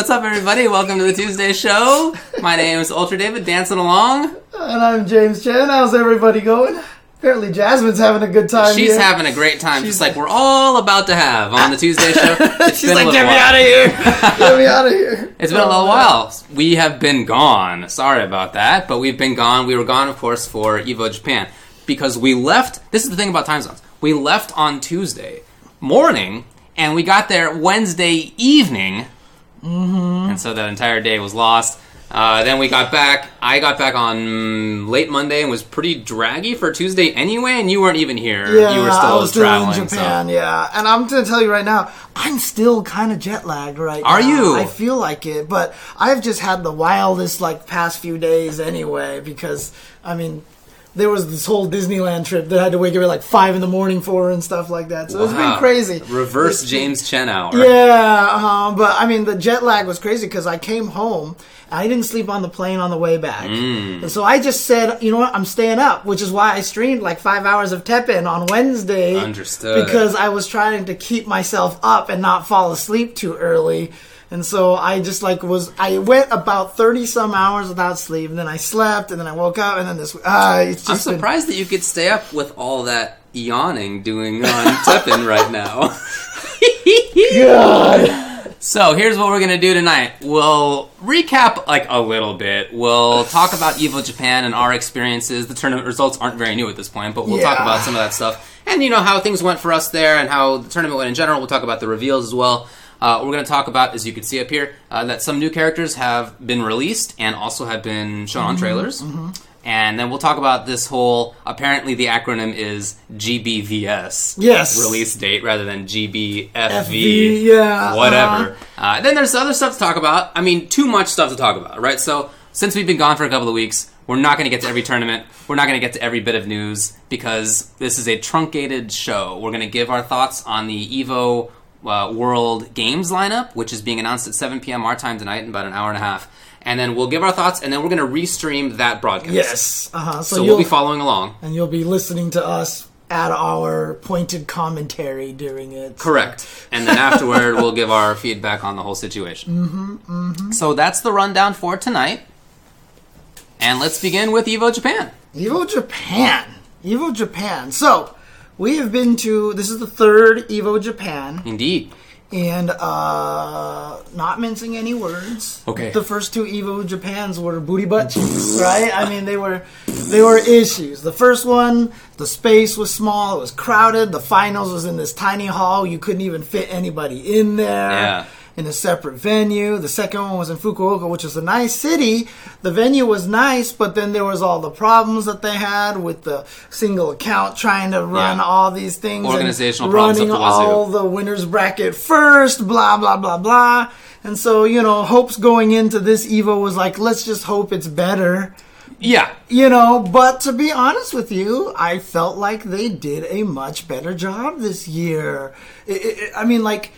What's up, everybody? Welcome to the Tuesday show. My name is Ultra David, dancing along. And I'm James Chen. How's everybody going? Apparently, Jasmine's having a good time. She's here. having a great time, just like we're all about to have on the Tuesday show. It's She's like, get me while. out of here. get me out of here. It's been a little while. We have been gone. Sorry about that, but we've been gone. We were gone, of course, for Evo Japan because we left. This is the thing about time zones. We left on Tuesday morning, and we got there Wednesday evening, mm-hmm. and so that entire day was lost. Uh, then we got back. I got back on mm, late Monday and was pretty draggy for Tuesday anyway. And you weren't even here. Yeah, you were still I was still in Japan. Yeah, and I'm going to tell you right now, I'm still kind of jet lagged right Are now. you? I feel like it, but I've just had the wildest like past few days anyway. Because I mean, there was this whole Disneyland trip that I had to wake up at like five in the morning for and stuff like that. So it's been crazy. Reverse James Chen hour. Yeah, um, but I mean, the jet lag was crazy because I came home. I didn't sleep on the plane on the way back. Mm. And so I just said, you know what, I'm staying up, which is why I streamed like five hours of Teppen on Wednesday. Understood. Because I was trying to keep myself up and not fall asleep too early. And so I just like was, I went about 30 some hours without sleep, and then I slept, and then I woke up, and then this, ah, it's I'm just been- surprised that you could stay up with all that yawning doing on Teppen right now. God. so here's what we're gonna do tonight. We'll recap like a little bit. We'll talk about Evo Japan and our experiences. The tournament results aren't very new at this point, but we'll talk about some of that stuff and you know how things went for us there and how the tournament went in general. We'll talk about the reveals as well. Uh, we're going to talk about, as you can see up here, uh, that some new characters have been released and also have been shown on trailers. And then we'll talk about this whole. Apparently, the acronym is GBVS. Yes. Release date rather than GBFV. FV, yeah, Whatever. uh then there's other stuff to talk about. I mean, too much stuff to talk about, right? So, since we've been gone for a couple of weeks, we're not going to get to every tournament. We're not going to get to every bit of news because this is a truncated show. We're going to give our thoughts on the Evo uh, World Games lineup, which is being announced at 7 p.m. our time tonight in about an hour and a half. And then we'll give our thoughts, and then we're going to restream that broadcast. Yes. Uh-huh. So, So, you'll we'll be following along. and you'll be listening to us add our pointed commentary during it. Correct. And then afterward, we'll give our feedback on the whole situation. Mm-hmm, mm-hmm. So that's the rundown for tonight. And let's begin with Evo Japan. Evo Japan. Evo Japan. So, we have been to this is the third Evo Japan Indeed. and uh not mincing any words. Okay. The first two Evo Japans were booty butt cheeks, right? I mean they were they were issues. The first one, the space was small, it was crowded, the finals was in this tiny hall, you couldn't even fit anybody in there. Yeah. In a separate venue. The second one was in Fukuoka, which is a nice city. The venue was nice, but then there was all the problems that they had with the single account trying to run Yeah. all these things, Organizational problems running the all the winners bracket first, blah blah blah blah. And so you know, hopes going into this Evo was like, let's just hope it's better. Yeah. You know, but to be honest with you, I felt like they did a much better job this year. I- I- I mean, like,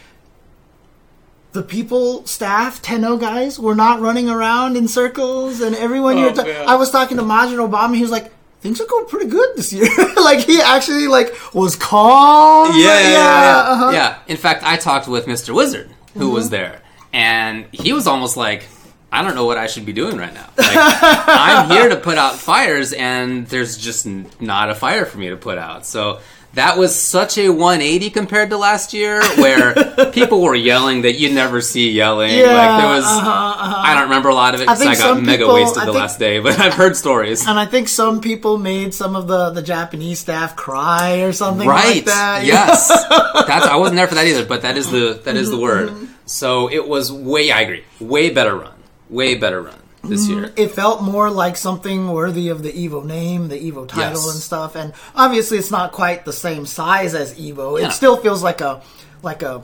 the people, staff, Tenno guys were not running around in circles, and everyone you're. Ta- I was talking to Majin Obama. He was like, "Things are going pretty good this year." like he actually like was calm. Yeah, yeah, yeah. uh-huh. Yeah. In fact, I talked with Mr. Wizard, who was there, and he was almost like, I don't know what I should be doing right now. Like, I'm here to put out fires, and there's just n- not a fire for me to put out. So that was such a 180 compared to last year, where people were yelling that you never see yelling. Yeah, like there was, uh-huh, uh-huh. I don't remember a lot of it because I, think got mega people- wasted I the think- last day. But I've heard stories. And I think some people made some of the, the Japanese staff cry or something right like that. yes that's i wasn't there for that either but that is the that is the word so it was way i agree way better run way better run this mm, year it felt more like something worthy of the Evo name, the Evo title Yes. and stuff. And obviously, it's not quite the same size as Evo. Yeah. It still feels like a like a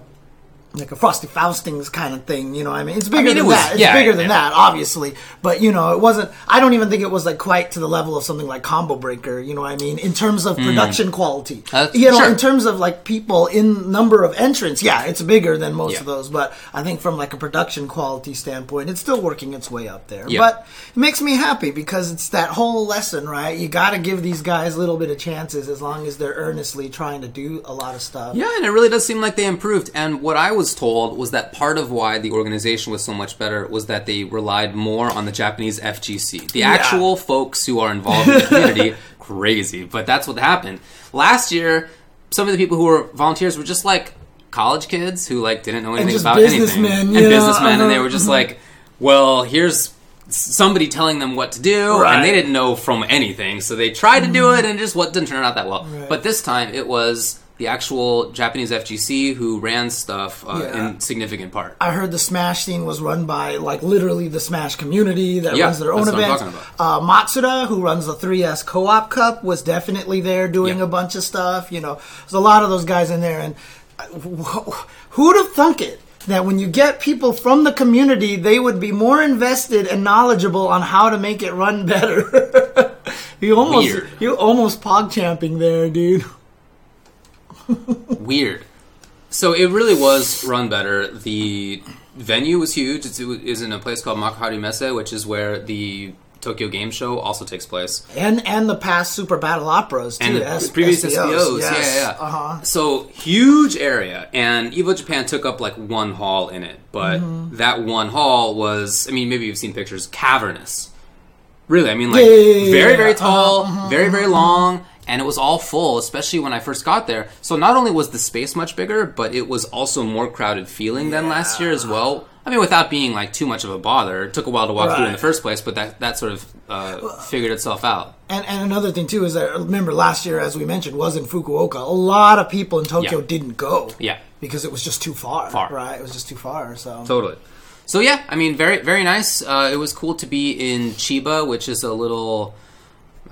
like a Frosty Faustings kind of thing. You know, what I mean, it's bigger mean, it than was- that. It's yeah, bigger yeah. than that, obviously. But you know, it wasn't. I don't even think it was like quite to the level of something like Combo Breaker. You know what I mean? In terms of production quality, Hmm. Uh, you know, sure. in terms of like people in number of entrants, yeah, it's bigger than most Yeah. of those. But I think from like a production quality standpoint, it's still working its way up there. Yeah. But it makes me happy because it's that whole lesson, right? You got to give these guys a little bit of chances as long as they're earnestly trying to do a lot of stuff. yeah and it really does seem like they improved and what i was told was that part of why the organization was so much better was that they relied more on the Japanese FGC, the Yeah. actual folks who are involved in the community. Crazy, but that's what happened last year. Some of the people who were volunteers were just like college kids who like didn't know anything about anything, and businessmen, and they uh-huh, were just like, "Well, here's." Somebody telling them what to do, Right. and they didn't know from anything, so they tried to do it, and just what didn't turn out that well. Right. But this time, it was the actual Japanese FGC who ran stuff uh, Yeah. in significant part. I heard the Smash scene was run by like literally the Smash community that Yeah, runs their own that's what I'm events. talking Uh, Matsuda, who runs the 3S Co-op Cup, was definitely there doing Yeah. a bunch of stuff. You know, there's a lot of those guys in there, and who'd have thunk it? That when you get people from the community, they would be more invested and knowledgeable on how to make it run better. you almost, Weird. you almost pog champing there, dude. Weird. So it really was run better. The venue was huge. It's, it is in a place called Makuhari Messe, which is where the Tokyo Game Show also takes place. And and the past Super Battle Operas too. and S- the previous SBOs, yes. yeah, yeah. yeah. Uh-huh. So huge area, and Evo Japan took up like one hall in it, but Mm-hmm. that one hall was, I mean, maybe you've seen pictures, cavernous. Really, I mean, like Yeah, yeah, yeah, very, very Uh-huh, tall, very, very long, and it was all full, especially when I first got there. So not only was the space much bigger, but it was also more crowded feeling than last year as well. I mean, without being like too much of a bother. It took a while to walk through in the first place, but that that sort of uh, figured itself out. And, and another thing too is that remember last year, as we mentioned, was in Fukuoka. A lot of people in Tokyo Yeah. didn't go. Yeah. because it was just too far. Far. right? It was just too far. So Totally. So yeah, I mean, very very nice. Uh, it was cool to be in Chiba, which is a little.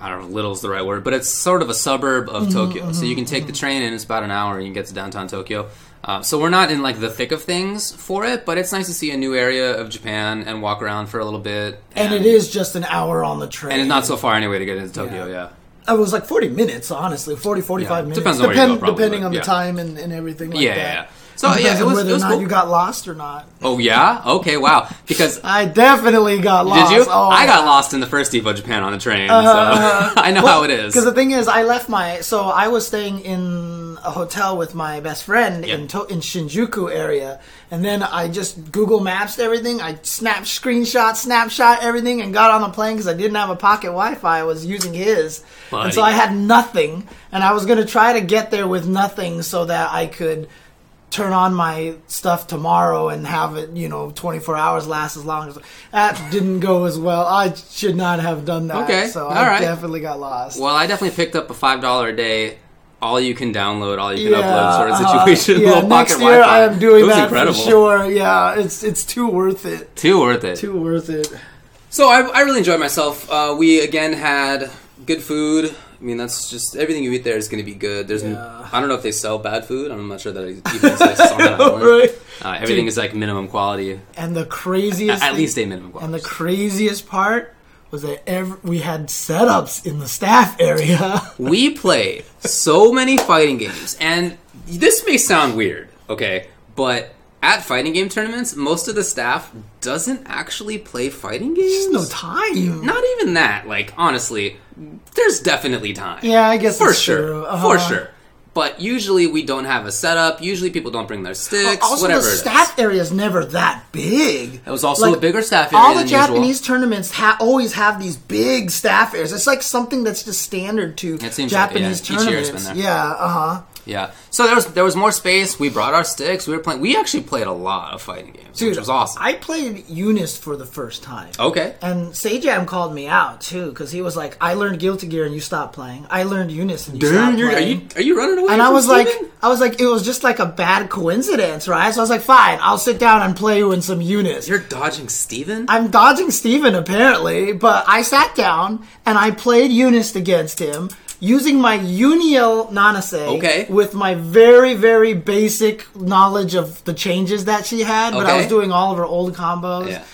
I don't know, little is the right word, but it's sort of a suburb of mm-hmm, Tokyo. So mm-hmm, you can take the mm-hmm. train and it's about an hour and you can get to downtown Tokyo. Uh, so we're not in like the thick of things for it, but it's nice to see a new area of Japan and walk around for a little bit. and it is just an hour on the train. and it's not so far anyway to get into Tokyo. Yeah. Yeah, uh, It was like 40 minutes, honestly. 40, 45 Yeah. minutes. Depends on go, probably, depending but on yeah. the time and, and everything like yeah, that. So Depends yeah, it was, whether it was or not cool. you got lost or not. oh yeah, okay, wow. Because I definitely got lost. did you? Oh, I got lost in the first Evo Japan on the train, Uh, so I know how it is. Because the thing is, I left my so I was staying in a hotel with my best friend in to, in Shinjuku area, and then I just Google Maps everything. I snapped screenshot, snapshot everything, and got on the plane because I didn't have a pocket Wi-Fi. I was using his, and so I had nothing, and I was gonna try to get there with nothing so that I could turn on my stuff tomorrow and have it, you know, 24 hours last as long as that didn't go as well. I should not have done that. Okay, so all I right. definitely got lost. Well, I definitely picked up a five dollar a day, all you can download, all you can Yeah, upload sort of uh-huh. situation. Yeah, little next pocket year Wi-Fi. I am doing it was that incredible. for sure. Yeah, it's it's too worth it. Too worth it. Too worth it. So I, I really enjoyed myself. Uh, we again had good food. I mean, that's just everything you eat there is going to be good. There's, Yeah. I don't know if they sell bad food. I'm not sure that even exists on that island. Right. Uh, everything Dude. is like minimum quality, And the craziest, at thing- least a minimum quality. and the craziest part was that ev we had setups in the staff area. we played so many fighting games, and this may sound weird, okay, but at fighting game tournaments, most of the staff doesn't actually play fighting games. There's no time. Not even that. Like honestly, there's definitely time. Yeah, I guess for it's sure, true. Uh-huh. for sure. But usually we don't have a setup. Usually people don't bring their sticks. Also, whatever the staff area is never that big. It was also a bigger staff area All the than usual. Japanese tournaments ha- always have these big staff areas. It's like something that's just standard to seems like, Japanese yeah, each year it's tournaments. Yeah, uh huh. Yeah. So there was there was more space. We brought our sticks. We were playing. We actually played a lot of fighting games, which was awesome. I played UNIST for the first time. okay. And Sajam called me out too because he was like, "I learned Guilty Gear and you stopped playing. I learned UNIST and you stopped Dude, you're, are playing." you are you running away? and I was like, I was like, it was just like a bad coincidence, right? So I was like, fine, I'll sit down and play you in some UNIST. you're dodging Steven? I'm dodging Steven apparently, but I sat down and I played UNIST against him using my Uniel Nanase Okay. with my very, very basic knowledge of the changes that she had, but I was doing all of her old combos. Yeah.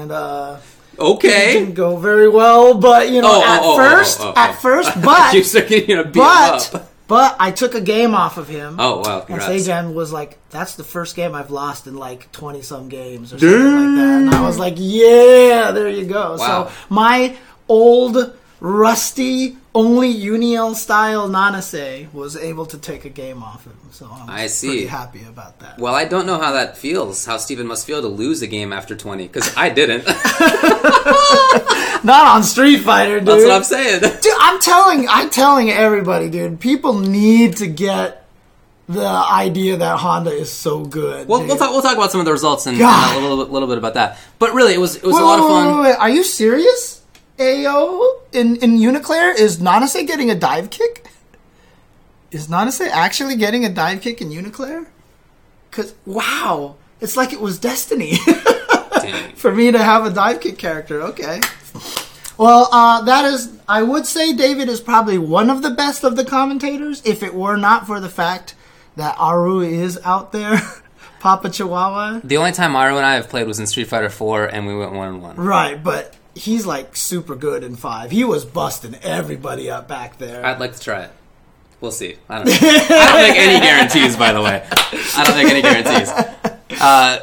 And uh Okay, it didn't go very well, but you know, Oh, at oh, oh, first oh, oh, at oh. first, but you start getting beat him but up. but I took a game off of him. Oh wow! And Congrats. Sajam was like, "That's the first game I've lost in like twenty some games or something like that." And I was like, "Yeah, there you go." Wow. So my old rusty only Uniel style Nanase was able to take a game off him. So I'm I see. pretty happy about that. Well, I don't know how that feels. How Steven must feel to lose a game after twenty because I didn't. Not on Street Fighter, dude. That's what I'm saying. Dude, I'm telling, I'm telling everybody, dude. People need to get the idea that Honda is so good. We'll, dude. we'll talk. We'll talk about some of the results and, and a little, bit- little bit about that. But really, it was it was Wait, a lot of fun. wait, wait, wait. Are you serious? Ayo, in in UNICLR, is Nanase getting a dive kick? Is Nanase actually getting a dive kick in UNICLR? Cause wow, it's like it was destiny for me to have a dive kick character. Okay. Well, uh, that is, I would say David is probably one of the best of the commentators. If it were not for the fact that Aru is out there, Papa Chihuahua. The only time Aru and I have played was in Street Fighter Four, and we went one and one. Right, but he's like super good in five. He was busting everybody up back there. I'd like to try it. We'll see. I don't know. I don't make any guarantees, by the way. I don't make any guarantees. Uh,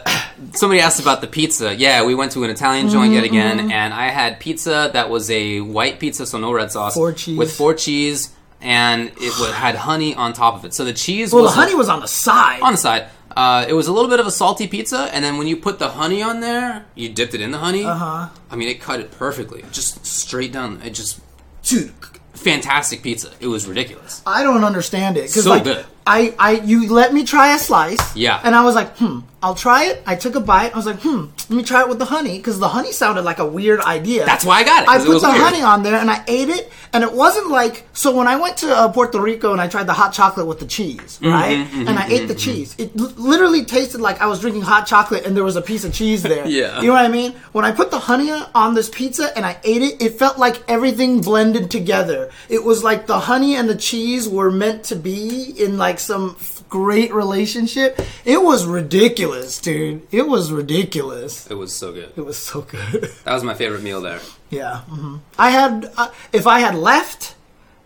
somebody asked about the pizza. Yeah, we went to an Italian joint yet again, and I had pizza that was a white pizza, so no red sauce, Four cheese. with four cheese, and it had honey on top of it. So the cheese well, the honey was on the side. on the side. Uh, it was a little bit of a salty pizza, and then when you put the honey on there, you dipped it in the honey. Uh Uh-huh. I mean, it cut it perfectly, just straight down. It just Dude, fantastic pizza. It was ridiculous. I don't understand it. 'cause, So like, good. I, I, you let me try a slice. Yeah. And I was like, hmm, I'll try it. I took a bite. I was like, hmm, let me try it with the honey because the honey sounded like a weird idea. That's why I got it. I it put was the weird. honey on there and I ate it, and it wasn't like so. When I went to uh, Puerto Rico and I tried the hot chocolate with the cheese, Mm-hmm, right? and I ate the cheese, it l- literally tasted like I was drinking hot chocolate and there was a piece of cheese there. Yeah. you know what I mean? When I put the honey on this pizza and I ate it, it felt like everything blended together. It was like the honey and the cheese were meant to be in like some f- great relationship. It was ridiculous, dude. It was ridiculous. It was so good. It was so good. That was my favorite meal there. Yeah, hmm I had uh, if I had left,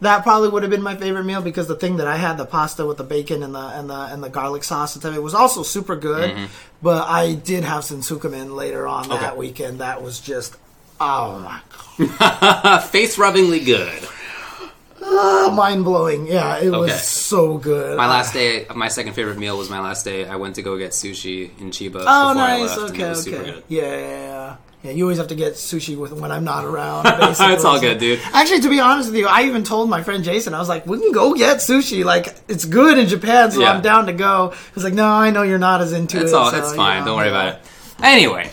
that probably would have been my favorite meal because the thing that I had, the pasta with the bacon and the and the and the garlic sauce and stuff, it was also super good. But I did have some Sensukamin later on that weekend. That was just oh my god, Face rubbingly good. Ah, god, mind blowing. Yeah, it was Okay. so good. My last day, my second favorite meal was my last day. I went to go get sushi in Chiba. Oh, before I nice. left, and Okay, it was super okay. good. Yeah, yeah, yeah. Yeah, you always have to get sushi with when I'm not around. Basically. It's all good, dude. Actually, to be honest with you, I even told my friend Jason, I was like, "We can go get sushi. Like, it's good in Japan, so Yeah. I'm down to go." He's like, "No, I know you're not as into It's it." all. so, It's you fine. know, Don't worry about it. Anyway,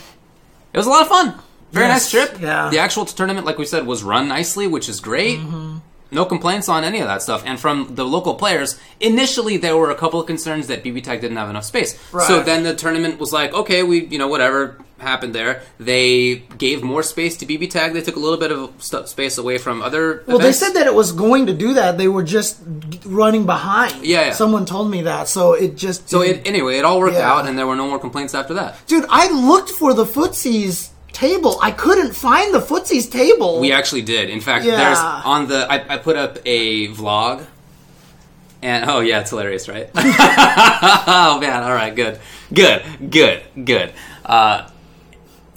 it was a lot of fun. Very Yes, nice trip. yeah. The actual tournament, like we said, was run nicely, which is great. Mm-hmm. No complaints on any of that stuff. And from the local players, initially there were a couple of concerns that BB Tag didn't have enough space. Right. So then the tournament was like, okay, we, you know, whatever happened there. They gave more space to BB Tag. They took a little bit of st- space away from other. Well, events. they said that it was going to do that. They were just running behind. Yeah, yeah. Someone told me that, so it just So it, anyway, it all worked Yeah. out, and there were no more complaints after that. dude. I looked for the footsies table. I couldn't find the footsies table. We actually did. In fact, Yeah. there's on the I, I put up a vlog, and oh yeah, it's hilarious, right? oh man, all right, good, good, good, good. Uh,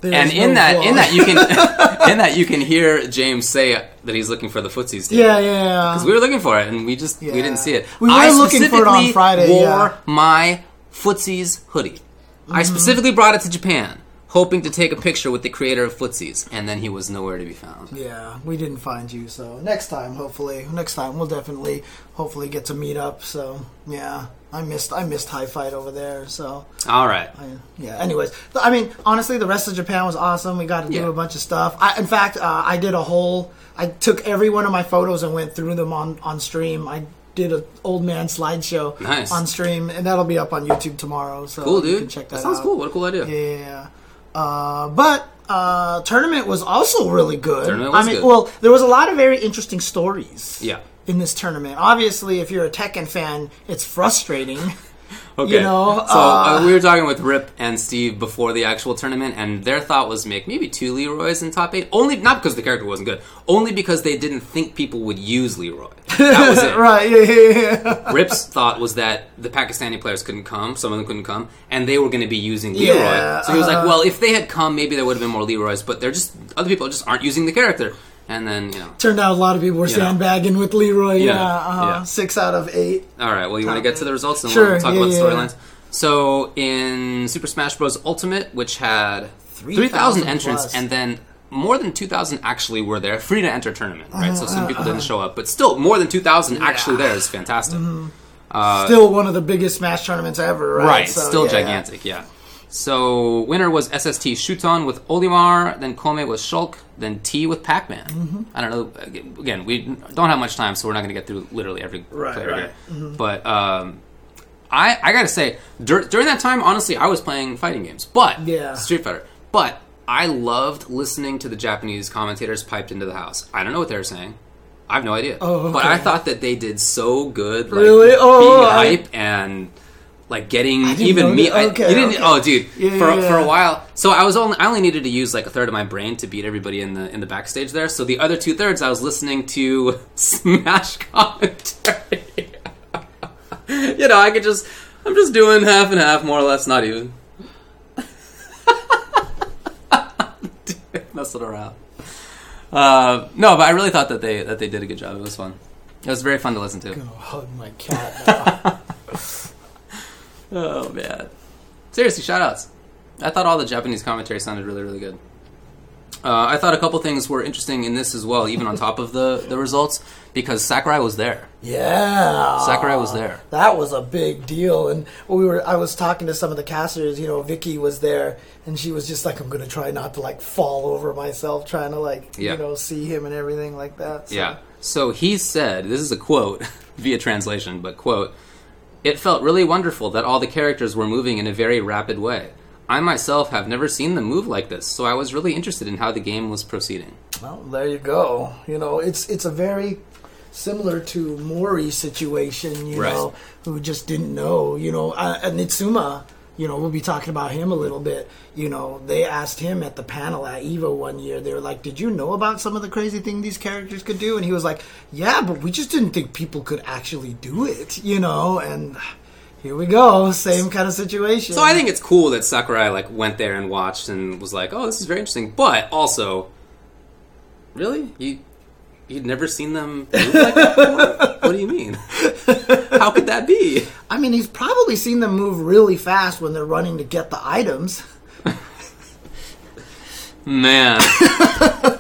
There's and in no that, flaw. in that you can, in that you can hear James say that he's looking for the footsies. table. yeah, yeah, yeah. Because we were looking for it, and we just we didn't see it. We were I looking for it on Friday, Wore yeah. my footsies hoodie. I Mm-hmm. specifically brought it to Japan, hoping to take a picture with the creator of footsies, and then he was nowhere to be found. Yeah, we didn't find you, so next time, hopefully, next time we'll definitely, hopefully get to meet up. So yeah, I missed, I missed HiFight over there. So All right. I, yeah. Anyways, I mean, honestly, the rest of Japan was awesome. We got to do Yeah. a bunch of stuff. I, in fact, uh, I did a whole. I took every one of my photos and went through them on on stream. I did an old man slideshow Nice. on stream, and that'll be up on YouTube tomorrow. So Cool, you dude. can check that, that sounds out. cool. What a cool idea. Yeah. Uh, but uh, tournament was also really good. Tournament was I mean, good. well, there was a lot of very interesting stories. Yeah. In this tournament, obviously, if you're a Tekken fan, it's frustrating. Okay. You know, so uh, uh, we were talking with Rip and Steve before the actual tournament, and their thought was make maybe two Leroys in top eight. Only not because the character wasn't good, only because they didn't think people would use Leroy. That was it. right? Yeah, yeah, yeah. Rip's thought was that the Pakistani players couldn't come, some of them couldn't come, and they were going to be using Leroy. Yeah, so he was like, uh-huh. "Well, if they had come, maybe there would have been more Leroys, but they're just other people just aren't using the character." And then you know. Turned out a lot of people were You know. sandbagging with Leroy. Yeah, Yeah, uh-huh. yeah. six out of eight. All right. Well, you want to get to the results and Sure, we'll talk yeah, about the yeah, storylines. So in Super Smash Bros. Ultimate, which had 3,000 3,000 entrants, plus. and then more than 2,000 actually were there, free to enter tournament, right? so Uh-huh, some people didn't show up, but still more than 2,000 actually there is fantastic. Still one of the biggest Smash tournaments ever, right? Uh, Right, So, still yeah, yeah. gigantic, yeah. So winner was SST Shuton with Olimar, then Kome with Shulk, then Tea with Pac-Man. Mm-hmm. I don't know. Again, we don't have much time, so we're not going to get through literally every Right, player right. Mm-hmm. But um, I I gotta say, dur- during that time, honestly, I was playing fighting games, but Yeah. Street Fighter, but. I loved listening to the Japanese commentators piped into the house. I don't know what they were saying. I have no idea. Oh, But. I thought that they did so good. Like, Really? Oh, being I- hype and like getting even me. I, Okay, you didn't. okay. Oh, dude. Yeah, for yeah, for a while, so I was only I only needed to use like a third of my brain to beat everybody in the in the backstage there. So the other two thirds, I was listening to Smash commentary. you know, I could just I'm just doing half and half, more or less, not even. Messing around. Uh, no, but I really thought that they that they did a good job. It was fun. It was very fun to listen to. Oh, hug my cat. Oh man. Seriously, shout outs. I thought all the Japanese commentary sounded really, really good. Uh, I thought a couple things were interesting in this as well, even on top of the, the results, because Sakurai was there. yeah, Sakurai was there. That was a big deal, and we were. I was talking to some of the casters. You know, Vicky was there, and she was just like, "I'm going to try not to like fall over myself, trying to like Yeah. you know see him and everything like that." So. Yeah. So he said, this is a quote via translation, but quote, it felt really wonderful that all the characters were moving in a very rapid way. I myself have never seen them move like this, so I was really interested in how the game was proceeding. Well, there you go. You know, it's it's a very similar to Mori's situation. You Right. know, who just didn't know. You know, uh, Niitsuma. You know, we'll be talking about him a little bit. You know, they asked him at the panel at Evo one year. They were like, "Did you know about some of the crazy thing these characters could do?" And he was like, "Yeah, but we just didn't think people could actually do it." You know, and here we go, same kind of situation. So I think it's cool that Sakurai like went there and watched and was like, "Oh, this is very interesting." But also, really, you you'd never seen them move like that before? what do you mean? How could that be? I mean, he's probably seen them move really fast when they're running to get the items. Man.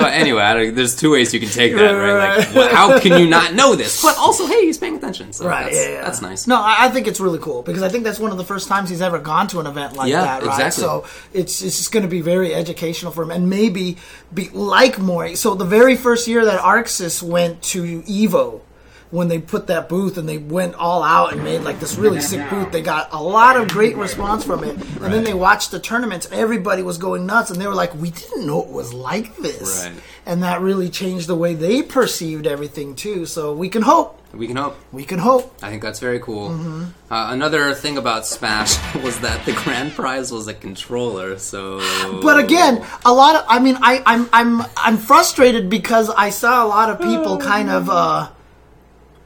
so anyway, I don't, there's two ways you can take that, right? Like, Right. well, how can you not know this? But also, hey, he's paying attention, so Right, that's, yeah, yeah. that's nice. No, I, think it's really cool because I think that's one of the first times he's ever gone to an event like Yeah, that, right? exactly. So it's it's just going to be very educational for him, and maybe be like Mori. So the very first year that Arc Sys went to Evo. When they put that booth and they went all out and made like this really sick booth, they got a lot of great response from it. And then they watched the tournaments, everybody was going nuts, and they were like, "We didn't know it was like this," Right. and that really changed the way they perceived everything too. So we can hope, We can hope. we can hope. I think that's very cool. Mm-hmm. Uh, another thing about Smash was that the grand prize was a controller. So, But again, a lot of I mean I I'm I'm I'm frustrated because I saw a lot of people kind of uh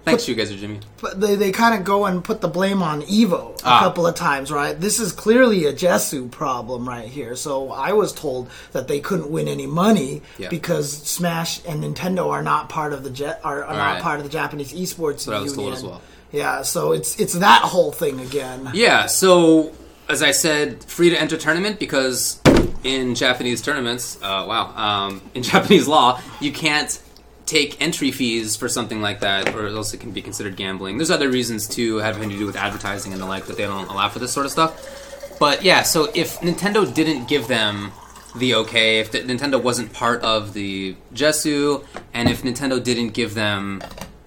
thanks, you guys, are Jimmy. but they they kind of go and put the blame on Evo a Ah. couple of times, right? This is clearly a JeSU problem right here. So I was told that they couldn't win any money Yeah. because Smash and Nintendo are not part of the jet are, are not Right. part of the Japanese esports was union. told as well. Yeah, so it's it's that whole thing again. Yeah, so as I said, free to enter tournament because in Japanese tournaments, uh, wow, um, in Japanese law, you can't take entry fees for something like that, or else it can be considered gambling. There's other reasons too, having to do with advertising and the like, that they don't allow for this sort of stuff. But yeah, so if Nintendo didn't give them the okay, if the, Nintendo wasn't part of the JeSU, and if Nintendo didn't give them,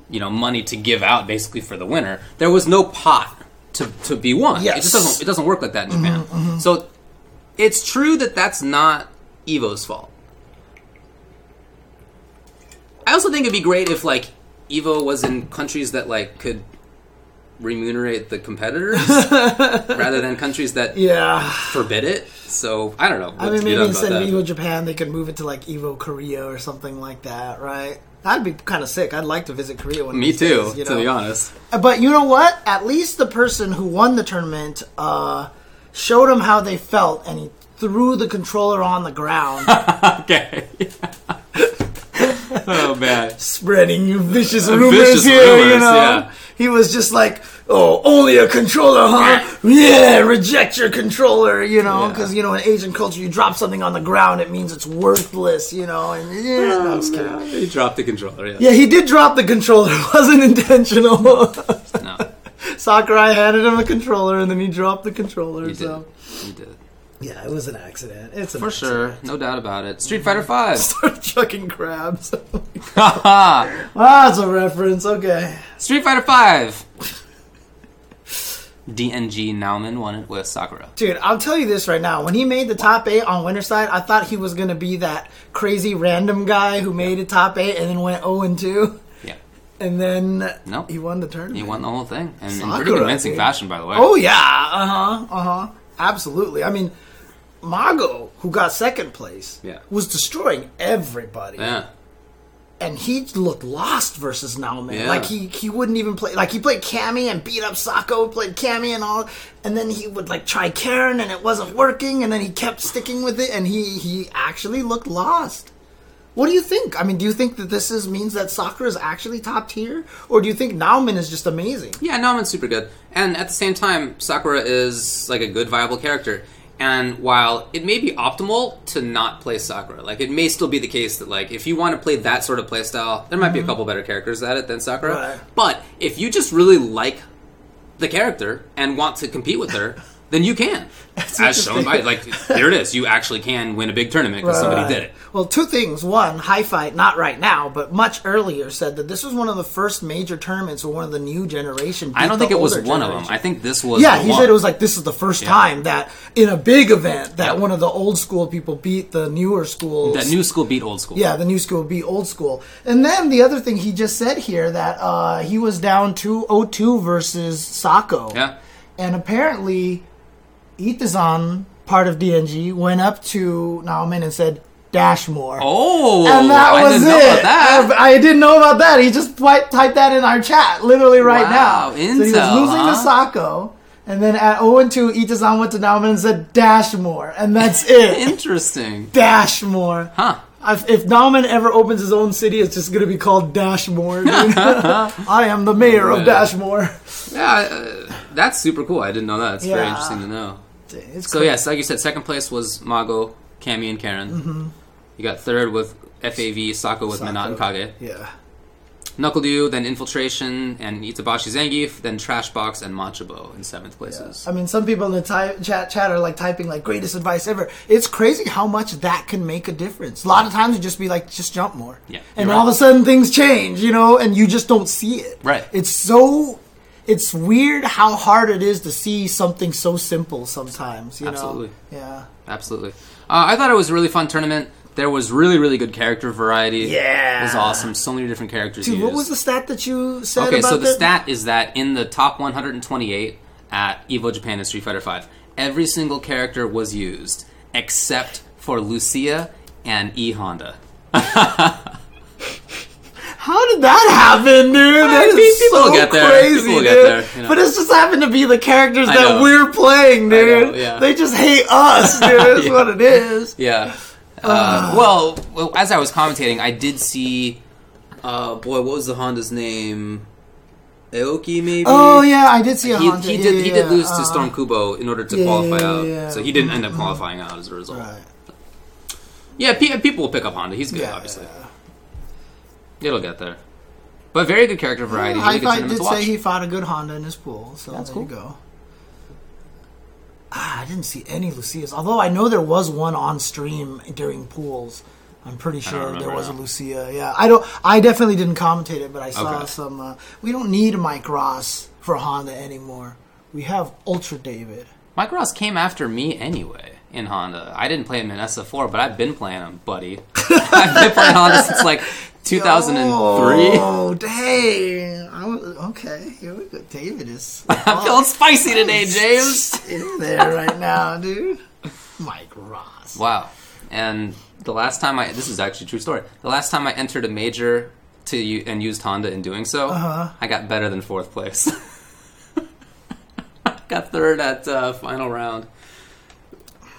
you know, money to give out basically for the winner, there was no pot to, to be won. It Yes. just doesn't it doesn't work like that in mm-hmm, Japan. Mm-hmm. So it's true that that's not Evo's fault. I also think it'd be great if like Evo was in countries that like could remunerate the competitors rather than countries that Yeah. forbid it. So I don't know. I mean, maybe instead of. Evo Japan, they could move it to like Evo Korea or something like that, right? That'd be kind of sick. I'd like to visit Korea one. Me too, days, you to be honest. But you know what? At least the person who won the tournament uh, showed him how they felt, and he threw the controller on the ground. okay. oh man. Spreading vicious uh, rumors Vicious here, you know. yeah. He was just like, "Oh, only a controller, huh? Yeah, reject your controller, you know, Yeah. because you know in Asian culture, you drop something on the ground, it means it's worthless, you know." And yeah, oh, no, just kidding. He dropped the controller. Yeah. Yeah, he did drop the controller. It wasn't intentional. No, Sakurai handed him a controller, and then he dropped the controller. he did. so He did. Yeah, it was an accident. It's an For sure, no doubt about it. Street Fighter Five. Start chucking crabs. Ah, it's a reference. Okay. Street Fighter Five. DNG Nauman won it with Sakura. Dude, I'll tell you this right now. When he made the top eight on Winter Side, I thought he was gonna be that crazy random guy who made a top eight and then went 0 and 2. Yeah, And then Nope. he won the tournament. he won the whole thing, and in pretty convincing dude. fashion, by the way. Oh yeah, uh huh, uh huh, absolutely. I mean, Mago, who got second place, Yeah. was destroying everybody, yeah, and he looked lost versus Nauman. Yeah. Like he he wouldn't even play. Like he played Cammy and beat up Sako, played Cammy and all, and then he would like try Karen and it wasn't working, and then he kept sticking with it, and he he actually looked lost. What do you think? I mean, do you think that this is means that Sakura is actually top tier, or do you think Nauman is just amazing? yeah. Nauman's super good, and at the same time, Sakura is like a good, viable character. And while it may be optimal to not play Sakura, like it may still be the case that like if you want to play that sort of playstyle, there might be a couple better characters at it than Sakura. Mm-hmm. Right. But if you just really like the character and want to compete with her, then you can. As shown by like there it is. You actually can win a big tournament because somebody Right. did it. Well, two things. One, HiFight, not right now, but much earlier, said that this was one of the first major tournaments where one of the new generation. I don't think it was one of them. I think this was. yeah, he one. said it was like this is the first Yeah. time that in a big event that Yeah. one of the old school people beat the newer schools. that new school beat old school. Yeah, the new school beat old school. And then the other thing he just said here that uh, he was down 2-0-2 versus Sako. Yeah. And apparently, Itazan, part of DNG, went up to Nauman and said, Dash more. Oh, and that I was didn't it. know about that. I, didn't know about that. He just typed, typed that in our chat, literally right Wow, now. so he was intel, losing to huh? Sako. And then at 0 and 2, Itazan went to Nauman and said, Dash more. And that's it. Interesting. Dash more. Huh. If, if Nauman ever opens his own city, it's just going to be called Dashmore. I am the mayor of Dashmore. Yeah, uh, that's super cool. I didn't know that. It's very interesting to know. It's So yes, like you said, second place was Mago, Cammy, and Karen. Mm-hmm. You got third with FAV, Sako with Menat and Kage. Yeah. NuckleDu, then Infiltration and Itabashi Zangief, then Trashbox and Machabo in seventh places. I mean, some people in the ty- chat chat are like typing like greatest advice ever. It's crazy how much that can make a difference. A lot of times you just be like, just jump more. Yeah, And you're all of a sudden things change, you know, and you just don't see it. Right. It's so. It's weird how hard it is to see something so simple sometimes. You Absolutely. know. Yeah. Absolutely. Uh, I thought it was a really fun tournament. There was really, really good character variety. Yeah. It was awesome. So many different characters Dude, used. what was the stat that you said Okay, so the that? stat is that in the top 128 at Evo Japan and Street Fighter V, every single character was used except for Lucia and E Honda. How did that happen, dude? That pe- is people so will get there. crazy, dude. there, you know. But it's just happened to be the characters that we're playing, dude. know, yeah. They just hate us, dude. That's Yeah. what it is. Yeah. Uh, well, well, as I was commentating, I did see. Uh, boy, what was the Honda's name? Aoki, maybe. Oh yeah, I did see a He, Honda. he did. yeah, he did lose to Uh, Storm Kubo in order to qualify out, so he didn't end up qualifying out as a result. Right. Yeah, pe- people will pick up Honda. He's good, obviously. Yeah. It'll get there. But very good character variety. I really good thought did say he fought a good Honda in his pool, so That's there cool. you go. Ah, I didn't see any Lucias, although I know there was one on stream during pools. I'm pretty sure there remember was a. Lucia. Yeah, I don't. I definitely didn't commentate it, but I saw Okay. some. Uh, we don't need Mike Ross for Honda anymore. We have Ultra David. Mike Ross came after me anyway in Honda. I didn't play him in SF4, but I've been playing him, buddy. I've been playing Honda since like 2003. Oh dang! I was, okay, here we go. David is. I'm feeling spicy today, James. in there right now, dude. Mike Ross. Wow. And the last time I this is actually a true story. The last time I entered a major to u- and used Honda in doing so, Uh-huh. I got better than fourth place. got third at uh, final round.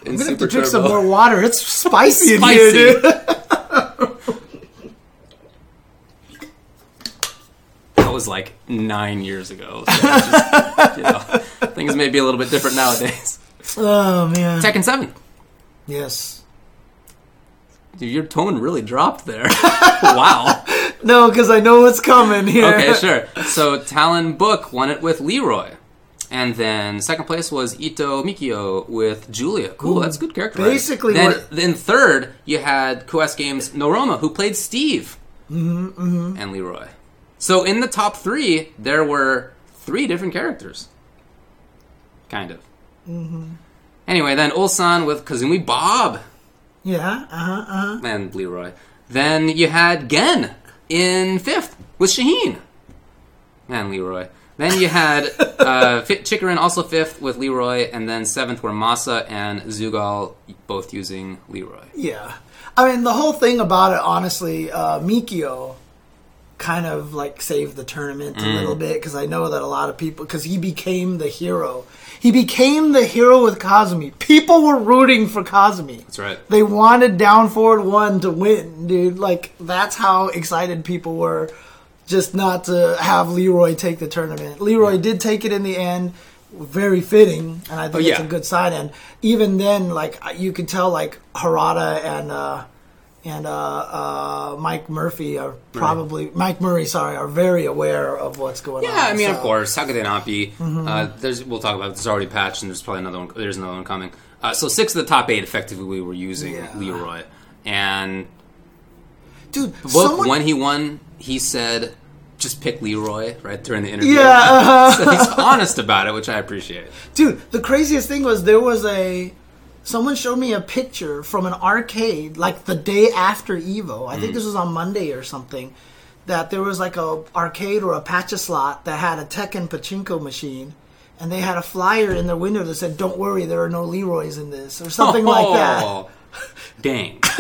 I'm gonna have to drink some more water. It's spicy, in here, dude. Was like nine years ago. So just, you know, things may be a little bit different nowadays. Oh man. Tekken 7. yes. Dude, your tone really dropped there. wow. No, because I know what's coming here. Okay, sure. So Talon Book won it with Leroy. And then second place was Ito Mikio with Julia. Cool, that's good character. Basically then what- then third you had Quest Games Noroma, who played Steve Mm-hmm, and Leroy. So in the top three, there were three different characters, kind of. Mm-hmm. Anyway, then Ulsan with Kazumi Bob Yeah. Uh huh. Uh huh. and Leroy. Then you had Gen in fifth with Shaheen and Leroy. Then you had uh, Chikarin also fifth with Leroy, and then seventh were Masa and Zugal, both using Leroy. Yeah. I mean, the whole thing about it, honestly, uh, Mikio kind of like saved the tournament Mm. a little bit because I know that a lot of people, because he became the hero. He became the hero with Kazumi. People were rooting for Kazumi. That's right. They wanted Down Forward 1 to win, dude. Like, that's how excited people were just not to have Leroy take the tournament. Leroy did take it in the end. Very fitting, and I think Oh, it's a good sign. And even then, like you could tell, like Harada and uh, and uh, uh, Mike Murphy are probably Mike Murray, sorry, are very aware of what's going on. Yeah, I mean, of course. How could they not be? Mm-hmm. Uh, there's, we'll talk about it. There's already patched, and there's probably another one. There's another one coming. Uh, so six of the top eight effectively we were using Yeah. Leroy, and dude. Book someone- when he won, he said, "Just pick Leroy." Right during the interview. yeah, uh-huh. so he's honest about it, which I appreciate. Dude, the craziest thing was there was a someone showed me a picture from an arcade like the day after Evo. I Mm. think this was on Monday or something. That there was like a arcade or a patch slot that had a Tekken pachinko machine, and they had a flyer in their window that said, "Don't worry, there are no Leroys in this" or something like that. Oh, Dang.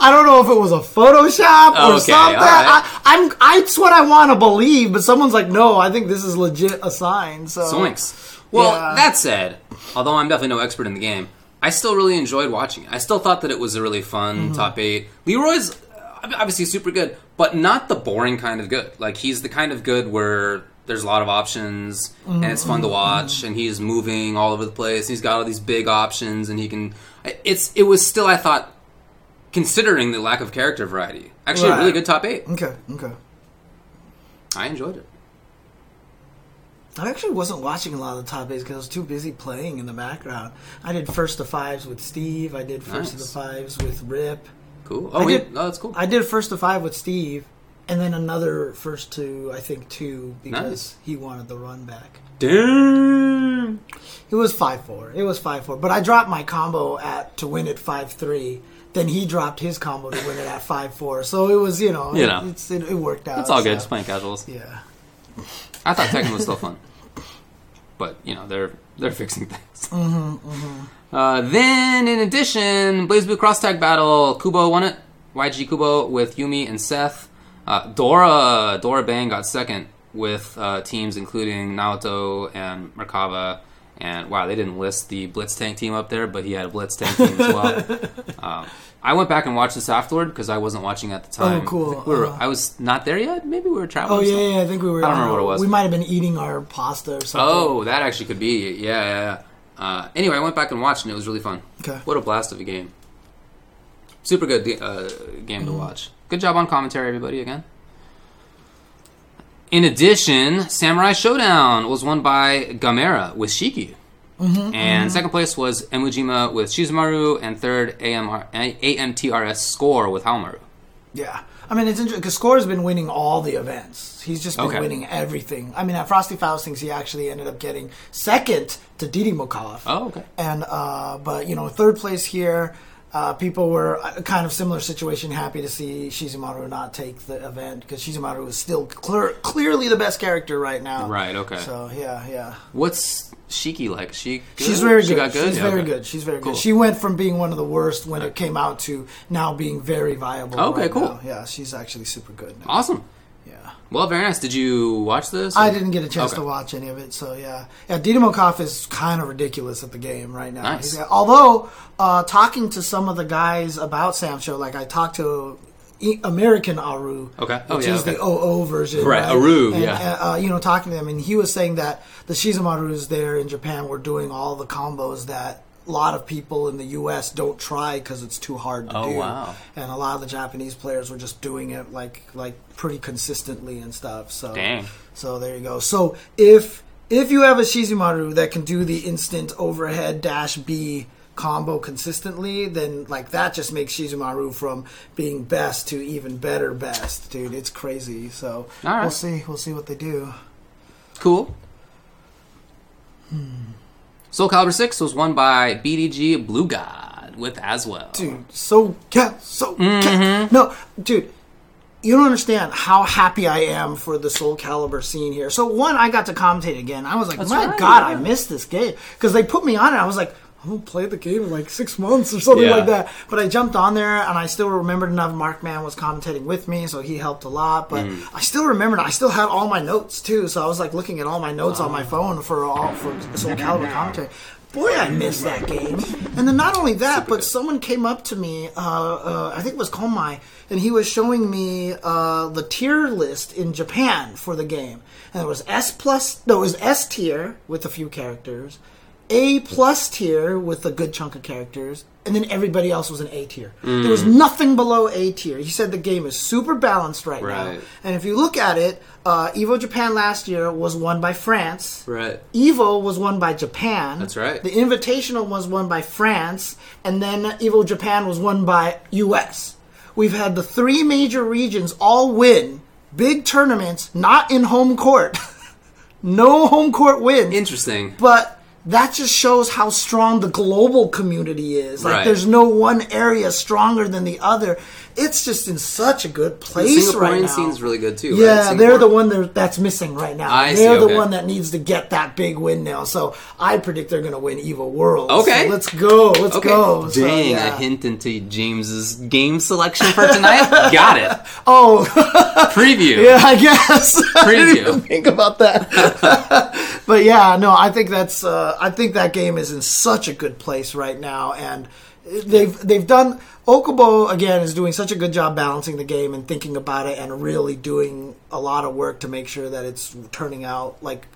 I don't know if it was a Photoshop or Okay, something. right. I, I'm, I, it's what I want to believe, but someone's like, "No, I think this is legit a sign." So Zoinks. Well, Yeah. that said, although I'm definitely no expert in the game, I still really enjoyed watching it. I still thought that it was a really fun Mm-hmm. top eight. Leroy's uh, obviously super good, but not the boring kind of good. Like he's the kind of good where there's a lot of options and it's fun Mm-hmm. to watch, and he's moving all over the place. He's got all these big options, and he can. It's it was still I thought, considering the lack of character variety, actually a really good top eight. Okay, okay. I enjoyed it. I actually wasn't watching a lot of the top eights because I was too busy playing in the background. I did first to fives with Steve. I did first to the fives with Rip. Cool. Oh, I did- oh that's cool. I did first to five with Steve, and then another first to I think two because Nice. he wanted the run back. Damn. It was five four. It was five four. But I dropped my combo at to win at five three. Then he dropped his combo to win it at five four. So it was you know You it, know. it's, it, it worked out. It's all good. so, Just playing casuals. Yeah. I thought Tekken was still fun, but you know they're they're fixing things. Uh, then, in addition, BlazBlue Cross Tag Battle, Kubo won it. YG Kubo with Yumi and Seth. Uh, Dora Dora Bang got second with uh, teams including Naoto and Merkava. And wow, they didn't list the Blitz Tank team up there, but he had a Blitz Tank team as well. um, I went back and watched this afterward because I wasn't watching at the time. Oh, cool. I We were, Uh-huh. I was not there yet. Maybe we were traveling. Oh yeah, yeah, I think we were. I don't remember what it was. We might have been eating our pasta or something. Oh, that actually could be. Yeah, yeah, yeah. Uh, anyway, I went back and watched, and it was really fun. Okay. What a blast of a game. Super good uh, game to watch. Good job on commentary, everybody, again. In addition, Samurai Shodown was won by Gamera with Shiki. And second place was Emujima with Shizumaru, and third AMR, AMTRS Score with Haomaru. Yeah. I mean, it's interesting because Score's been winning all the events. He's just been Okay. winning everything. I mean, at Frosty Faustings, he actually ended up getting second to Didi Mokov. Oh, okay. And, uh, but, you know, third place here, uh, people were uh, kind of similar situation, happy to see Shizumaru not take the event because Shizumaru is still clear, clearly the best character right now. Right, okay. So, yeah, yeah. What's Shiki like? She good? She's very She good. good. She's Yeah, very okay. good. She's very Cool. good. She went from being one of the worst when it came out to now being very viable. Okay, right cool. now. Yeah, she's actually super good now. Awesome. Yeah. Well, very nice. Did you watch this? I didn't get a chance Okay. to watch any of it, so yeah. Yeah, Didymokov is kind of ridiculous at the game right now. Nice. Although, uh, talking to some of the guys about Sam Show, like I talked to American Aru, Okay. Oh, which yeah, is okay. the OO version, Right, Aru, And, yeah. uh, you know, talking to him, and he was saying that the Shizumarus there in Japan were doing all the combos that a lot of people in the U.S. don't try because it's too hard to Oh, do. wow. And a lot of the Japanese players were just doing it like like pretty consistently and stuff. So Dang. so there you go. So if if you have a Shizumaru that can do the instant overhead dash B combo consistently, then like that just makes Shizumaru from being best to even better best, dude. It's crazy. So right. we'll see. We'll see what they do. Cool. Soul Calibur 6 was won by BDG Blue God with Azwel. Dude, so ca- so Mm-hmm. no, dude. You don't understand how happy I am for the Soul Calibur scene here. So one, I got to commentate again. I was like, That's my right, God, yeah. I missed this game because they put me on it. I was like, I'm gonna play the game in like six months or something Yeah. like that. But I jumped on there and I still remembered enough. Mark Markman was commentating with me, so he helped a lot. But Mm. I still remembered. I still had all my notes too, so I was like looking at all my notes on my phone for all for Soul Calibur commentary. Boy, I missed that game. And then not only that, but someone came up to me. Uh, uh, I think it was Komai, and he was showing me uh, the tier list in Japan for the game. And it was S plus. No, it was S tier with a few characters. A plus tier with a good chunk of characters, and then everybody else was an A tier. There was nothing below A tier. He said the game is super balanced right, now. And if you look at it, uh, Evo Japan last year was won by France. Right. Evo was won by Japan. That's right. The Invitational was won by France, and then Evo Japan was won by US. We've had the three major regions all win big tournaments, not in home court. no home court wins. Interesting. But that just shows how strong the global community is. Like Right. there's no one area stronger than the other. It's just in such a good The place Singaporean right now. scene's really good too. Yeah, right? they're the one that's missing right now. I they're the okay. one that needs to get that big win now. So I predict they're going to win Evil World. Okay. So let's go. Let's Okay. go. So, Dang, yeah. a hint into James's game selection for tonight. Got it. Oh, Preview. yeah, I guess. I didn't Preview. even think about that. but yeah, no, I think that's. Uh, I think that game is in such a good place right now, and they've they've done. Okubo again is doing such a good job balancing the game and thinking about it, and really doing a lot of work to make sure that it's turning out like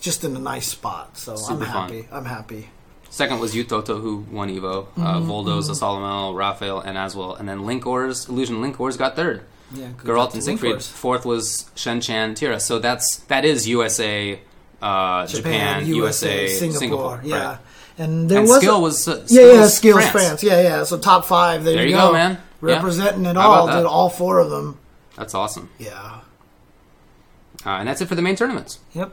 just in a nice spot. So I'm Super fun. happy. I'm happy. Second was Yuttoto, who won Evo. Mm-hmm, Uh, Voldos, Asalamel, Raphael, and Azwel. And then Link Ors, Illusion Link Ors got third. Yeah, good Geralt and Siegfried. Fourth was Shen Chan Tira. So that's that is USA, uh, Japan, USA, Singapore. yeah. right. And there And was Skyll a- was uh, Yeah, yeah, skills France. France. Yeah, yeah. So top five. There, There you you go, go, man. Yeah. Representing it How all, dude. All four of them. That's awesome. Yeah. Uh, and that's it for the main tournaments. Yep.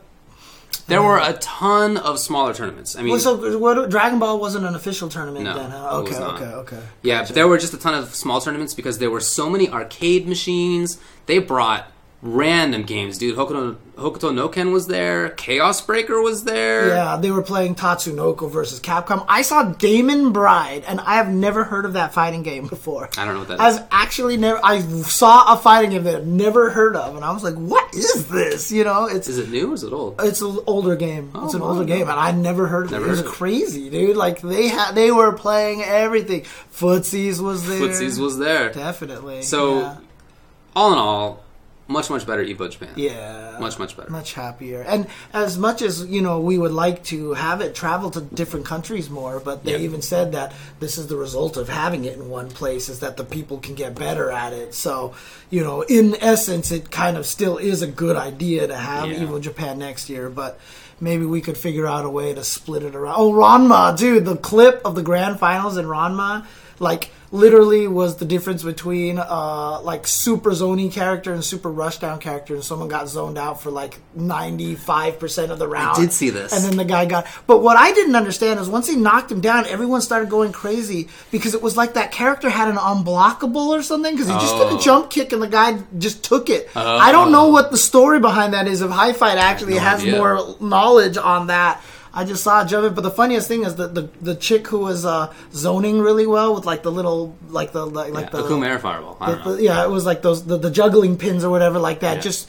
There were a ton of smaller tournaments. I mean, Well, so what, Dragon Ball wasn't an official tournament No, then, huh? Okay, okay, okay. Yeah, but there were just a ton of small tournaments because there were so many arcade machines. They brought random games, dude. Hokuto, Hokuto no Ken was there. Chaos Breaker was there. Yeah, they were playing Tatsunoko versus Capcom. I saw Daemon Bride, and I have never heard of that fighting game before. I don't know what that I've is. actually never. I saw a fighting game that I've never heard of, and I was like, "What is this?" You know, it's Is it new or is it old? It's an older game. Oh, it's an older game, and I never heard of Never it. It was heard of it. crazy, dude. Like they had, they were playing everything. Footsies was there. Footsies was there. definitely. So, yeah. all in all, much much better Evo Japan. yeah, much much better. much happier. And as much as you know, we would like to have it travel to different countries more, but they Yeah. even said that this is the result of having it in one place is that the people can get better at it. So, you know, in essence, it kind of still is a good idea to have Yeah. Evo Japan next year, but. Maybe we could figure out a way to split it around. Oh, Ranma, dude, the clip of the grand finals in Ranma, like literally was the difference between uh like super zony character and super rushdown character and someone got zoned out for like 95% of the round I did see this. and then the guy got but what i didn't understand is once he knocked him down everyone started going crazy because it was like that character had an unblockable or something because he just did Oh. a jump kick and the guy just took it i don't know what the story behind that is if HiFight actually no has idea. more knowledge on that I just saw it in, but the funniest thing is that the the chick who was uh, zoning really well with like the little like the like, like Yeah, the Akuma Air Fireball. The- the- yeah, it was like those the, the juggling pins or whatever like that. Yeah. Just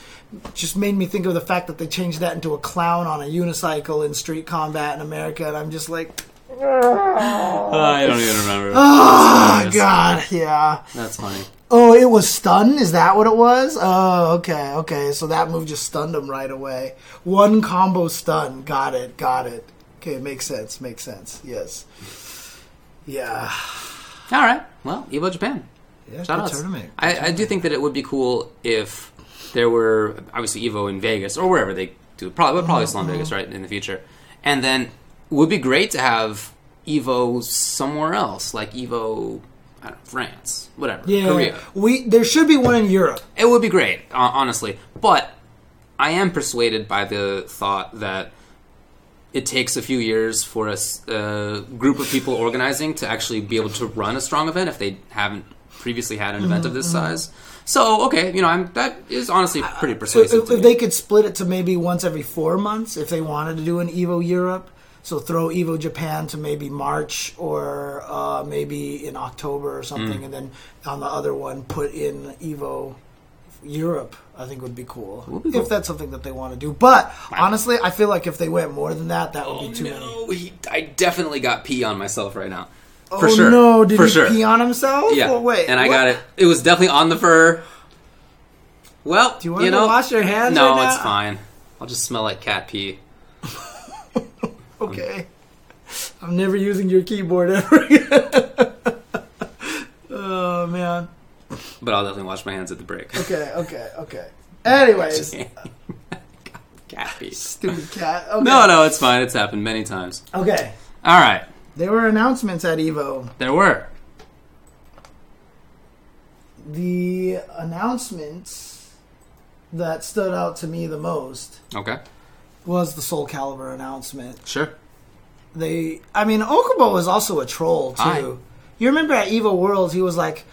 just made me think of the fact that they changed that into a clown on a unicycle in Street Combat in America, and I'm just like, I don't even remember. Oh God, yeah. That's funny. Oh, it was stun. Is that what it was? Oh, okay, okay. So that move just stunned him right away. One combo stun. Got it. Got it. Okay, makes sense. Makes sense. Yes. Yeah. All right. Well, Evo Japan. Yeah. Shout good outs. tournament. I, I do think that it would be cool if there were obviously Evo in Vegas or wherever they do. Probably, but probably in Vegas, mm-hmm. right, in the future. And then it would be great to have Evo somewhere else, like Evo, I don't know, France, whatever, Yeah. Korea. We there should be one in Europe. It would be great, uh, honestly. But I am persuaded by the thought that it takes a few years for a a group of people organizing to actually be able to run a strong event if they haven't previously had an event of this size. So okay, you know, I'm that is honestly pretty If, persuasive. if to me. they could split it to maybe once every four months, if they wanted to do an Evo Europe, so throw Evo Japan to maybe March or uh, maybe in October or something, Mm. and then on the other one put in Evo Europe. I think would be cool be cool. if that's something that they want to do. But honestly, I feel like if they went more than that, that would Oh be too many. no, he, I definitely got pee on myself right now. For oh sure. no! Did For he sure. pee on himself? Yeah. Oh, wait, and I what? got it. It was definitely on the fur. Well, Do you want to know, wash your hands? No, right it's fine. I'll just smell like cat pee. Okay. I'm never using your keyboard ever again. oh man. But I'll definitely wash my hands at the break. Okay, okay, okay. Anyways, cat pee. stupid cat. Okay. No, no, it's fine. It's happened many times. Okay. All right, There were announcements at Evo. there were. The announcements that stood out to me the most Okay, was the Soul Calibur announcement. sure. They, I mean, Okubo was also a troll too. You remember at Evil Worlds, he was like,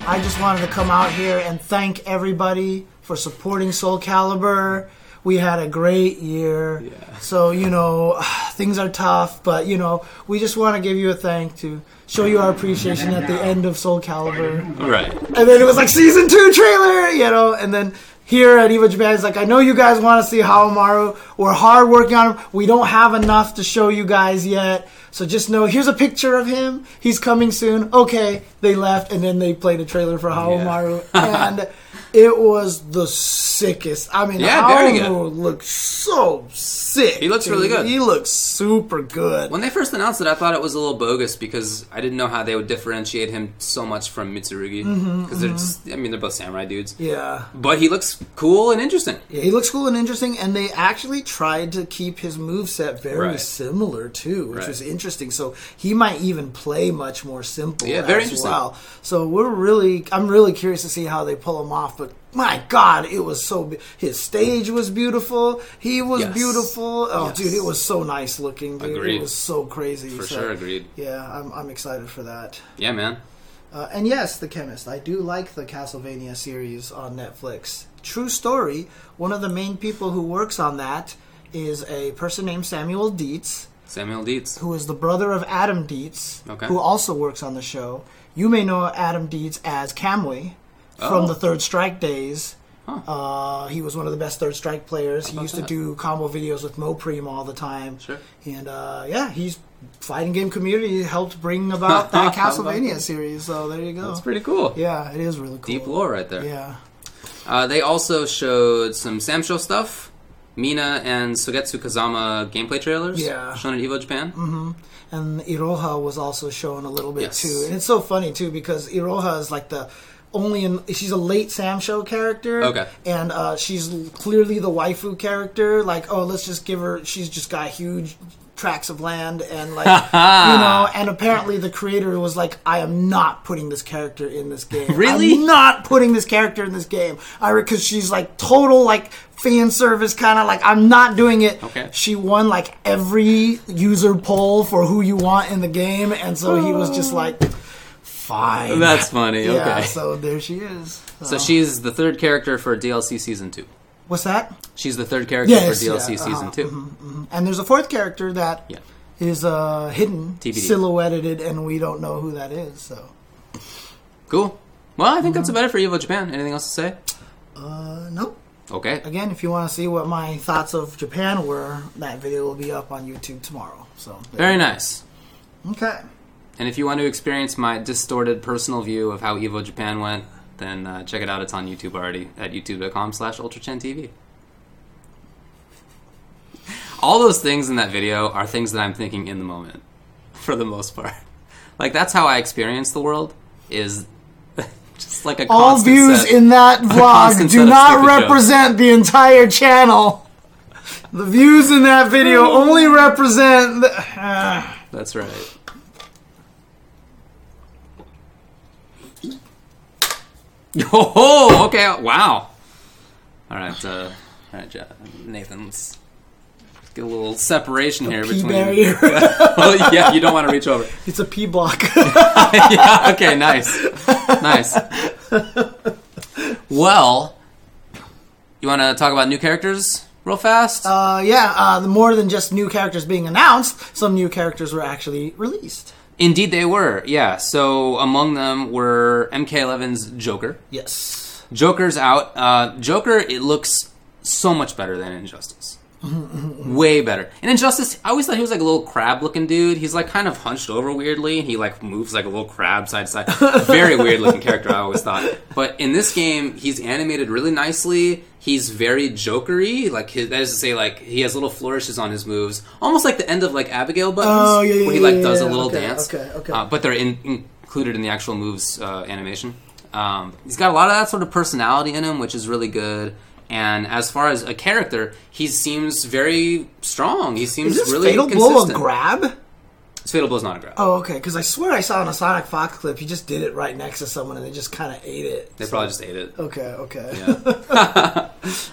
"I just wanted to come out here and thank everybody for supporting Soul Calibur. We had a great year. Yeah. So you know, things are tough, but you know, we just want to give you a thank to show you our appreciation at the end of Soul Calibur." Right. And then it was like season two trailer, you know, and then here at Evo Japan, it's like, I know you guys want to see Haomaru. We're hard working on him. We don't have enough to show you guys yet. So just know, here's a picture of him. He's coming soon. Okay, they left, and then they played a trailer for Haomaru. and it was the sickest. I mean, Yeah, looks so sick. He looks really good. He looks super good. When they first announced it, I thought it was a little bogus because I didn't know how they would differentiate him so much from Mitsurugi. Mm-hmm, because they're mm-hmm. just, I mean, they're both samurai dudes. Yeah. But he looks cool and interesting. Yeah, he looks cool and interesting, and they actually tried to keep his moveset very Right. similar too, which Right. was interesting. So he might even play much more simple Yeah, very interesting. well. So we're really, I'm really curious to see how they pull him off. But my God, it was so. be- His stage was beautiful. He was Yes. beautiful. Oh, Yes. dude, it was so nice looking. Dude. Agreed. It was so crazy. For So, sure, agreed. Yeah, I'm, I'm excited for that. Yeah, man. Uh, and yes, The Chemist. I do like the Castlevania series on Netflix. True story. One of the main people who works on that is a person named Samuel Deats, Samuel Deats. who is the brother of Adam Deats, Okay. who also works on the show. You may know Adam Deats as Camway Oh. from the Third Strike days. Huh. Uh, he was one of the best Third Strike players. He used that? to do combo videos with Mopreme all the time. Sure. And uh, yeah, he's fighting game community helped bring about that How about Castlevania series. So there you go. That's pretty cool. Yeah, it is really cool. Deep lore right there. Yeah. Uh, they also showed some Samsho stuff. Mina and Sogetsu Kazama gameplay trailers. Yeah. Shown at Evo Japan. Mm-hmm. And Iroha was also shown a little bit Yes. too. And it's so funny too because Iroha is like the only in she's a late Samsho character. Okay. And uh, she's clearly the waifu character. Like, oh, let's just give her. She's just got huge tracts of land and like you know. And apparently the creator was like, I am not putting this character in this game. Really? I'm not putting this character in this game. I because she's like total like fan service kind of like I'm not doing it. Okay. She won like every user poll for who you want in the game, and so he was just like, fine. That's funny. Yeah, Okay. so there she is. So she's the third character for DLC season two. What's that? She's the third character Yes, for DLC yeah, season uh-huh, 2 And there's a fourth character that is Yeah. uh, hidden, TBD. silhouetted, and we don't know who that is. So, Cool. Well, I think that's about it for Evo Japan. Anything else to say? uh, nope. Okay. Again, if you want to see what my thoughts of Japan were, that video will be up on YouTube tomorrow. So, Very nice. Okay. And if you want to experience my distorted personal view of how Evo Japan went, then uh, check it out. It's on YouTube already at youtube.com slash ultrachentv. All those things in that video are things that I'm thinking in the moment, for the most part. Like, that's how I experience the world, is just like a All views set- in that vlog do not stupid jokes. represent the entire channel. The views in that video only represent. The, Ah. That's right. Oh, okay. Wow. All right, uh, all right, Ja- Nathan. Let's get a little separation here P between. barrier. oh, yeah, you don't want to reach over. it's a P block. yeah. Okay. Nice. Nice. Well, you want to talk about new characters real fast? uh, yeah, uh, the more than just new characters being announced, some new characters were actually released. Indeed, they were. Yeah. So among them were MK11's Joker. Yes. Joker's out. Uh, Joker, it looks so much better than Injustice. Way better. And in Injustice, I always thought he was like a little crab looking dude. He's like kind of hunched over weirdly. And he like moves like a little crab side to side. Very weird looking character, I always thought. But in this game, he's animated really nicely. He's very jokery. Like his, that is to say, like he has little flourishes on his moves, almost like the end of like Abigail buttons, Oh, yeah, yeah, where he like does yeah, a little okay, dance. okay, okay. Uh, but they're in, included in the actual moves uh, animation. Um, he's got a lot of that sort of personality in him, which is really good. And as far as a character, he seems very strong. He seems Is this really Fatal consistent. Blow a grab? Fatal Blow's not a grab. Oh, okay. Because I swear I saw in a Sonic Fox clip, he just did it right next to someone and they just kind of ate it. They probably just ate it. Okay, okay.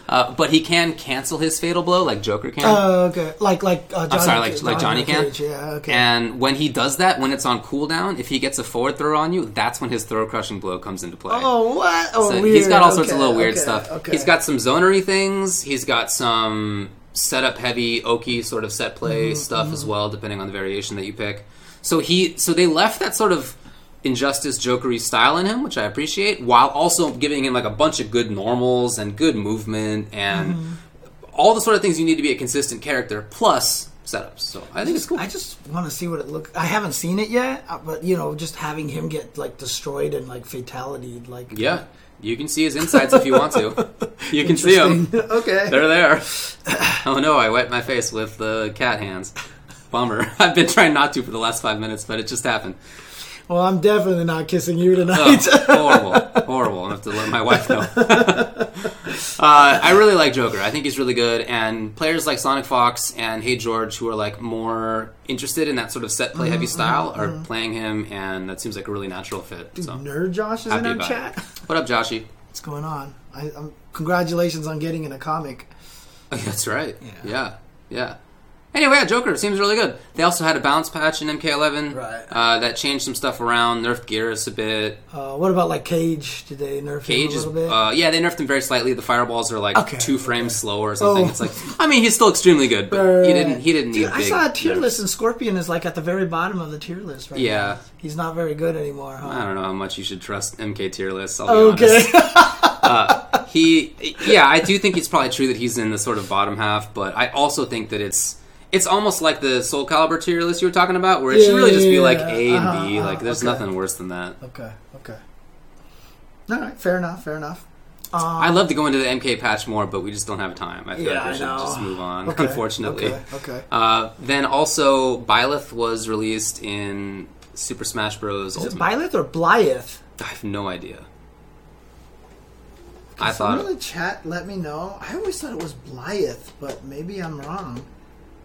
Uh, but he can cancel his Fatal Blow like Joker can. Oh, okay. Like, like, uh, Johnny, sorry, like- like Johnny can? Cage, Yeah, okay. and when he does that, when it's on cooldown, if he gets a forward throw on you, that's when his throw crushing blow comes into play. oh, what? Oh, So weird. he's got all sorts of little weird okay, stuff. Okay. He's got some zonery things. He's got some setup heavy Oki sort of set play Mm-hmm, stuff as well, depending on the variation that you pick. So he so they left that sort of injustice jokery style in him, which I appreciate, while also giving him like a bunch of good normals and good movement and Mm-hmm. all the sort of things you need to be a consistent character, plus setups. So I think it's cool. I just want to see what it looks. I haven't seen it yet, uh, but you know, just having him get like destroyed and like fatality, like yeah. You can see his insides if you want to. You can see them. Okay. They're there. Oh no, I wiped my face with the cat hands. Bummer. I've been trying not to for the last five minutes, but it just happened. Well, I'm definitely not kissing you Oh, tonight. horrible. Horrible. I have to let my wife know. uh, I really like Joker. I think he's really good. And players like Sonic Fox and Hey George, who are like more interested in that sort of set play Mm-hmm, heavy style, are playing him, and that seems like a really natural fit. So Nerd Josh is in our chat. it. What up, Joshy? What's going on? I, um, congratulations on getting in a comic. That's right. Yeah. yeah. Anyway, yeah, Joker seems really good. They also had a bounce patch in MK11 Right. uh, that changed some stuff around, nerfed Geras a bit. Uh, what about like Cage? Did they nerf Cage him a is, little bit? uh, yeah, they nerfed him very slightly. The fireballs are like Okay, two frames slower or something. Oh. It's like, I mean, he's still extremely good, but he didn't. He didn't Dude, need. I big saw a tier nerfs. list, and Scorpion is like at the very bottom of the tier list right Yeah. now. He's not very good anymore, huh? I don't know how much you should trust MK tier lists. I'll be Okay. honest. He, yeah, I do think it's probably true that he's in the sort of bottom half, but I also think that it's. It's almost like the Soul Calibur tier list you were talking about, where it should Yeah, really just be yeah, like. A and Uh-huh, B. uh-huh, Like, there's okay. nothing worse than that. okay, okay. All right, fair enough, fair enough. Um, I'd love to go into the MK patch more, but we just don't have time. I feel Yeah, like we I should know. just move on, Okay, unfortunately. Okay, okay. Uh, then also, Byleth was released in Super Smash Bros. Is it Byleth or Blyeth? I have no idea. I Someone thought in the chat let me know. I always thought it was Blyeth, but maybe I'm wrong.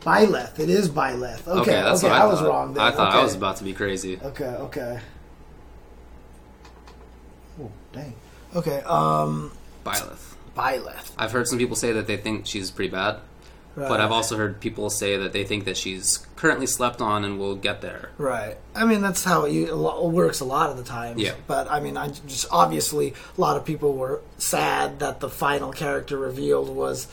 Byleth. It is Byleth. Okay, okay, that's what I, I, was wrong there. I thought I was about to be crazy. Okay, okay. Oh, dang. Okay, um, Byleth. Byleth. I've heard some people say that they think she's pretty bad, Right. but I've also heard people say that they think that she's currently slept on and will get there. Right. I mean, that's how it, u- a lo- works a lot of the times. Yeah. But I mean, I just obviously a lot of people were sad that the final character revealed was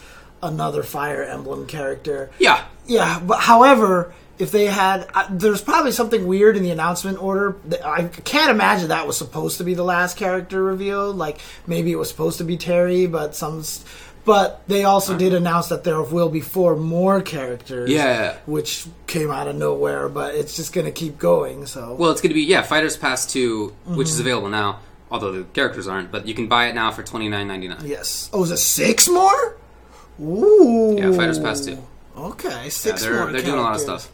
another Fire Emblem character. Yeah, Yeah, but however, if they had, uh, there's probably something weird in the announcement order. I can't imagine that was supposed to be the last character revealed. Like maybe it was supposed to be Terry, but some. But they also did announce that there will be four more characters. Yeah. Which came out of nowhere, but it's just going to keep going. So Well, it's going to be yeah, Fighters Pass 2, which Mm-hmm. is available now, although the characters aren't, but you can buy it now for twenty nine ninety nine. yes. Oh, is it six more? Ooh. Yeah, Fighters Pass 2. Okay, Yeah, six they're more. they're doing a lot of stuff.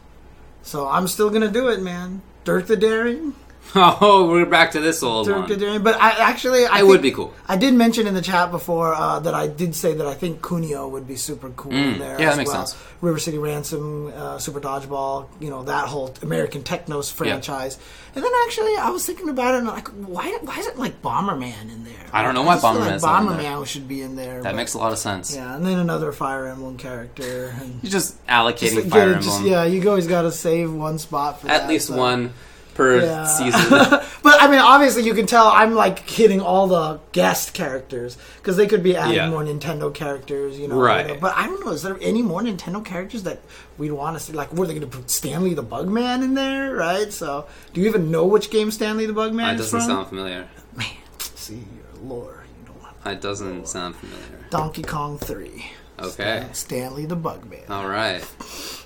So I'm still gonna do it, man. Dirk the Daring. Oh, we're back to this old one. But I actually, I It would be cool. I did mention in the chat before uh, that I did say that I think Kunio would be super cool in there. Mm. yeah, that makes well. sense. River City Ransom, uh, Super Dodgeball, you know that whole American Technos franchise. And then actually, I was thinking about it and like, why why isn't like Bomberman in there? I don't know why Bomberman's like not in there. Bomberman should be in there. That but- makes a lot of sense. yeah, and then another Fire Emblem character. And You're just allocating just, Fire yeah, Emblem. just- yeah, you always got to save one spot for At that, least so- one per Yeah. season. but I mean, obviously, you can tell I'm like hitting all the guest characters because they could be adding Yeah. more Nintendo characters, you know. Right. But I don't know. Is there any more Nintendo characters that we'd want to see? Like, were they going to put Stanley the Bugman in there? Right. So, do you even know which game Stanley the Bugman That doesn't from? sound familiar. Man, see your lore. You don't have That doesn't sound familiar. Donkey Kong Three. Okay. Stanley the Bugman. All right.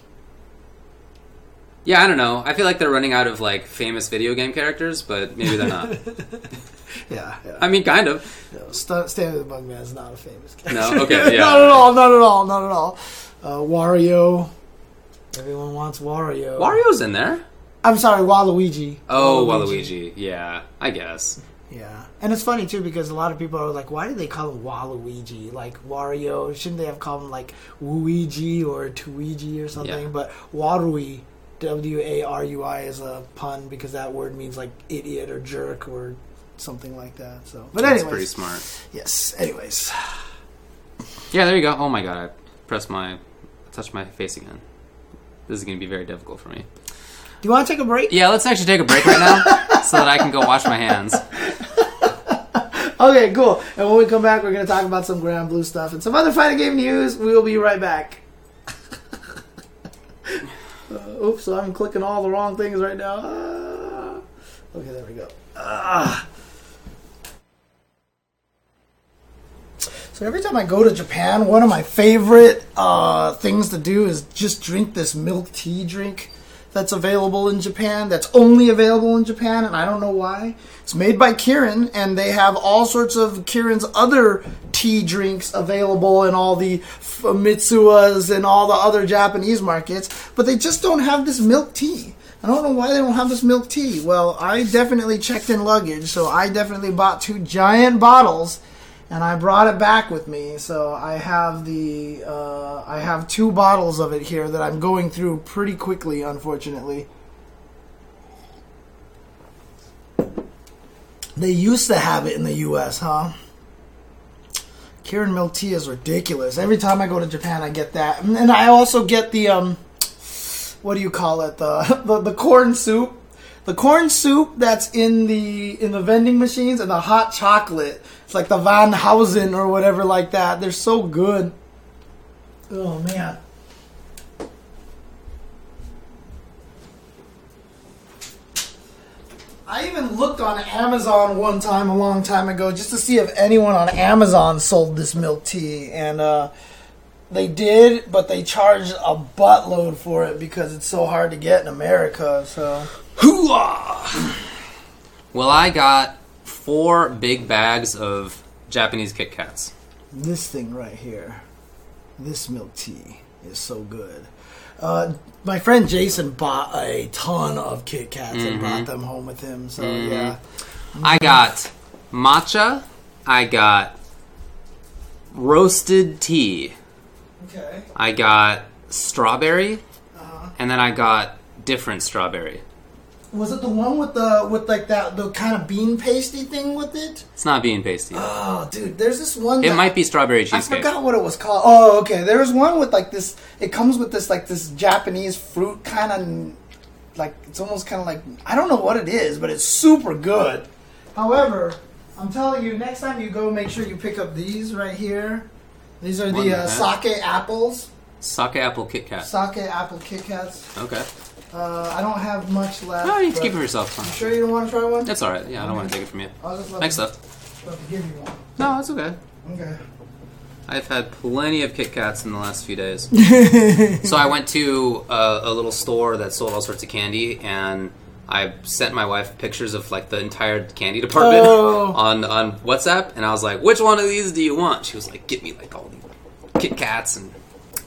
Yeah, I don't know. I feel like they're running out of like famous video game characters, but maybe they're not. Yeah. yeah. I mean, kind of. No, St- Stanley the Bugman is not a famous character. No? Okay, yeah. not at all. Not at all. Not at all. Uh, Wario. Everyone wants Wario. Wario's in there. I'm sorry, Waluigi. Oh, Waluigi. Yeah, I guess. Yeah, and it's funny too because a lot of people are like, "Why do they call him Waluigi? Like Wario? Shouldn't they have called him like Luigi or Tuigi or something?" Yeah. But Warui, W A R U I, is a pun because that word means like idiot or jerk or something like that. So, but That's pretty smart. yes. Anyways, Yeah, there you go. Oh my god, I pressed my, touched my face again. This is going to be very difficult for me. do you want to take a break? Yeah, let's actually take a break right now so that I can go wash my hands. Okay, cool. And when we come back, we're going to talk about some Granblue stuff and some other fighting game news. We will be right back. Uh, oops, so I'm clicking all the wrong things right now. Ah. okay, there we go. Ah. So every time I go to Japan, one of my favorite uh, things to do is just drink this milk tea drink that's available in Japan. That's only available in Japan, and I don't know why. It's made by Kirin, and they have all sorts of Kirin's other tea drinks available in all the Mitsuwas and all the other Japanese markets, but they just don't have this milk tea. I don't know why they don't have this milk tea. Well, I definitely checked in luggage, so I definitely bought two giant bottles and I brought it back with me. So I have the uh, I have two bottles of it here that I'm going through pretty quickly, unfortunately. They used to have it in the U.S., huh? Kirin milk tea is ridiculous. Every time I go to Japan, I get that, and and I also get the um, what do you call it? The the, the corn soup. The corn soup that's in the in the vending machines and the hot chocolate. It's like the Van Houten or whatever like that. They're so good. Oh man. I even looked on Amazon one time a long time ago just to see if anyone on Amazon sold this milk tea and uh they did, but they charged a buttload for it because it's so hard to get in America. So Hooah! Well, I got four big bags of Japanese Kit Kats. this thing right here, this milk tea is so good. Uh, my friend Jason bought a ton of Kit Kats and brought them home with him. So yeah, I got matcha. I got roasted tea. okay. I got strawberry, Uh-huh. and then I got different strawberry. Was it the one with the with like that the kind of bean pasty thing with it? It's not bean pasty. Oh, dude, there's this one. it that- might be strawberry cheesecake. I forgot what it was called. Oh, okay. There was one with like this. It comes with this like this Japanese fruit kind of like it's almost kind of like I don't know what it is, but it's super good. However, I'm telling you, next time you go, make sure you pick up these right here. These are the uh, sake apples, Sake apple Kit Kat. sake apple Kit Kats. Okay. Uh, I don't have much left. No, you can keep it for yourself. You sure you don't want to try one? That's all right. Yeah, I don't want to take it from you. I'll just let Thanks, me, though. let give you one. No, it's okay. Okay. I've had plenty of Kit Kats in the last few days. so I went to a, a little store that sold all sorts of candy, and I sent my wife pictures of like the entire candy department Oh. on on WhatsApp, and I was like, "Which one of these do you want?" She was like, "Get me like all the Kit Kats and."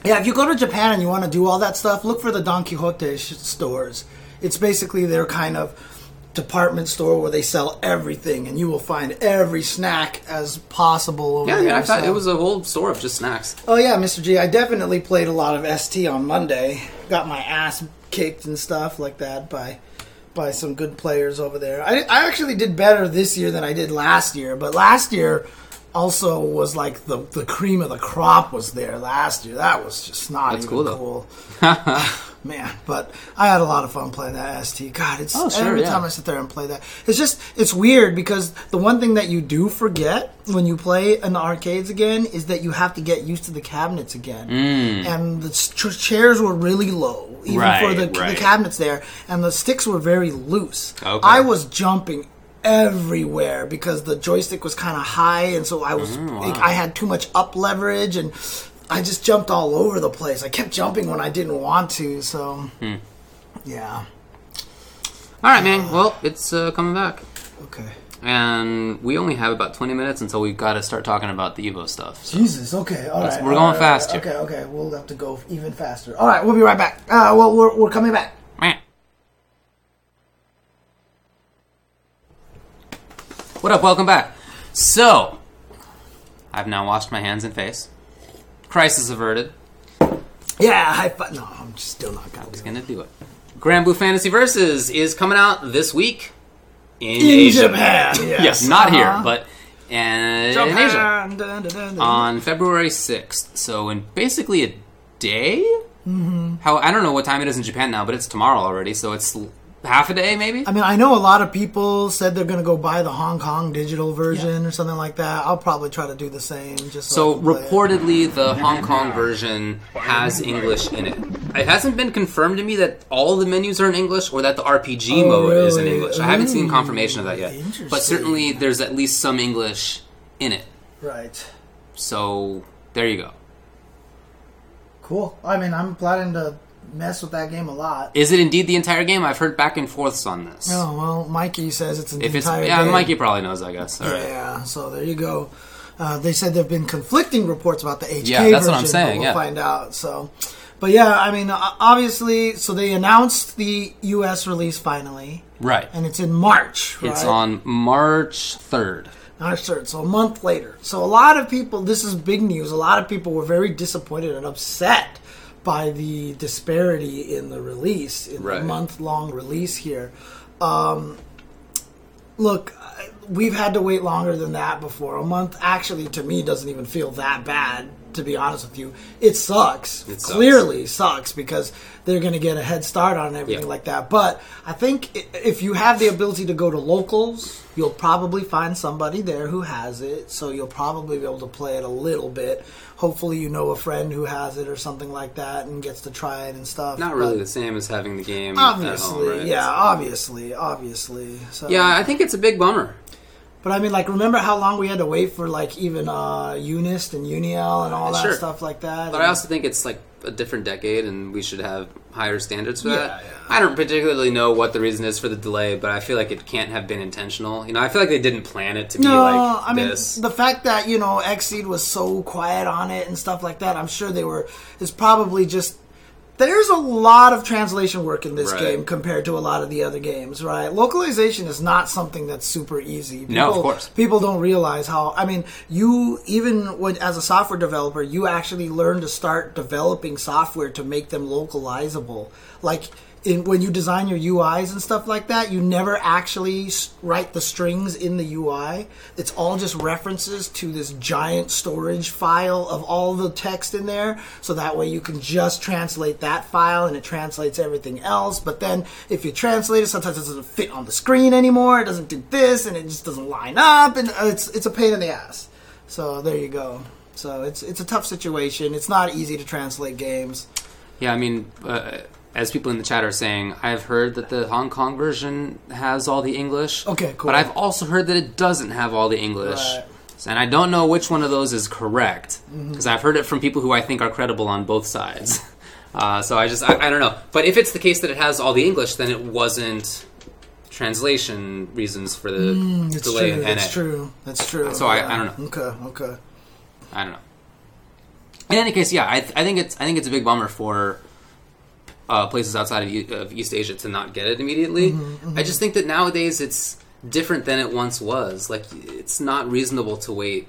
Yeah, if you go to Japan and you want to do all that stuff, look for the Don Quijote stores. It's basically their kind of department store where they sell everything, and you will find every snack as possible. Over Yeah, there, I thought it was a whole store of just snacks. Oh yeah, Mr. G. I definitely played a lot of ST on Monday. Got my ass kicked and stuff like that by by some good players over there. I, I actually did better this year than I did last year, but last year also was like the the cream of the crop was there last year. That was just not That's even cool, cool. Man, but I had a lot of fun playing that ST. God, it's Oh, sure, every yeah. time I sit there and play that. It's just it's weird because the one thing that you do forget when you play in the arcades again is that you have to get used to the cabinets again. And the ch- chairs were really low, even for Mm. Right, the, the cabinets there, and the sticks were very loose. Okay. I was jumping everywhere because the joystick was kind of high, and so I was Mm, I had too much up leverage and. I just jumped all over the place. I kept jumping when I didn't want to, so Hmm. yeah. All right, man. Well, it's uh, coming back. Okay. And we only have about 20 minutes until we've got to start talking about the Evo stuff. So. Jesus. Okay. All we're all going right, fast all right. Okay. Okay. We'll have to go even faster. All right. We'll be right back. Uh, well, we're we're coming back. What up? Welcome back. So, I've now washed my hands and face. Crisis averted. Yeah. High five. No, I'm just still not gonna do it. Gonna do it. Granblue Fantasy Versus is coming out this week in, In Asia. Japan. Yes. Yes, not here, Uh-huh. but uh, in Asia Dun, dun, dun, dun. on February sixth. So in basically a day. Mm-hmm. How I don't know what time it is in Japan now, but it's tomorrow already. So it's l- half a day, maybe. I mean, I know a lot of people said they're gonna go buy the Hong Kong digital version or something like that. I'll probably try to do the same. Just so, So play it. reportedly, the Hong Kong version has English in it. It hasn't been confirmed to me that all the menus are in English or that the RPG Oh, mode is in? English. I haven't seen confirmation of that yet. But certainly, there's at least some English in it. Right. So there you go. Cool. I mean, I'm planning to mess with that game a lot. Is it indeed the entire game? I've heard back and forths on this. Oh well, Mikey says it's an if it's entire yeah, game. Mikey probably knows. I guess. All right. Yeah, so there you go. Uh, they said there've been conflicting reports about the HK Yeah, that's version. what I'm saying, we'll yeah. find out. So, but yeah, I mean, obviously, so they announced the U.S. release finally, Right. and it's in March. Right? It's on March third. March third, so a month later. So a lot of people, this is big news. A lot of people were very disappointed and upset by the disparity in the release in Right. the month long release here. Um, look, we've had to wait longer than that before. A month actually, to me, doesn't even feel that bad. To be honest with you, it sucks. It sucks. Clearly sucks because they're going to get a head start on everything Yeah. like that. But I think if you have the ability to go to locals, you'll probably find somebody there who has it. So you'll probably be able to play it a little bit. Hopefully, you know a friend who has it or something like that and gets to try it and stuff. Not really the same as having the game Obviously, at home, right? yeah, obviously, obviously. So Yeah, I think it's a big bummer. But I mean, like, remember how long we had to wait for like even uh, Unist and Uniel and all that Sure. stuff like that. But I also think it's like a different decade, and we should have higher standards for Yeah, that. yeah. I don't particularly know what the reason is for the delay, but I feel like it can't have been intentional. You know, I feel like they didn't plan it to be No, like I mean this. the fact that you know Xseed was so quiet on it and stuff like that. I'm sure they were. It's probably just there's a lot of translation work in this Right. game compared to a lot of the other games, right? Localization is not something that's super easy. People, No, of course. People don't realize how. I mean, you even when as a software developer, you actually learn to start developing software to make them localizable. Like in, when you design your UIs and stuff like that, you never actually write the strings in the UI. It's all just references to this giant storage file of all the text in there. So that way you can just translate that file and it translates everything else. But then if you translate it, sometimes it doesn't fit on the screen anymore. It doesn't do this and it just doesn't line up. And uh, it's, it's a pain in the ass. So there you go. So it's, it's a tough situation. It's not easy to translate games. yeah, I mean, uh, as people in the chat are saying, I've heard that the Hong Kong version has all the English. Okay, cool. But I've also heard that it doesn't have all the English. Right. And I don't know which one of those is correct Mm-hmm. because I've heard it from people who I think are credible on both sides. Uh, so I just I, I don't know. But if it's the case that it has all the English, then it wasn't translation reasons for the Mm, It's delay true. in. That's true. That's true. So I- Yeah. I don't know. Okay. Okay. I don't know. In any case, yeah, I, I think it's I think it's a big bummer for uh, places outside of, of East Asia to not get it immediately. Mm-hmm, I just think that nowadays it's different than it once was. Like it's not reasonable to wait.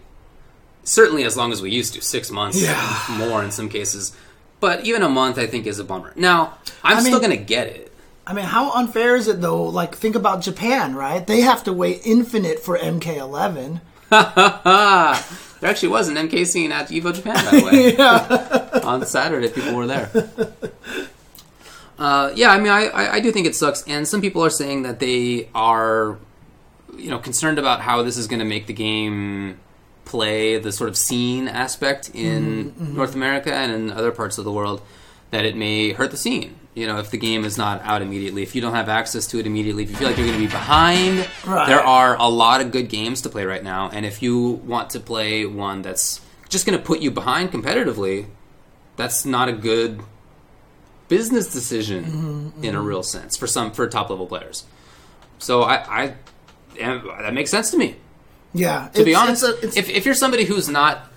Certainly, as long as we used to, six months, Yeah. more in some cases. But even a month, I think, is a bummer. Now, I'm I still going to get it. I mean, how unfair is it though? Like, think about Japan, right? They have to wait infinite for MK11. there actually was an MK scene at Evo Japan, by the way. On Saturday, people were there. Uh, yeah, I mean, I, I, I do think it sucks, and some people are saying that they are, you know, concerned about how this is going to make the game play the sort of scene aspect in North America and in other parts of the world. That it may hurt the scene. You know, if the game is not out immediately, if you don't have access to it immediately, if you feel like you're going to be behind, Right. there are a lot of good games to play right now. And if you want to play one that's just going to put you behind competitively, that's not a good business decision Mm-hmm, in a real sense for some for top level players. So I, I and that makes sense to me. Yeah. To be honest, if if you're somebody who's not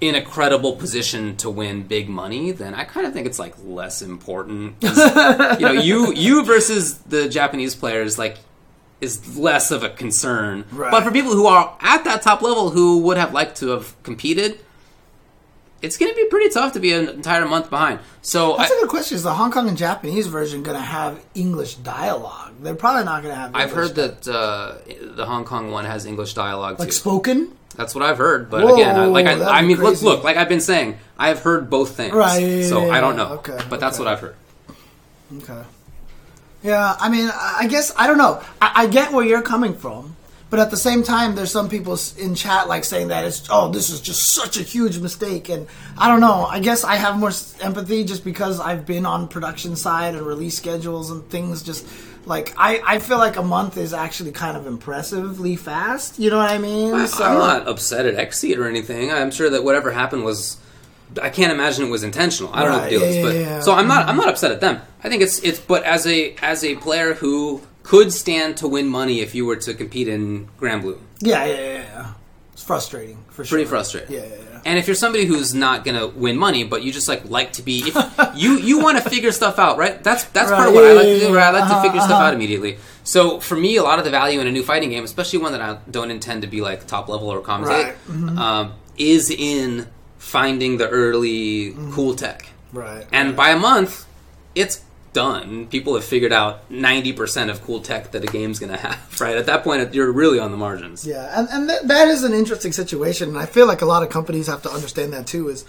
in a credible position to win big money, then I kind of think it's like less important. you know, you you versus the Japanese players like is less of a concern. Right. But for people who are at that top level who would have liked to have competed, it's going to be pretty tough to be an entire month behind. So That's I, a good question. Is the Hong Kong and Japanese version going to have English dialogue? They're probably not going to have. I've English heard that uh, the Hong Kong one has English dialogue like too. spoken. That's what I've heard. But Whoa, again, I, like I, I mean, look, crazy. look, like I've been saying, I've heard both things. Right, so I don't know. Okay, But that's okay. what I've heard. Okay. Yeah, I mean, I I guess I don't know. I, I get where you're coming from, but at the same time, there's some people in chat like saying that it's oh, this is just such a huge mistake, and I don't know. I guess I have more empathy just because I've been on production side and release schedules and things. Just like I, I feel like a month is actually kind of impressively fast. You know what I mean? I, I'm not upset at Xseed or anything. I'm sure that whatever happened was. I can't imagine it was intentional. I don't know what the Right, deal is, yeah, but yeah, yeah. so I'm not. I'm mm-hmm. not upset at them. I think it's it's. But as a as a player who could stand to win money if you were to compete in Granblue, Yeah, yeah, yeah. yeah. It's frustrating for sure. pretty frustrating. Yeah, yeah, yeah. And if you're somebody who's not gonna win money, but you just like like to be, if you you want to figure stuff out, right? That's that's part of Right, what I like to do. Where I like to Uh-huh, figure stuff uh-huh. out immediately. So for me, a lot of the value in a new fighting game, especially one that I don't intend to be like top level or commentate, Right. Mm-hmm. um, is in finding the early Mm-hmm. cool tech. Right. And by a month, it's done. People have figured out ninety percent of cool tech that a game's gonna have. Right at that point, you're really on the margins. Yeah, and, and th- that is an interesting situation, and I feel like a lot of companies have to understand that too. Is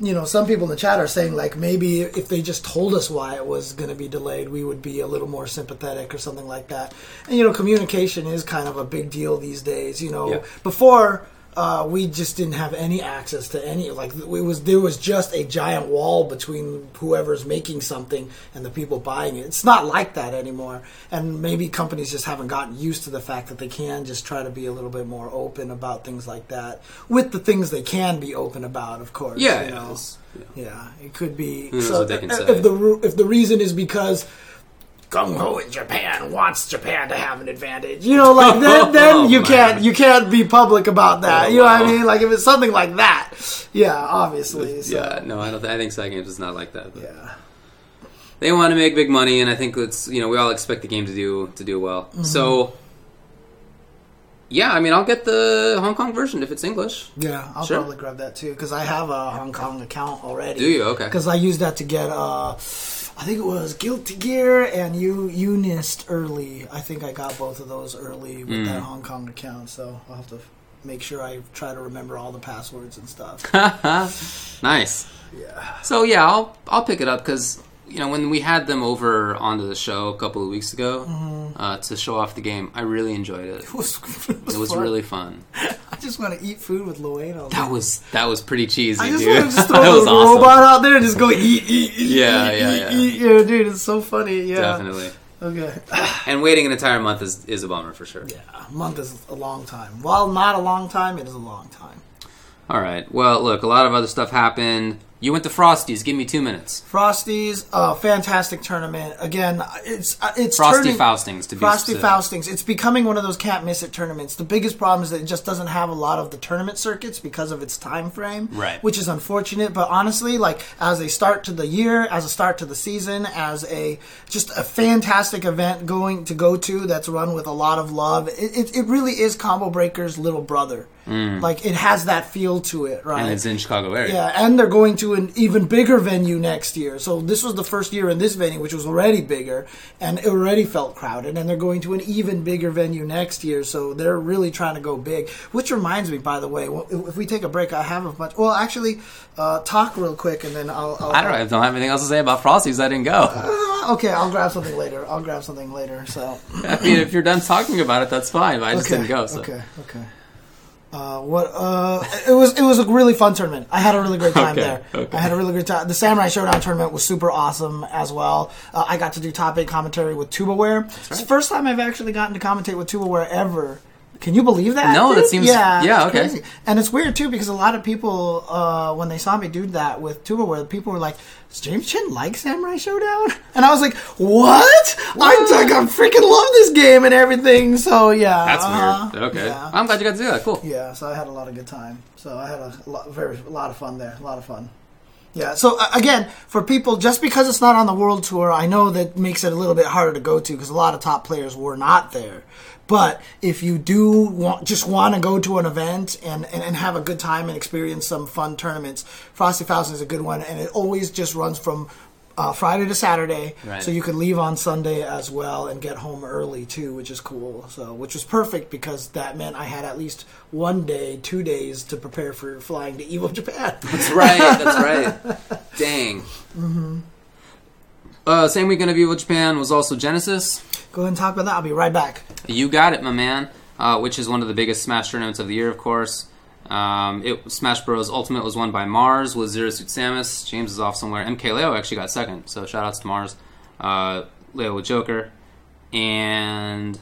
you know, some people in the chat are saying like maybe if they just told us why it was going to be delayed, we would be a little more sympathetic or something like that. And you know, communication is kind of a big deal these days. You know, Yeah. before. Uh, we just didn't have any access to any like it was there was just a giant wall between whoever's making something and the people buying it. It's not like that anymore, and maybe companies just haven't gotten used to the fact that they can just try to be a little bit more open about things like that with the things they can be open about, of course. Yeah, you yeah, know. yeah. Yeah, it could be. so what they can if, if the if the reason is because gung ho in Japan wants Japan to have an advantage, you know, like then, then Oh, you man. can't you can't be public about that. Oh, you know what I mean? Like if it's something like that, yeah, obviously. So, Yeah, no, I don't. Th- I think Cygames is not like that. But yeah. They want to make big money, and I think it's you know we all expect the game to do to do well. Mm-hmm. So, yeah, I mean, I'll get the Hong Kong version if it's English. Yeah, I'll Sure. probably grab that too because I have a Hong Kong account already. Do you? Okay. Because I use that to get, uh, I think it was Guilty Gear and you you Unist early. I think I got both of those early with Hmm. that Hong Kong account. So I'll have to make sure I try to remember all the passwords and stuff. nice. yeah. So yeah, I'll I'll pick it up because you know when we had them over onto the show a couple of weeks ago Mm-hmm. uh, to show off the game, I really enjoyed it. It was, it was, It was fun. really fun. I just want to eat food with Lowain day. That was that was pretty cheesy, I just dude. want to just that throw was the awesome. robot out there and just go eat, eat, eat. Yeah, eat, yeah, eat, yeah. Eat. Yeah, dude, it's so funny. Yeah. Definitely. Okay. And waiting an entire month is, is a bummer for sure. Yeah, a month is a long time. While not a long time, it is a long time. All right. Well, look, a lot of other stuff happened. You went to Frosty's. Give me two minutes. Frosties, uh, fantastic tournament. Again, it's uh, it's Frosty turning, Faustings to be Frosty specific. Faustings. It's becoming one of those can't miss it tournaments. The biggest problem is that it just doesn't have a lot of the tournament circuits because of its time frame, Right. Which is unfortunate. But honestly, like as a start to the year, as a start to the season, as a just a fantastic event going to go to that's run with a lot of love. It, it, it really is Combo Breaker's little brother. Like it has that feel to it, right? Mm. And it's in Chicago area. Yeah, and they're going to an even bigger venue next year. So this was the first year in this venue, which was already bigger, and it already felt crowded. And they're going to an even bigger venue next year. So they're really trying to go big. Which reminds me, by the way, well, if we take a break, I have a bunch. Well, actually, uh, talk real quick, and then I'll. I'll I don't. I don't have anything else to say about Frosty's. I didn't go. Uh, okay, I'll grab something later. I'll grab something later. So. I mean, if you're done talking about it, that's fine. But I just okay, didn't go. So. Okay. Okay. Uh, what? Uh, it was it was a really fun tournament. I had a really great time Okay, there. okay. I had a really great time. The Samurai Shodown tournament was super awesome as well. Uh, I got to do top eight commentary with Tubaware. It's the first time I've actually gotten to commentate with Tubaware ever. Can you believe that? No, that dude? seems- yeah, yeah, okay. crazy. And it's weird too because a lot of people uh, when they saw me do that with Tubaware, people were like, "Does James Chen like Samurai Shodown?" And I was like, "What? I'm like, I freaking love this game and everything." So yeah, That's uh-huh. weird. Okay. Yeah. I'm glad you got to do that. Cool. Yeah, so I had a lot of good time. So I had a lot, very a lot of fun there. A lot of fun. Yeah. So uh, again, for people, just because it's not on the world tour, I know that makes it a little bit harder to go to because a lot of top players were not there. But if you do want, just want to go to an event and, and, and have a good time and experience some fun tournaments, Frosty Faust is a good one, and it always just runs from uh, Friday to Saturday, Right. so you can leave on Sunday as well and get home early too, which is cool. So, which was perfect because that meant I had at least one day, two days to prepare for flying to Evo Japan. That's right. That's right. Dang. Mm-hmm. Uh, same weekend of Evo Japan was also Genesis. Go ahead and talk about that. I'll be right back. You got it, my man. Uh, which is one of the biggest Smash tournaments of the year, of course. Um, it, Smash Bros. Ultimate was won by Marss with Zero Suit Samus. James is off somewhere. MK Leo actually got second, so shout outs to Marss. Uh, Leo with Joker. And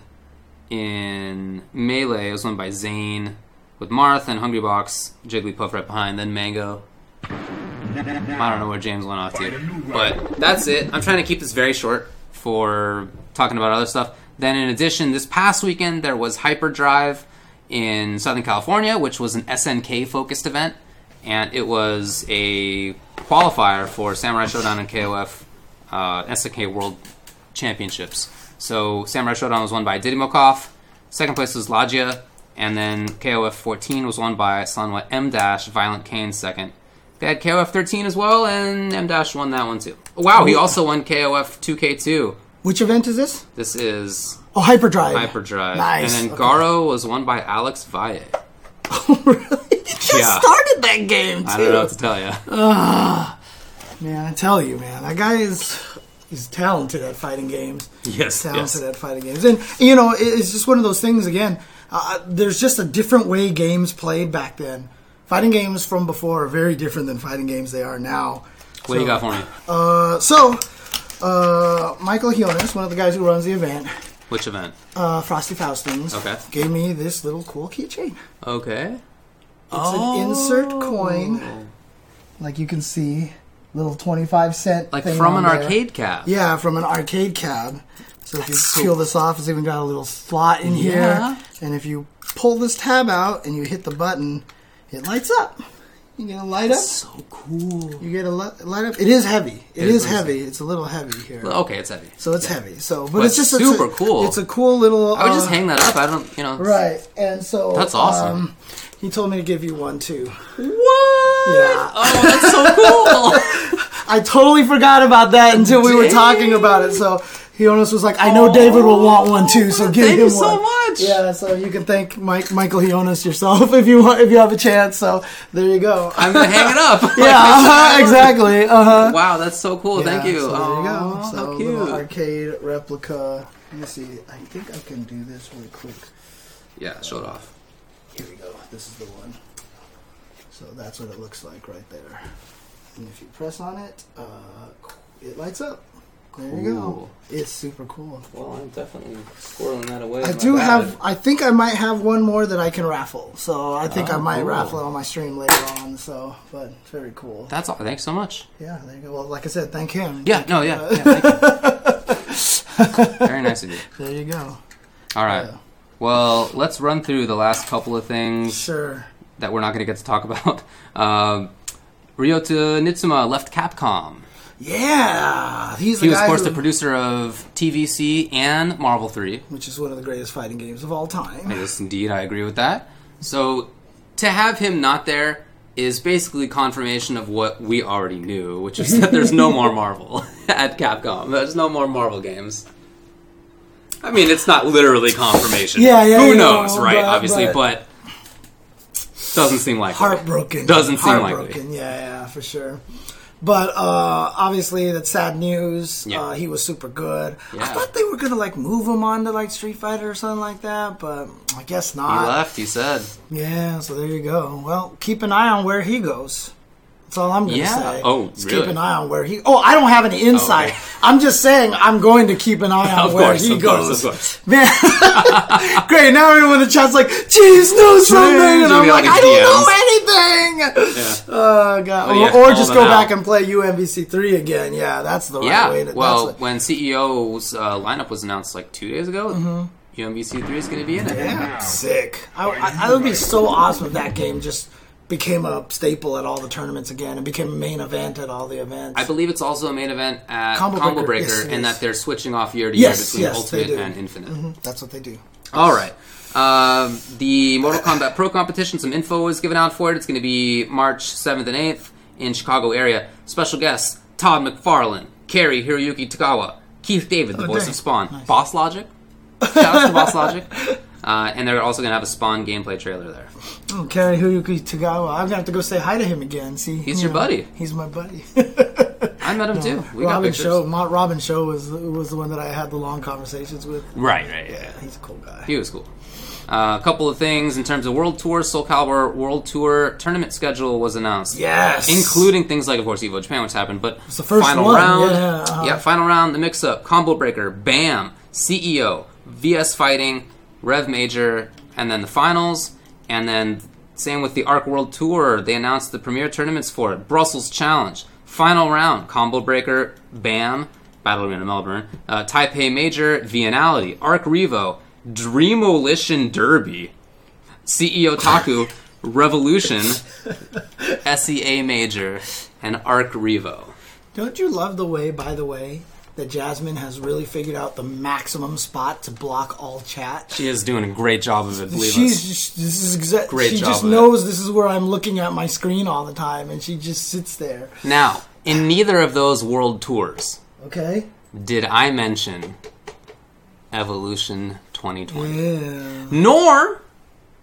in Melee, it was won by Zain with Marth and Hungrybox, Jigglypuff right behind, then Mang0. I don't know where James went off to. But that's it. I'm trying to keep this very short for talking about other stuff. Then, in addition, this past weekend there was Hyperdrive in Southern California, which was an SNK focused event. And it was a qualifier for Samurai Shodown and KOF uh, SNK World Championships. So, Samurai Shodown was won by Didimokof. Second place was Lagia. And then KOF 14 was won by Sanwa M Dash, Violent Kane second. They had KOF 13 as well, and M Dash won that one too. Wow, he also won KOF 2K2. Which event is this? This is Oh, Hyperdrive. Hyperdrive. Nice. And then Okay. Garou was won by Alex Valle. Oh, really? You just Yeah. started that game too. I don't know what to tell you. Man, I tell you, man, that guy is he's talented at fighting games. Yes, talented yes. at fighting games, and you know, it's just one of those things. Again, uh, there's just a different way games played back then. Fighting games from before are very different than fighting games they are now. What do you got for me? Uh, so, uh, Michael Hionis, one of the guys who runs the event, Which event? uh, Frosty Faustings, Okay. gave me this little cool keychain. Okay. It's an insert coin, like you can see, little twenty-five cent, Like thing from on an there. arcade cab. Yeah, from an arcade cab. So if you peel this off, it's even got a little slot in Yeah. here. And if you pull this tab out and you hit the button, it lights up. You get a light up. So cool. You get a li- light up. It is heavy. It it is is heavy. It's a little heavy here. Okay, it's heavy. So it's heavy. So, but, But it's just super it's a, cool. It's a cool little. I would just uh, hang that up. I don't, you know. Right, and so That's awesome. Um, he told me to give you one too. What? Yeah. Oh, that's so cool. I totally forgot about that until we were talking about it. So Hionis was like, "I know David will want one too, so give Thank him you so much. Yeah, so you can thank Mike, Michael Hionis yourself if you want, if you have a chance. So there you go. I'm gonna hang it up. Yeah, uh-huh, exactly. Uh huh. Wow, that's so cool. Thank you. So there you go. Aw, So how little cute. arcade replica. Let me see. I think I can do this really quick. Yeah, show it off. Here we go. This is the one. So that's what it looks like right there. And if you press on it, uh, it lights up. There you go. It's super cool. Well, I'm definitely squirreling that away. I do have. I think I might have one more that I can raffle. So I think I Oh, might cool. raffle it on my stream later on. So, but it's very cool. That's all. Thanks so much. Yeah, there you go. Well, like I said, thank him. Yeah. No. Yeah. yeah thank you. Very nice of you. There you go. All right. Yeah. Well, let's run through the last couple of things Sure. that we're not going to get to talk about. Um, Ryota Niitsuma left Capcom. Yeah, he's the He was, guy of course, who- the producer of TVC and Marvel 3. which is one of the greatest fighting games of all time. Yes, indeed, I agree with that. So, to have him not there is basically confirmation of what we already knew, which is that there's no more Marvel at Capcom. There's no more Marvel games. I mean, it's not literally confirmation. Yeah, yeah, Who knows, right? but- Obviously, but- but, doesn't seem like Heartbroken. Doesn't seem likely. Heartbroken. Yeah, yeah, for sure. But uh, obviously, that's sad news. Yeah. Uh, he was super good. I thought they were gonna like move him on to like Street Fighter or something like that, but I guess not. He left. He said, Yeah, so there you go. Well, keep an eye on where he goes. That's all I'm gonna Yeah. say. Oh, Just really? Keep an eye on where he. Oh, I don't have any insight. okay. I'm just saying I'm going to keep an eye on "Of where course, he of goes. course, of course." Man, great! Now everyone in the chat's like, "Jeez, know something," and I'm like, "I don't know anything." Yeah. Oh god! Oh, yeah, or, or just go out. back and play UMVC three again. Yeah, that's the right Yeah. way. To, well, when CEO's uh, lineup was announced like two days ago, UMVC three is going to be in it. yeah, sick. I, I, I would be so awesome if that game just became a staple at all the tournaments again and became a main event at all the events. I believe it's also a main event at Combo Combo, Breaker, Breaker, yes, and is. that they're switching off year to Yes, year between yes, they Ultimate and Infinite. That's what they do. All right. Um, the Mortal Kombat Pro competition, some info is given out for it. It's going to be March 7th and 8th in Chicago area. Special guests Todd McFarlane, Cary Hiroyuki Tagawa, Keith David, the Oh, voice dang. of Spawn, Nice. Boss Logic. Shout out to Boss Logic. Uh, and they're also going to have a Spawn gameplay trailer there. Oh, Cary Hiroyuki Tagawa. I'm gonna have to go say hi to him again. See, He's you your buddy. He's my buddy. I met him too. We got Robin. Show. Ma- Robin Shou was was the one that I had the long conversations with. Right, right, yeah. He's a cool guy. He was cool. Uh, a couple of things in terms of World Tour, Soul Calibur World Tour tournament schedule was announced. Yes, Including things like, of course, Evo Japan, which happened, but it's the first final one, round, yeah, uh-huh. final round, the mix-up, Combo Breaker, BAM, CEO, VS Fighting, Rev Major, and then the finals, and then same with the Arc World Tour. They announced the premier tournaments for it: Brussels Challenge, final round, Combo Breaker, BAM, Battle Arena Melbourne, uh, Taipei Major, Viennality, Arc Revo, Dreamolition Derby, CEO Taku, Revolution, SEA Major, and Arc Revo. Don't you love the way, by the way, that Jasmine has really figured out the maximum spot to block all chat? She is doing a great job of it, believe She's us. just, this is exact. Great she job just of it. knows this is where I'm looking at my screen all the time, and she just sits there. Now, in neither of those world tours Okay. did I mention Evolution 2020. Yeah. Nor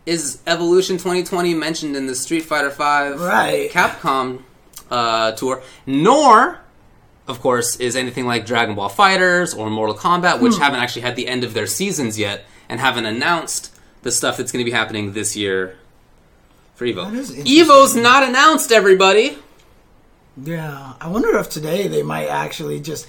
is Evolution 2020 mentioned in the Street Fighter V Right. Capcom uh, tour. Nor, of course, is anything like Dragon Ball Fighters or Mortal Kombat, which Hmm. haven't actually had the end of their seasons yet and haven't announced the stuff that's going to be happening this year for Evo. That is interesting. Evo's not announced, everybody. Yeah, I wonder if today they might actually just.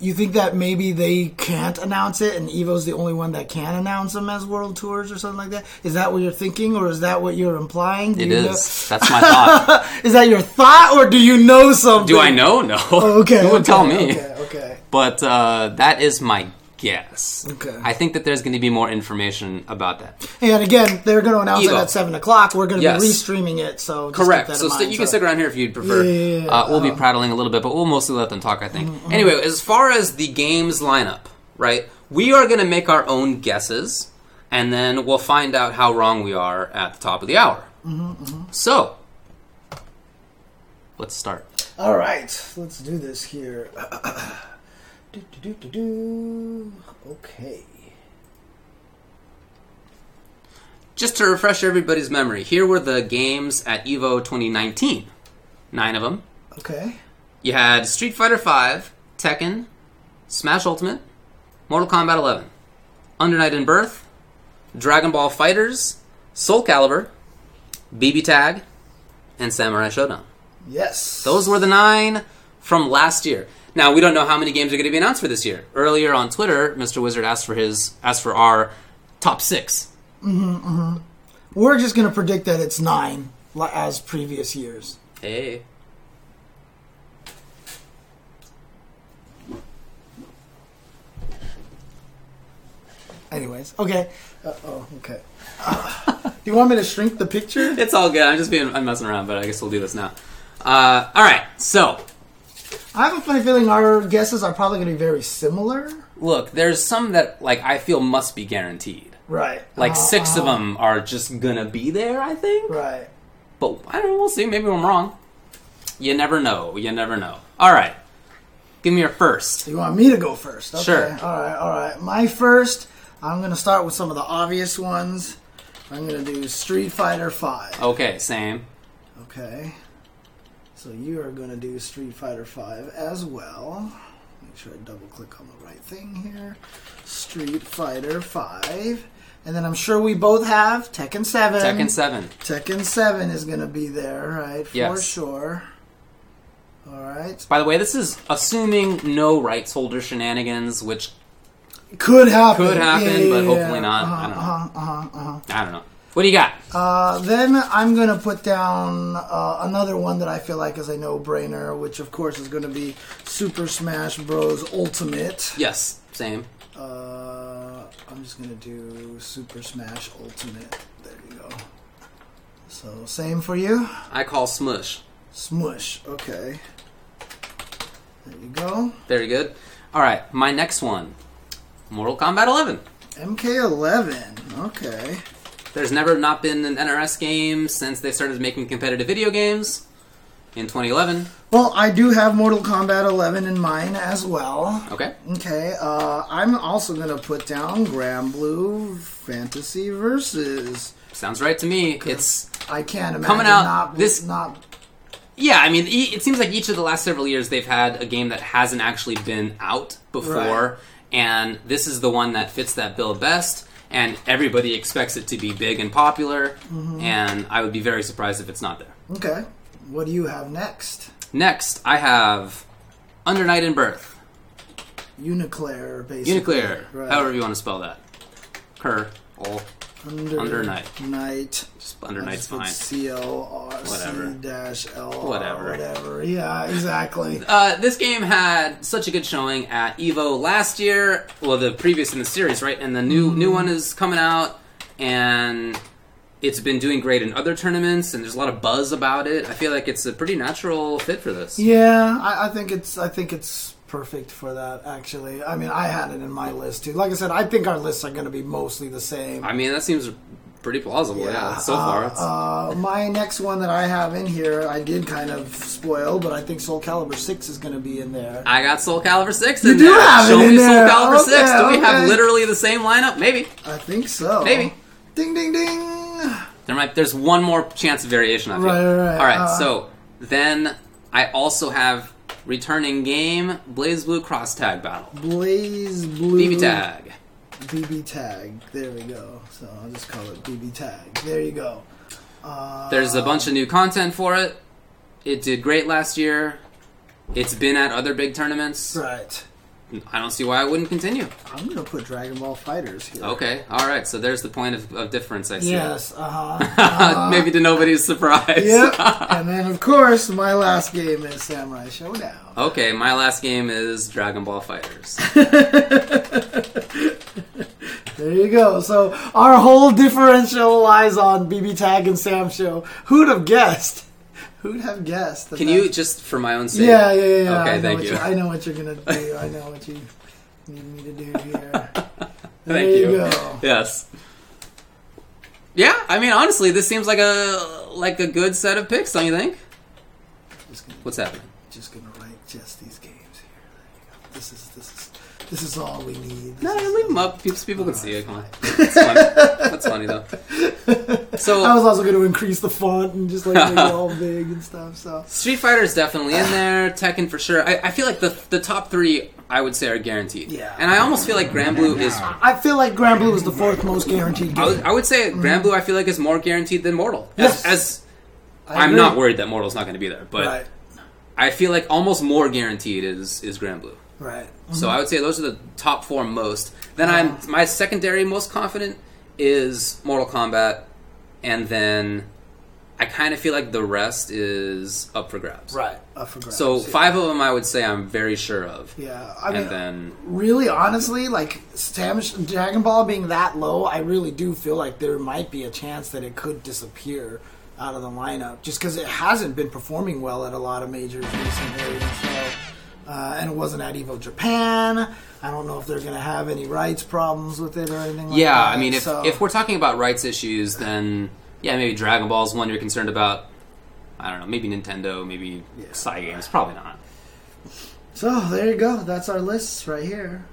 You think that maybe they can't announce it, and Evo's the only one that can announce them as world tours or something like that? Is that what you're thinking, or is that what you're implying? Do It you is. That's my thought. Is that your thought, or do you know something? Do I know? No. Okay, Who would okay, tell me? Okay, okay. But uh, that is my guess. Okay. I think that there's going to be more information about that. And again, they're going to announce it at seven o'clock. We're going to Yes. be restreaming it, so just Correct. So st- you can stick around here if you'd prefer. Yeah. Uh, we'll be Uh, prattling a little bit, but we'll mostly let them talk. I think. Mm-hmm, Anyway, as far as the games lineup, right? We are going to make our own guesses, and then we'll find out how wrong we are at the top of the hour. Mm-hmm, So, let's start. All right, let's do this here. do, do, do. Okay. Just to refresh everybody's memory, here were the games at Evo 2019. Nine of them. Okay. You had Street Fighter V, Tekken, Smash Ultimate, Mortal Kombat 11, Under Night In-Birth, Dragon Ball Fighters, Soul Calibur, BB Tag, and Samurai Shodown. Yes. Those were the nine from last year. Now we don't know how many games are going to be announced for this year. Earlier on Twitter, Mr. Wizard asked for his asked for our top six. We're just gonna predict that it's nine, as previous years. Hey, Anyways, okay. Uh, oh, okay. do you want me to shrink the picture? it's all good. I'm just being I'm messing around, but I guess we'll do this now. Uh, all right, so I have a funny feeling our guesses are probably gonna be very similar. look, there's some that like I feel must be guaranteed. Right. Like Uh, six of uh, them are just gonna be there, I think. Right. But I don't know. We'll see. Maybe I'm wrong. You never know. You never know. All right, give me your first. You want me to go first? Okay. Sure. All right. All right. My first. I'm gonna start with some of the obvious ones. I'm gonna do Street Fighter Five. Okay, same. Okay. So you are gonna do Street Fighter Five as well. Make sure I double click on the right thing here. Street Fighter Five. And then I'm sure we both have Tekken 7. Tekken Seven. Tekken 7 is going to be there, right? For Yes. sure. All right. By the way, this is assuming no rights holder shenanigans, which Could happen. Could happen, Yeah, yeah, but hopefully not. I Uh-huh, don't know. uh-huh, uh-huh, uh-huh. I don't know. What do you got? Uh, then I'm going to put down uh, another one that I feel like is a no-brainer, which of course is going to be Super Smash Bros. Ultimate. yes, same. Uh, I'm just going to do Super Smash Ultimate. There you go. So, same for you? I call Smush. Smush. Okay. There you go. Very good. All right, my next one, Mortal Kombat 11. MK11. Okay. There's never not been an NRS game since they started making competitive video games in 2011. Well, I do have Mortal Kombat 11 in mine as well. Okay. Okay, uh, I'm also gonna put down Granblue Fantasy Versus. Sounds right to me. It's I can't imagine Coming out not this- not yeah. I mean, e- it seems like each of the last several years they've had a game that hasn't actually been out before, Right. and this is the one that fits that bill best. And everybody expects it to be big and popular, Mm-hmm. and I would be very surprised if it's not there. okay. What do you have next? Next, I have Under Night and Birth. UNICLR, basically. UNICLR, Right. however you want to spell that. Her, all, Under, Under Night. Night. just Under Night's fine. C O R. C dash L R Whatever. whatever. Yeah, exactly. Uh, this game had such a good showing at Evo last year. Well, the previous in the series, right? And the new new one is coming out, and it's been doing great in other tournaments. And there's a lot of buzz about it. I feel like it's a pretty natural fit for this. Yeah, I, I think it's I think it's perfect for that. Actually, I mean, I had it in my list too. Like I said, I think our lists are going to be mostly the same. I mean, that seems pretty plausible. Yeah, so far. It's, Uh, my next one that I have in here, I did kind of spoil, but I think Soul Calibur Six is going to be in there. I got Soul Calibur six. You in do there. have it Show me there. Soul Calibur Okay, six. Do we have literally the same lineup? Maybe. I think so. Maybe. Ding ding ding. There might there's one more chance of variation. I feel. Right, right, right. All right. Uh, so then I also have returning game BlazBlue Cross Tag Battle BlazBlue BB Tag. BB Tag. There we go. So I'll just call it BB Tag. There you go. Uh, There's a bunch of new content for it. It did great last year. It's been at other big tournaments. right. I don't see why I wouldn't continue. I'm gonna put Dragon Ball Fighters here. Okay, all right. So there's the point of, of difference. I see. Yes. Uh huh. Maybe to nobody's surprise. yep. And then of course my last game is Samurai Shodown. okay, my last game is Dragon Ball Fighters. There you go. So our whole differential lies on BB Tag and Samsho. Who'd have guessed? Who'd have guessed? that Can you just for my own sake? Yeah, yeah, yeah. yeah. Okay, I know thank what you. I know what you're gonna do. I know what you need me to do here. Thank you, you. go. Yes. Yeah, I mean, honestly, this seems like a like a good set of picks, don't you think? Gonna, What's happening? just gonna write just these games here. There you go. This is this is this is all we need. No, is- leave them up. People, people can see it. Come on, that's funny. That's funny though. So I was also going to increase the font and just like make it all big and stuff. So Street Fighter is definitely in there. Tekken for sure. I, I feel like the the top three I would say are guaranteed. Yeah. And I almost feel like Granblue is. I feel like Granblue is the fourth most guaranteed I would. I would say Grand mm-hmm. Blue. I feel like is more guaranteed than Mortal. Yes. as I I'm not worried that Mortal's not going to be there, but Right. I feel like almost more guaranteed is is Granblue. Right. So I would say those are the top four most. Then I'm my secondary most confident is Mortal Kombat, and then I kind of feel like the rest is up for grabs. Right. Up for grabs. So yeah. five of them I would say I'm very sure of. Yeah, I mean, and then really, honestly, like Sam, Dragon Ball being that low, I really do feel like there might be a chance that it could disappear out of the lineup, just because it hasn't been performing well at a lot of majors recently. So, uh, and it wasn't at Evo Japan. I don't know if they're going to have any rights problems with it or anything. like yeah, that. I mean if So- if we're talking about rights issues, then yeah, maybe Dragon Ball's one you're concerned about. I don't know, maybe Nintendo, maybe Yeah. Cygames, probably not. so there you go. That's our lists right here.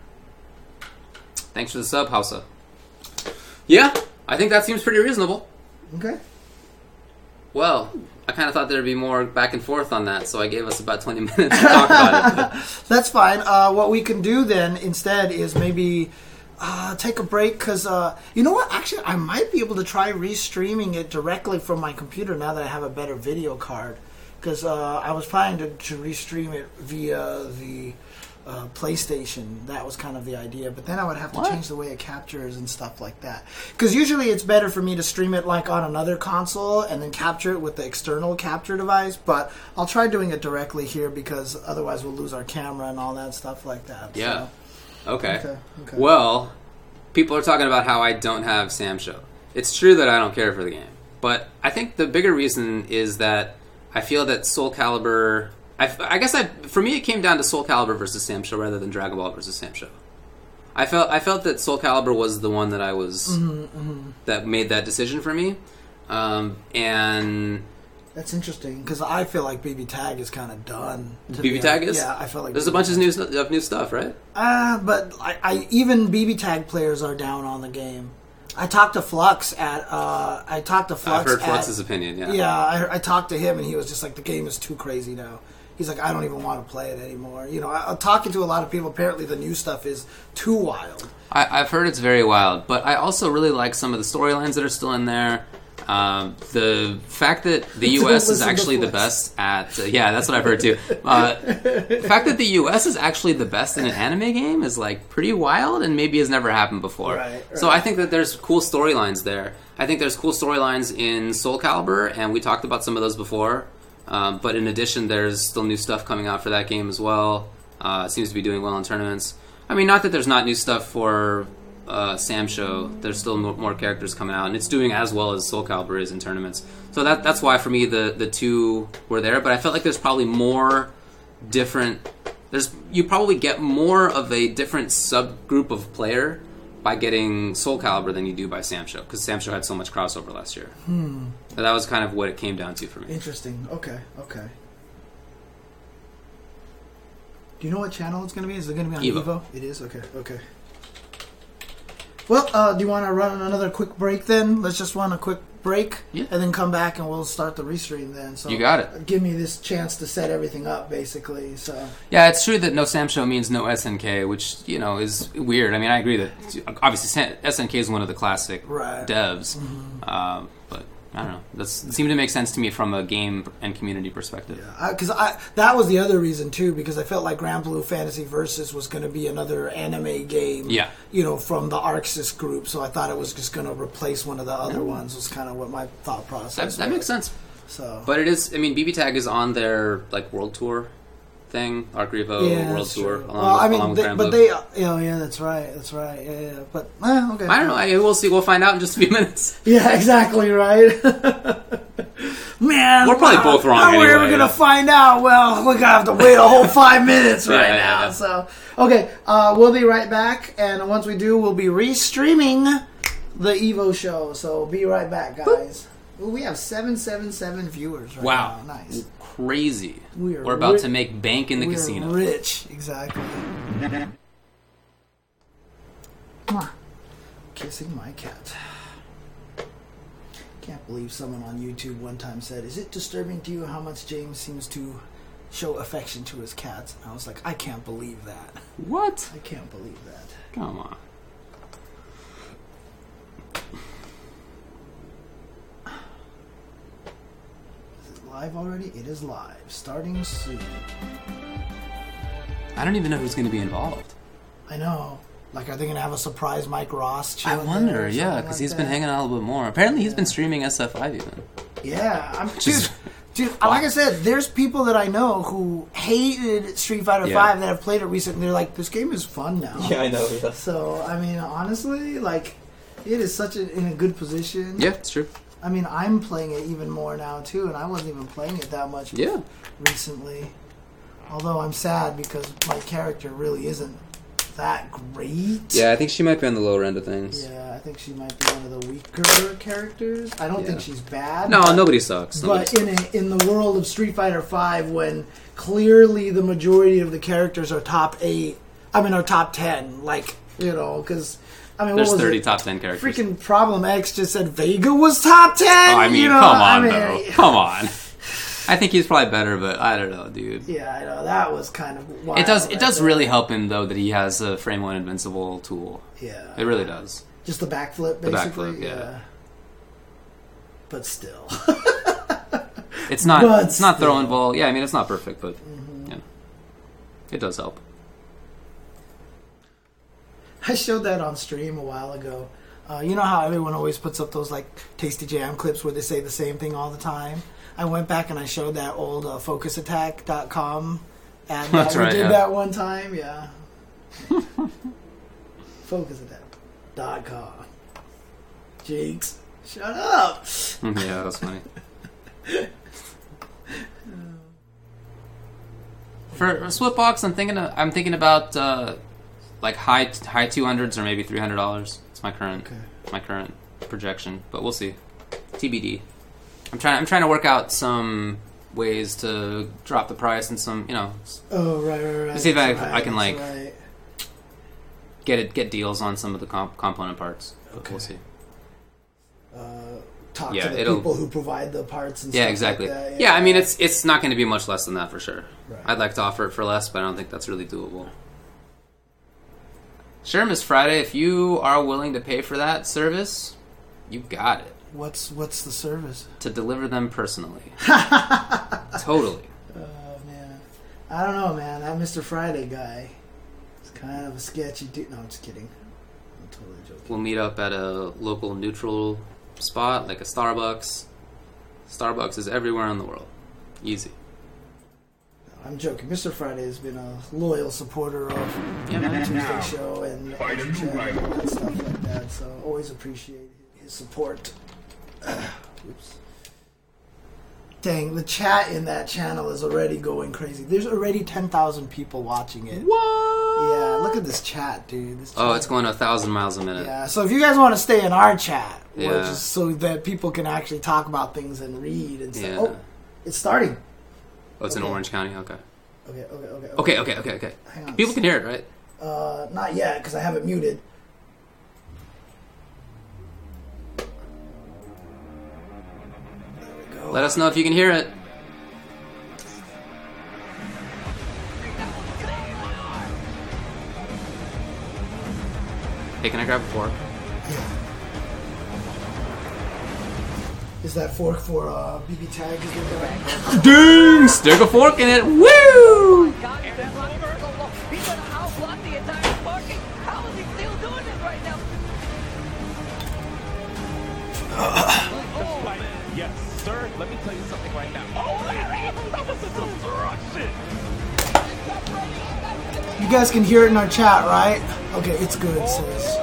Thanks for the sub, Hausa. Yeah, I think that seems pretty reasonable. Okay. Well, I kind of thought there'd be more back and forth on that, so I gave us about 20 minutes to talk about it. That's fine. Uh, what we can do then instead is maybe uh, take a break because uh, you know what? Actually, I might be able to try restreaming it directly from my computer now that I have a better video card. Because uh, I was planning to, to restream it via the uh, PlayStation. That was kind of the idea. But then I would have to What? change the way it captures and stuff like that. Because usually it's better for me to stream it like on another console and then capture it with the external capture device. But I'll try doing it directly here because otherwise we'll lose our camera and all that stuff like that. Yeah. So, Okay. Okay, okay. Well, people are talking about how I don't have Samsho. It's true that I don't care for the game, but I think the bigger reason is that I feel that Soul Calibur. I, I guess I, for me, it came down to Soul Calibur versus Samsho rather than Dragon Ball versus Samsho. I felt I felt that Soul Calibur was the one that I was Mm-hmm, that made that decision for me, um, and That's interesting because I feel like BB Tag is kind of done. BB Tag is? Yeah, I feel like there's a BB bunch of new of new stuff, right? Uh, but I, I even BB Tag players are down on the game. I talked to Flux at. Uh, I talked to Flux. I've heard at- Flux's opinion. Yeah. Yeah, I, I talked to him and he was just like, the game is too crazy now. He's like, I don't even want to play it anymore. You know, I, I'm talking to a lot of people. Apparently, the new stuff is too wild. I, I've heard it's very wild, but I also really like some of the storylines that are still in there. Um, the fact that the U.S. is actually the best at uh, yeah, that's what I've heard too. Uh, the fact that the U.S. is actually the best in an anime game is like pretty wild, and maybe has never happened before. Right, So. I think that there's cool storylines there. I think there's cool storylines in Soul Calibur, and we talked about some of those before. Um, but in addition, there's still new stuff coming out for that game as well. Uh, seems to be doing well in tournaments. I mean, not that there's not new stuff for uh, Samsho. There's still mo- more characters coming out, and it's doing as well as Soul Calibur is in tournaments. So that that's why for me the the two were there. But I felt like there's probably more different. There's you probably get more of a different subgroup of player by getting Soul Calibur than you do by Samsho because Samsho had so much crossover last year. Hmm. So that was kind of what it came down to for me. Interesting. Okay. Okay. Do you know what channel it's going to be? Is it going to be on Evo. Evo? It is. Okay. Okay. Well, uh, do you want to run another quick break then? Let's just run a quick break Yeah. and then come back and we'll start the restream then. So You got it. Give me this chance to set everything up, basically. So Yeah, it's true that no Samsho means no SNK, which you know is weird. I mean, I agree that obviously SNK is one of the classic Right. devs, um, but I don't know. That seemed to make sense to me from a game and community perspective. Yeah, because I, that was the other reason too because I felt like Granblue Fantasy Versus was going to be another anime game. Yeah. You know, from the Arc Sys group, so I thought it was just going to replace one of the other ones. Was kind of what my thought process. That, that makes sense. So, But it is. I mean, BB Tag is on their like world tour thing, Arc Revo yeah, World Tour. Along Well, with, I mean, along with they, Grand but they, oh yeah, that's right, that's right, yeah, yeah. But eh, okay, I don't know. I, we'll see. We'll find out in just a few minutes. Yeah, exactly right. Man, We're probably both wrong How are we ever gonna find out? Well, we're gonna have to wait a whole five minutes right Yeah, now. So, okay, uh, we'll be right back, and once we do, we'll be restreaming the Evo show. So, be right back, guys. Ooh, we have seven seven seven viewers right Wow, now. Nice. Crazy. We are We're about ri- to make bank in the We're casino. rich, exactly. Mwah. Kissing my cat. Can't believe someone on YouTube one time said, "Is it disturbing to you how much James seems to show affection to his cats?" And I was like, "I can't believe that. What? I can't believe that." Come on. Live already? It is live, starting soon. I don't even know who's going to be involved. I know. Like, are they gonna have a surprise Mike Ross? I wonder, yeah, because like he's been hanging out a little bit more. Apparently, he's been streaming SF5 even. Yeah, I'm dude. is- Dude, like I said, there's people that I know who hated Street Fighter Yeah. Five that have played it recently. They're like, "This game is fun now." Yeah, I know. Yeah. So I mean, honestly, like, it is such a in a good position. Yeah, it's true. I mean, I'm playing it even more now too, and I wasn't even playing it that much Yeah. recently. Although I'm sad because my character really isn't that great. Yeah, I think she might be on the lower end of things. Yeah, I think she might be one of the weaker characters. I don't Yeah. think she's bad. No, but- nobody sucks. Nobody But in a, in the world of Street Fighter Five, when clearly the majority of the characters are top eight, I mean, are top ten, like you know, because I mean, There's what was 30 it? top 10 characters. Freaking Problem X just said Vega was top ten. oh, I mean, you know, come I on, mean, bro. Come on. I think he's probably better, but I don't know, dude. Yeah, I know that was kind of. Wild It does. It right does there. really help him though that he has a frame one invincible tool. Yeah, It really does. just the backflip, basically. The backflip, yeah. But still, It's not. But it's not throwing ball. Yeah, I mean it's not perfect, but mm-hmm. yeah, it does help. I showed that on stream a while ago. Uh, you know how everyone always puts up those like tasty jam clips where they say the same thing all the time. I went back and I showed that old uh, focusattack.com ad That's that we right, did yeah. that one time. Yeah, focusattack.com. Jinx, shut up. yeah, that's funny. For Splitbox, I'm thinking. Of, I'm thinking about uh, like high high two hundreds or maybe three hundred dollars. It's my current Okay. my current projection, but we'll see. TBD. I'm trying. I'm trying to work out some ways to drop the price and some you know Oh right, right, right. See if I- that's I can, like, right. get it get deals on some of the comp- component parts. Okay. We'll see. Uh, talk Yeah, to the people who provide the parts and Yeah, stuff exactly. Like that. yeah. Exactly. Yeah, I mean, it's it's not going to be much less than that for sure. Right. I'd like to offer it for less, but I don't think that's really doable. Sure, Miss Friday, if you are willing to pay for that service, you got it What's what's the service? to deliver them personally. totally. Oh man, I don't know, man. That Mr. Friday guy is kind of a sketchy dude. No, I'm just kidding. I'm totally joking. We'll meet up at a local neutral spot, like a Starbucks. Starbucks is everywhere in the world. Easy. No, I'm joking. Mr. Friday has been a loyal supporter of Yeah, the man. Tuesday show and Energy Channel and stuff like that. So always appreciate his support. Oops. Dang, the chat in that channel is already going crazy. There's already 10,000 people watching it. What? Yeah, look at this chat, dude. This Oh, it's going a thousand miles a minute. Yeah, so if you guys want to stay in our chat, which Yeah. is so that people can actually talk about things and read and stuff. Yeah. Oh, it's starting. Oh, it's in Orange County. Okay. Okay, okay, okay. Okay. Okay. Okay. Okay. Hang on. People can hear it, right? Uh, not yet because I have it muted. There we go. Let us know if you can hear it. Hey, can I grab a fork? Is that fork for uh, BB tag? Is it Ding! Stick a fork in it. Woo! God, that Roberto, he's gonna outblock the entire parking. How is he still doing this right now? Yes, sir. Let me tell you something right now. Oh, Larry! That was a destruction! You guys can hear it in our chat, right? Okay, it's good, sis.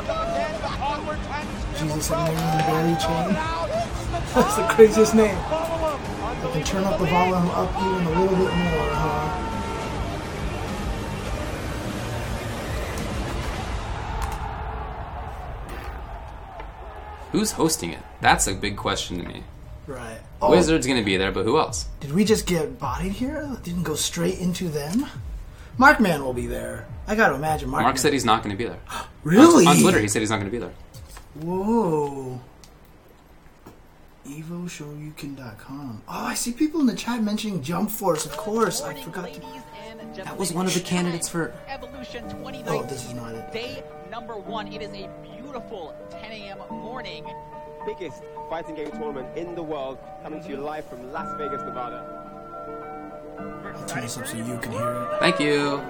Jesus, I'm naming the Barry chain. That's the craziest name. I can turn up the volume up even a little bit more, huh? Who's hosting it? That's a big question to me. Right. Oh, Wizard's gonna be there, but who else? did we just get bodied here? Didn't go straight into them? Markman will be there. I gotta imagine Markman. Mark said he's not gonna be there. really? On Twitter, he said he's not gonna be there. Whoa. EvoShoryuken.com. Oh, I see people in the chat mentioning Jump Force. Of course, I forgot to. That was one of the candidates for- Evolution 2019. Oh, this is not it. Day number one. It is a beautiful 10 a.m. morning biggest fighting game tournament in the world, coming to you live from Las Vegas, Nevada. I'll turn this up so you can hear it. Thank you.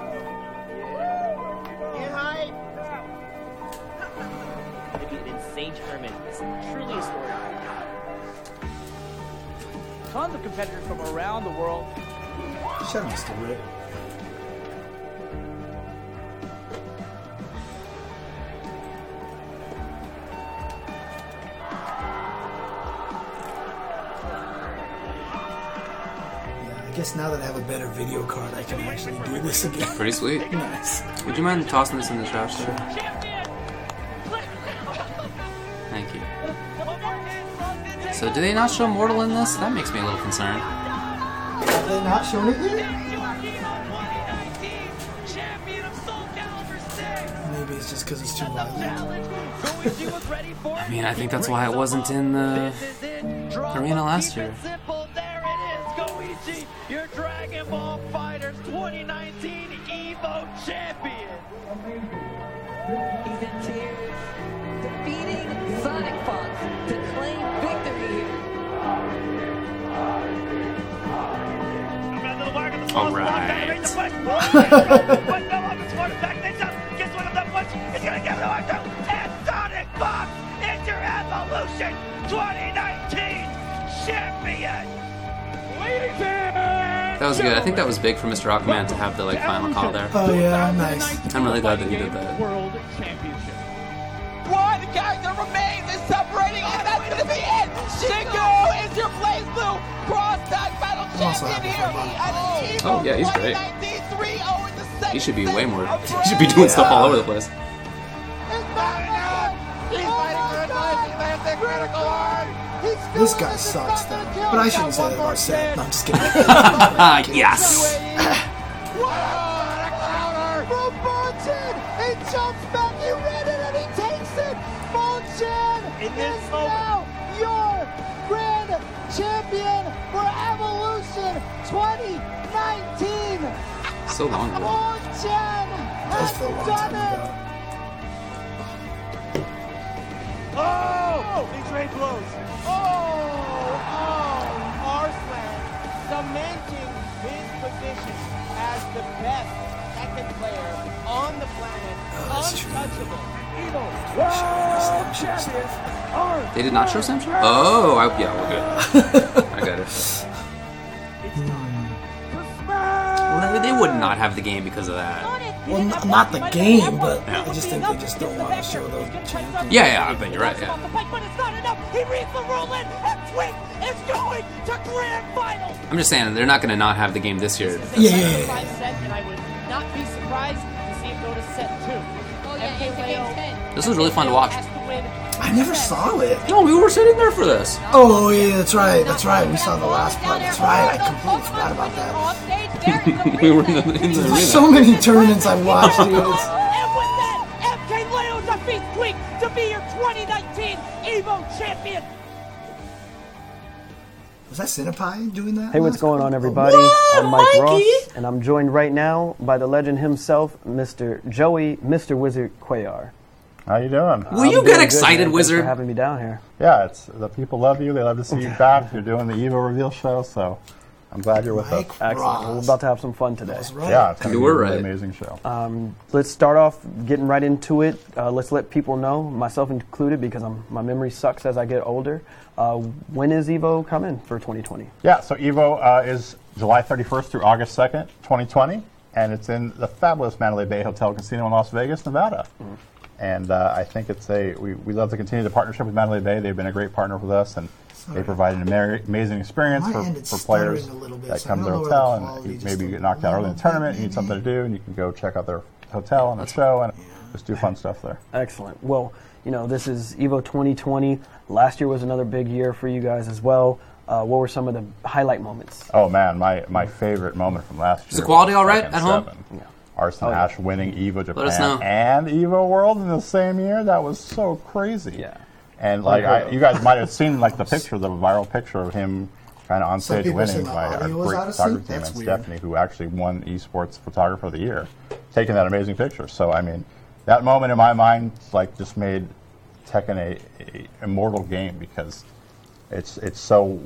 It'd be an insane tournament. It's truly historic. Tons of competitors from around the world. Shout out to Rick. Yeah, I guess now that I have a better video card, I can actually do this again. Pretty sweet. nice. Would you mind tossing this in the trash there? So, do they not show Mortal in this? That makes me a little concerned. Have they not shown it yet? Maybe it's just because it's too violent. I mean, I think that's why it wasn't in the arena last year. Simple, there it is, Goichi, your Dragon Ball Fighters 2019 Evo champion. Sonic Fox to claim victory here. All right. Fox is your Evolution 2019 champion. That was good. I think that was big for Mr. Aquaman to have the like final call there. Oh yeah, nice. I'm really glad that he did that. Shingo is your BlazBlue Cross Tag Battle Champion here. for He has an Oh, yeah, he's great. 2019 3-0 in the second He should be way more. He should be doing stuff all over the place. It's Batman! He's fighting for his life. He lands a critical arm. He's still This guy sucks though. But I shouldn't say that about Seth. No, I'm just kidding. Ah, yes. 2019! So long ago. Bonchin Does has feel done it! Oh! He trade blows. Oh, oh, Arslan cementing his position as the best second player on the planet, oh, that's true. untouchable. They did not show Samsho? Oh, I, yeah, we're good. I got it. They- they would not have the game because of that. Well, n- not the game, but Yeah. I just think they just don't want to show those champions. Yeah, yeah, I bet you're right, yeah. But it's not enough. He reads the rule in, and Tweek is going to grand finals. I'm just saying, they're not going to not have the game this year. Yeah, yeah, yeah, yeah. set, and I would not be surprised to see it go to set two. Yeah, MK it's Leo game 10. This was really fun to watch. Has to win I never saw it. No, we were sitting there for this. Oh yeah, that's right. That's right. We saw the last part. That's right. I completely forgot about that. we were in the, in the arena. So many tournaments I've watched, dude. It's- And with that, MK Leo defeats Tweek to be your 2019 Evo champion. Was that Cinepi doing that? Hey, what's going on, everybody? Whoa, I'm Mike Mikey! Ross, and I'm joined right now by the legend himself, Mr. Joey, Mr. Wizard Cuellar. How you doing? Will you I'm get doing excited, good, Wizard? for having me down here. Yeah, it's the people love you. They love to see you back. You're doing the Evo reveal show, so I'm glad you're with Mike us. Excellent. Ross. We're about to have some fun today. That's right. Yeah, it's going to You be a were really right. amazing show. Um, let's start off getting right into it. Uh, let's let people know, myself included, because I'm, my memory sucks as I get older. Uh, when is Evo coming for 2020? yeah, so Evo uh, is July 31st through August 2nd, 2020, and it's in the fabulous Mandalay Bay Hotel Casino in Las Vegas, Nevada. Mm-hmm. And uh, I think it's a we, we love to continue the partnership with Mandalay Bay. They've been a great partner with us, and they provide an ama- amazing experience My for, for players a bit, that so come to their don't know where the hotel and you, maybe you get knocked out early in the tournament. bit, You need something to do, and you can go check out their hotel and the show and just do fun stuff there. Excellent. Well, you know, this is Evo 2020. Last year was another big year for you guys as well. Uh, what were some of the highlight moments? Oh man, my, my favorite moment from last year. Is the quality all right second at home? Yeah. Arslan Oh, yeah. Ash winning Evo Japan and Evo World in the same year. That was so crazy. Yeah. And like I, you guys might have seen like the picture, the viral picture of him kind of on stage winning by a audio was great out of photography team That's and weird. Stephanie, who actually won Esports Photographer of the Year, taking that amazing picture. So I mean, that moment in my mind like just made Tekken a, a immortal game because it's it's so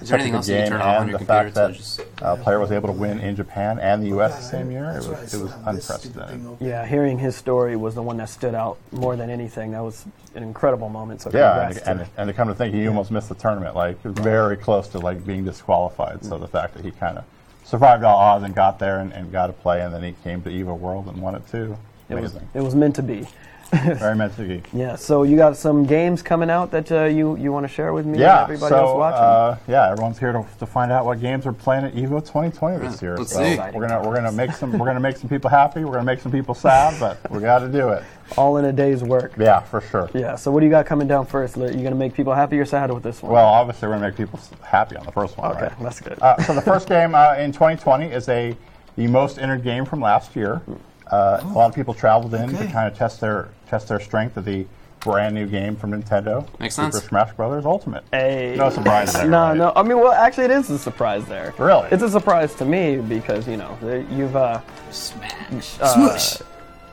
Is such there a good else game, on and the fact that just- a player was able to win in Japan and the U.S. the same year, it That's why I was it was have this stupid unprecedented. Yeah, hearing his story was the one that stood out more than anything. That was an incredible moment. So Yeah, and, to- and, and to come to think, he almost missed the tournament. Like, he very close to like being disqualified. So the fact that he kind of survived all odds and got there and, and got to play, and then he came to Evo World and won it too. it was Amazing. it was meant to be. very meant to be. Yeah. So you got some games coming out that uh, you you want to share with me and Yeah, everybody else so watching. uh, yeah, everyone's here to, to find out what games are playing at Evo 2020 this year. let's so see. we're gonna we're gonna make some we're gonna make some people happy. We're gonna make some people sad, but we got to do it. All in a day's work. Yeah, for sure. Yeah. So what do you got coming down first? Lit? You gonna make people happy or sad with this one? Well, obviously, we're gonna make people happy on the first one. okay, right? that's good. Uh, so the first game uh, in 2020 is a the most entered game from last year. Uh, A lot of people traveled in Okay. to kind of test their test their strength of the brand new game from Nintendo, Makes Super sense. Smash Brothers Ultimate. Hey. No surprise there. No, right? no. I mean, well, actually, it is a surprise there. Really? It's a surprise to me because you know you've uh, Smash. uh, Smush.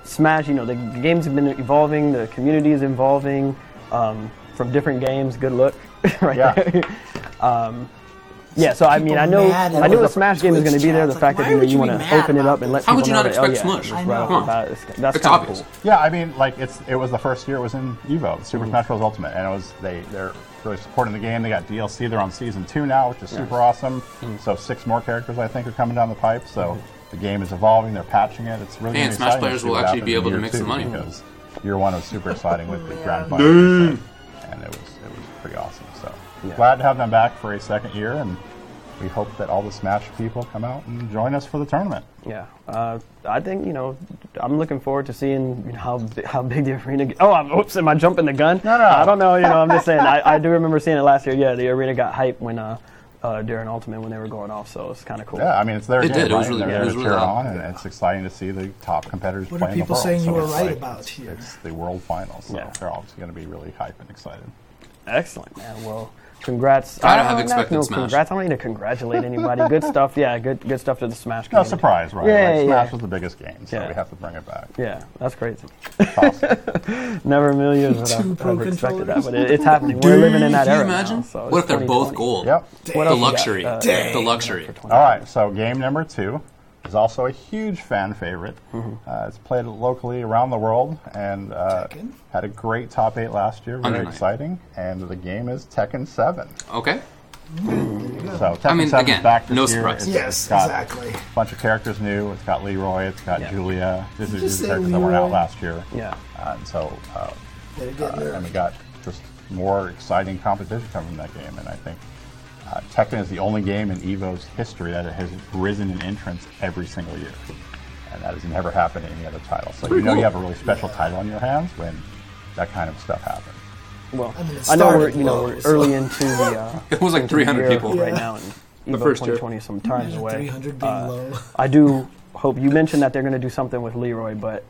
Smash. You know the games have been evolving, the community is evolving um, from different games. Good look, right Yeah. there. um, yeah, so I mean, I know, mad I knew the the Smash game is going to be there. The Twitch fact that you, know, why you want to open it up and let this? How people would you know not that, oh, expect yeah, Smush? just I right know. off Come the on. bat, it's- that's It's kinda obvious. cool. Yeah, I mean, like it's it was the first year it was in Evo, Mm-hmm. Super Smash Bros. Ultimate, and it was they they're really supporting the game. They got DLC. They're on season two now, which is super awesome. Mm-hmm. So six more characters I think are coming down the pipe. So the game is evolving. They're patching it. It's really And Smash exciting players will actually be able to make some money. because year one was super exciting with the grand final, and it was it was pretty awesome. So Yeah. glad to have them back for a second year, and we hope that all the Smash people come out and join us for the tournament. Yeah, uh, I think you know. I'm looking forward to seeing you know, how how big the arena. Get. Oh, I'm, oops! Am I jumping the gun? No, no. I don't know. You know, I'm just saying. I, I do remember seeing it last year. Yeah, the arena got hyped when uh, uh, during Ultimate when they were going off. So it's kind of cool. Yeah, I mean it's their It game, did. It was really- They're it there was really on, and it's exciting to see the top competitors What are playing people the world. saying So you were right like- about here? It's the world finals, so Yeah. they're obviously going to be really hype and excited. Excellent, man. Well, congrats. Gotta I don't- expected no, Smash. Congrats. I don't need to congratulate anybody. good stuff. Yeah, good good stuff to the Smash. No community. surprise, right? Yeah, like, yeah, Smash yeah. was the biggest game, so Yeah. we have to bring it back. Yeah, that's crazy. Awesome. Never in a million years would I've ever expected that, but it, it's happening. We're living in that Can you imagine? Now, so what if they're both gold? yep. What The else you got? luxury. Uh, The luxury. All right, so game number two is also a huge fan favorite. Mm-hmm. Uh, it's played locally around the world and uh, had a great top eight last year. Very Under nine. exciting. And the game is Tekken 7. Okay. So Tekken I mean, 7 again, is back this no year. surprise. It's- Yes, it's got exactly. A bunch of characters new. It's got Leroy. It's got Yeah. Julia. This is you these are say characters that weren't out Leroy? last year. Yeah. Uh, and so, uh, Better get uh, nerfed. and we got just more exciting competition coming from that game. And I think uh, Tekken is the only game in Evo's history that has risen in entrance every single year. And that has never happened in any other title. So you know cool. you have a really special title on your hands when that kind of stuff happens. Well, I mean, it I know we're started you know we're so- early into the. Uh, It was like 300 year people. right Yeah. now, and Evo first year. 2020 some times Imagine away. 300 being Uh, low. I do hope you mentioned that they're going to do something with Leroy, but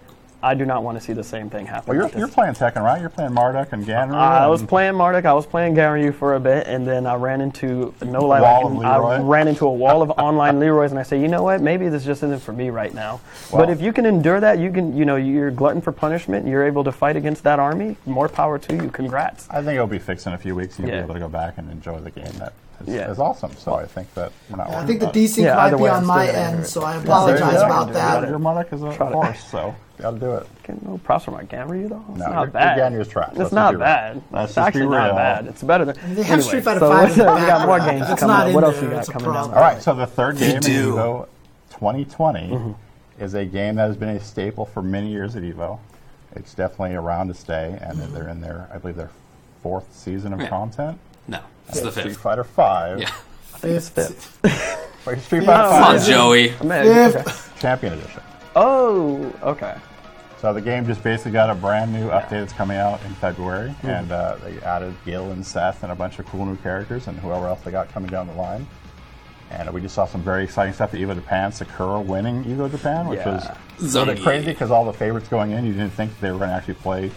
I do not want to see the same thing happen. Well, you're, you're playing Tekken, right? You're playing Marduk and Ganryu. I was playing Marduk. I was playing Ganryu for a bit, and then I ran into no lie. Wall like, of I ran into a wall of online Leroys, and I say, you know what? Maybe this just isn't for me right now. Well- but if you can endure that, you can. You know, you're glutton for punishment. You're able to fight against that army. More power to you. Congrats. I think it'll be fixed in a few weeks, you'll Yeah. be able to go back and enjoy the game. That is, Yeah. is awesome. So I think that we're not. I think the about it. desync Yeah, might be on my end, so I there you apologize about that. Your Monarch is a Try to- horse, so got to do it. Okay, no props for my Ganryu though. It's No, not your- your bad. Ganryu's trash. Let's It's not bad. Let's it's just actually not bad. It's better than. They have anyway, Street Fighter so V in we got more games it's coming not up. What else there, we got a coming down the problem. All line? right, so the third game in do. Evo 2020 Mm-hmm. is a game that has been a staple for many years at Evo. It's definitely around to stay, and they're in their, I believe, their fourth season of content. No, it's the Street. Fighter Five. Yeah. It's fifth. Wait, Street Yeah, Fighter come Come on, Five Joey. Man, Fifth. okay. Champion Edition. Oh, okay. So the game just basically got a brand new update that's coming out in February, Mm-hmm. and uh, they added Gill and Seth and a bunch of cool new characters and whoever else they got coming down the line. And we just saw some very exciting stuff at Evo Japan. Sakura winning Evo Japan, which Yeah. was really Zangief. crazy because all the favorites going in, you didn't think they were going to actually play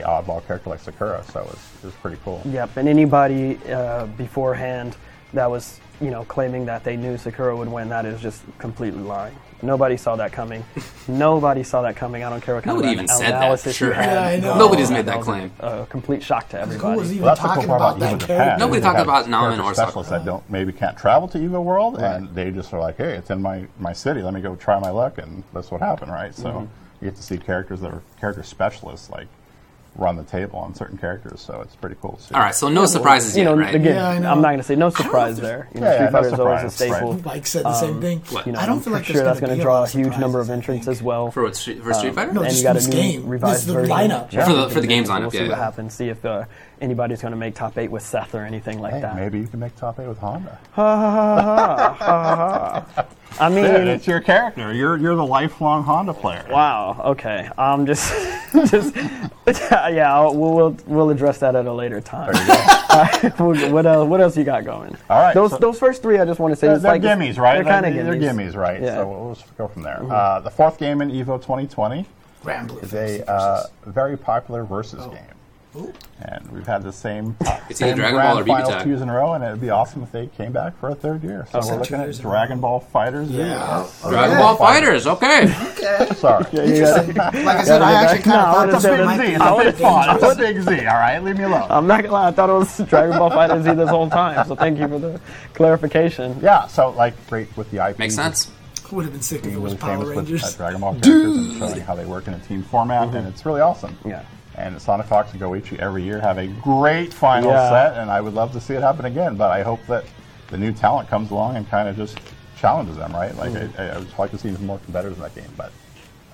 a oddball character like Sakura. So it was, it was pretty cool. Yep, and anybody uh, beforehand that was you know claiming that they knew Sakura would win, that is just completely lying. Nobody saw that coming. Nobody saw that coming. I don't care what kind Nobody of even an- said that, sure. you had. Yeah, I know. Nobody's made that was claim. A, a complete shock to everybody. was even Well, that's the cool part about about that character? Japan. Nobody talked about Namen character or Sakura. specialists that don't maybe can't travel to Evo World, and they just are like, hey, it's in my, my city. Let me go try my luck, and that's what happened, right? So Mm-hmm. you get to see characters that are character specialists, like run the table on certain characters. So it's pretty cool to see. All right, so no surprises you yet, know, right? again, Yeah, I know. I'm not going to say no I surprise if there's- there. You know, Yeah, yeah, Street no Fighter is always a staple. right. Mike said the same thing. What? You know, I don't I'm feel like sure there's that's gonna going be to a draw a huge number of surprises, entrants as well. For what, Street- for Street Fighter? No, and just you got a new game. revised This is the version. lineup. For the- for the games We'll lineup, see yeah. what happens. See if uh, anybody's going to make top eight with Seth or anything like Hey, that. maybe you can make top eight with Honda. I mean, Yeah, it's your character. You're you're the lifelong Honda player. Wow. Okay. I'm just, just, yeah. We'll, we'll we'll address that at a later time. What- what else? What else you got going? All right, Those so- those first three, I just want to say, They're, they're like gimmies, right? They're kind of gimmies. They're gimmies. gimmies, right? Yeah. So we'll just go from there. Uh, the fourth game in Evo 2020 Granblue is a uh, very popular versus game. And we've had the same, It's either same Dragon Ball or BB finals Tag. two years in a row, and it'd be awesome if they came back for a third year. So we're looking at years in a Dragon Ball Fighters. Yeah. Dragon Okay. Ball Fighters, okay. Okay. Sorry. Interesting. Like I said, I actually kind No, of thought would've this said might Z, be it's a a big font. It's a big Z. All right, leave me alone. I'm not gonna lie. I thought it was Dragon Ball Fighter Z this whole time. So thank you for the clarification. Yeah. So like, great with the IP. Makes sense. Would have been sick if it Being was really Power famous with uh, Rangers. Dragon Ball characters and showing how they work in a team format, and it's really awesome. Yeah. And Sonic Fox and Goichi every year have a great final Yeah. set, and I would love to see it happen again. But I hope that the new talent comes along and kind of just challenges them, right? Like Mm-hmm. I, I would like to see more competitors in that game. But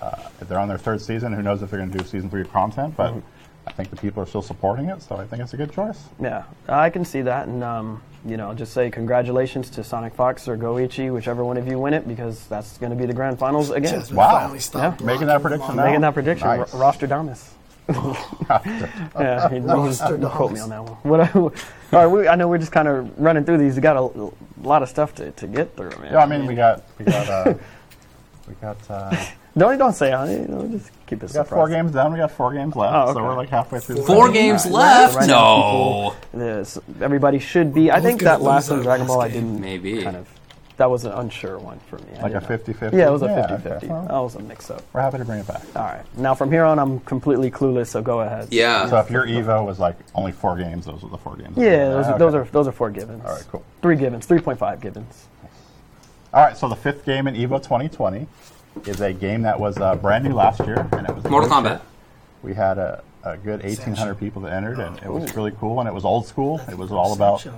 uh, if they're on their third season, who knows if they're going to do season three of content? But Mm-hmm. I think the people are still supporting it, so I think it's a good choice. Yeah, I can see that, and um, you know, just say congratulations to Sonic Fox or Goichi, whichever one of you win it, because that's going to be the grand finals again. Jasmine Wow. Yeah, making that prediction now. Making that prediction, Nice. R- Rostradamus. yeah, he, Rostradamus. don't quote me on that one. What I, all right, we, I know we're just kind of running through these. We got a, a lot of stuff to, to get through, man. Yeah, I mean we got we got uh, we got uh, Don't don't say honey. You know, just keep it we got four games done. We got four games left, Oh, okay. so we're like halfway through. the Four games All right. left? Right no. people- This, everybody should be. I think that last one, Dragon Ball, I didn't Maybe. kind of. That was an unsure one for me. I Like a didn't know. 50-50? Yeah, it was a Yeah, 50 50. okay. That was a mix up. We're happy to bring it back. All right. Now from here on, I'm completely clueless. So go ahead. Yeah. So if your Evo was like only four games, those were the four games. Yeah, those, Okay. are, those are those are four givens. All right, cool. Three givens, three point five givens. All right, so the fifth game in Evo 2020 is a game that was uh, brand new last year, and it was a Mortal good Kombat. We had a, a good 1,800 people that entered, and it was really cool. And it was old school. It was all about Show.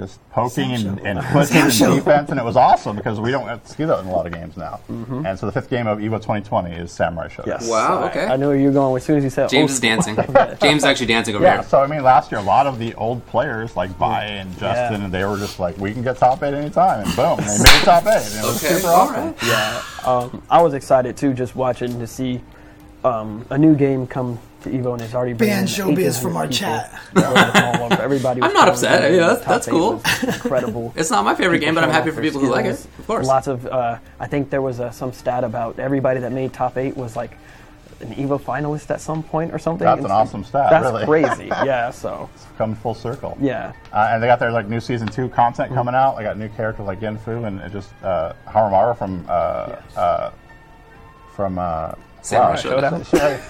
Just poking and, and pushing and defense, and it was awesome because we don't get to see that in a lot of games now. Mm-hmm. And so the fifth game of Evo 2020 is Samurai Shodown. Yes. Wow, I- okay. I knew where you were going as soon as you said. James old is dancing. James is actually dancing over Yeah, here. so I mean, last year a lot of the old players like Bai and Justin, Yeah. and they were just like, "We can get top eight anytime," and boom, they made top eight. And it was Okay, super all awesome. right. Yeah, um, I was excited too, just watching to see um, a new game come to Evo, and it's already been Ban showbiz from our chat. Everybody, I'm not upset. Yeah, that's- that's cool. Incredible. It's not my favorite game, but I'm happy for their people who like it. Of course. Lots of, uh, I think there was uh, some stat about everybody that made top eight was like an Evo finalist at some point or something. That's an awesome stat, That's really. crazy. Yeah. So it's Come full circle. yeah. Uh, and they got their like new season two content coming out. They got new characters like Genfu and it just uh, Haramaru from uh, Yes. uh, from uh, Samurai wow. Shodown. Sorry.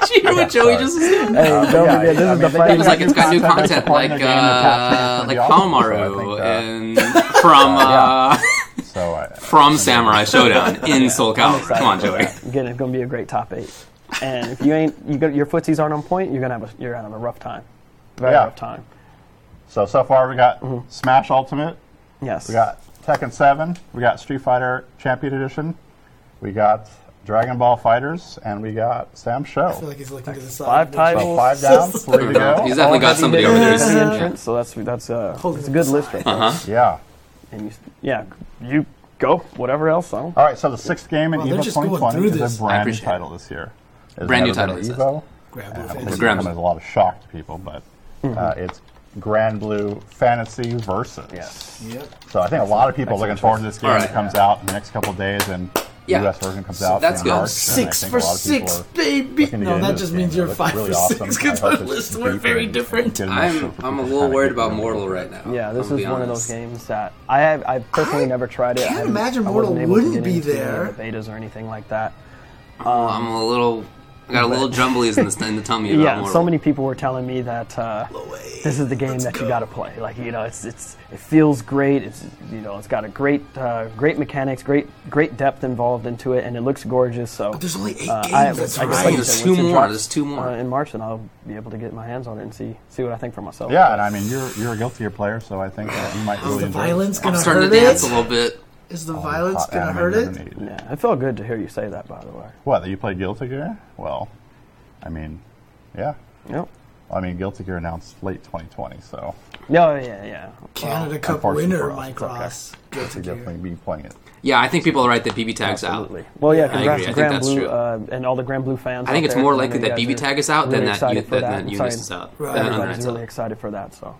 Did you hear what Joey just was doing? Hey, don't yeah, forget, this I is mean, the they. It was like it's got new Content content, like the game, the top ten uh, like gonna be awesome, so Palmaru and from uh, So uh, from Samurai Shodown in Soul Calibur. Come on, Joey. Again, it's going to be a great top eight. And if you ain't, you got your footsies aren't on point, you're gonna have a, you're gonna have a rough time. Very Yeah. rough time. so so far we got Mm-hmm. Smash Ultimate, Yes. we got Tekken Seven, we got Street Fighter Champion Edition, we got Dragon Ball Fighters, and we got Samsho. I feel like he's looking to the side. Five of the titles. So five down, three to go. He's definitely got somebody over there. Heavy Yeah. entrance, so that's that's uh, Holding it's a good list right there. Uh-huh. Yeah. And you, yeah, you go. Whatever else, I don't. All right, so the sixth game in Well, they're Evo 2020 is this. a I brand new title this year. It's Brand new title, he says. Evo. Granblue Uh, Fantasy. It's Grand come as a lot of shock to people, but uh, it's Granblue Fantasy Versus. Yes. Yep. So I think a lot of people are looking forward to this game All when right. it comes out in the next couple days, and yeah. U.S. version comes out. That's good. March, six for six, baby. No, that just means you're five really for six because our lists were very different. I'm, I'm a little worried about Mortal right now. Yeah, this is one of those games that I have I've personally I never tried it. Can't I can't imagine Mortal wouldn't be there. Betas or anything like that. Um, I'm a little I got a little jumblies in the, in the tummy. yeah, so many people were telling me that uh, this is the game Let's that go. you got to play. Like you know, it's it's it feels great. It's you know, it's got a great uh, great mechanics, great great depth involved into it, and it looks gorgeous. So but there's only eight uh, games. I, That's I, right. I there's, two more, there's two more. in March, and I'll be able to get my hands on it and see see what I think for myself. Yeah, and I mean, you're you're a guiltier player, so I think you might really. enjoy it. violence going to I'm starting to dance it? a little bit. Is the violence gonna hurt it? Yeah, it felt good to hear you say that. By the way, What, that you played Guilty Gear? Well, I mean, yeah. yep. I mean, Guilty Gear announced late 2020, so No, yeah, yeah. Canada Cup winner Mike okay. Ross. Good definitely be playing it. Yeah, I think people are right that BB tag's Absolutely. out. Well, yeah. I to think Grand that's Blue true. uh, and all the Granblue fans. I think it's more likely that BB tag is out than that excited that- that is out. Right. Everybody's really excited for that. So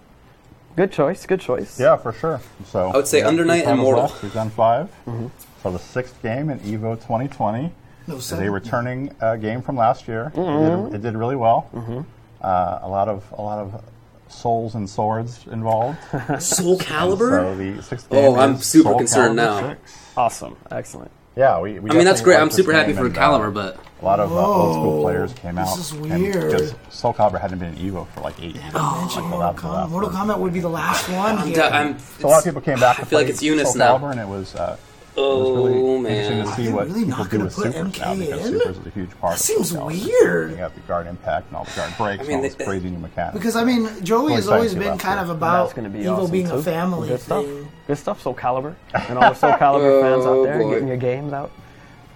Good choice. Good choice. Yeah, for sure. So I would say yeah, Under Night and Mortal. He's on 5 mm-hmm. for the sixth game in Evo 2020. No, it's a returning uh, game from last year. Mm-hmm. It, did, mm-hmm. it, did, really well. Mm-hmm. Uh, a lot of a lot of souls and swords involved. Soul Calibur. So the sixth game. Oh, I'm super concerned now. Six. Awesome. Excellent. Yeah, we. we I mean, that's great. I'm super happy for Calibur, uh, Calibur, but a lot of uh, old school players came out. This is weird because Soul Calibur hadn't been an Evo for like eight years. Oh, like, Mortal, Kombat. Mortal Kombat would be the last one. I'm, I'm, so a lot of people came back. I feel like it's Unis Soul now. Calibur, and it was uh, Oh really man, to see what I'm really not going to put MK now, because in. Supers is a huge part. That seems weird. You have the guard impact and all the guard breaks I mean, and all this they, crazy new mechanics. Because I mean, Joey has always been kind of about be evil awesome being too. a family good thing. Stuff. Good stuff, Soul Calibur, and all the Soul Calibur oh, fans out there oh, getting your games out.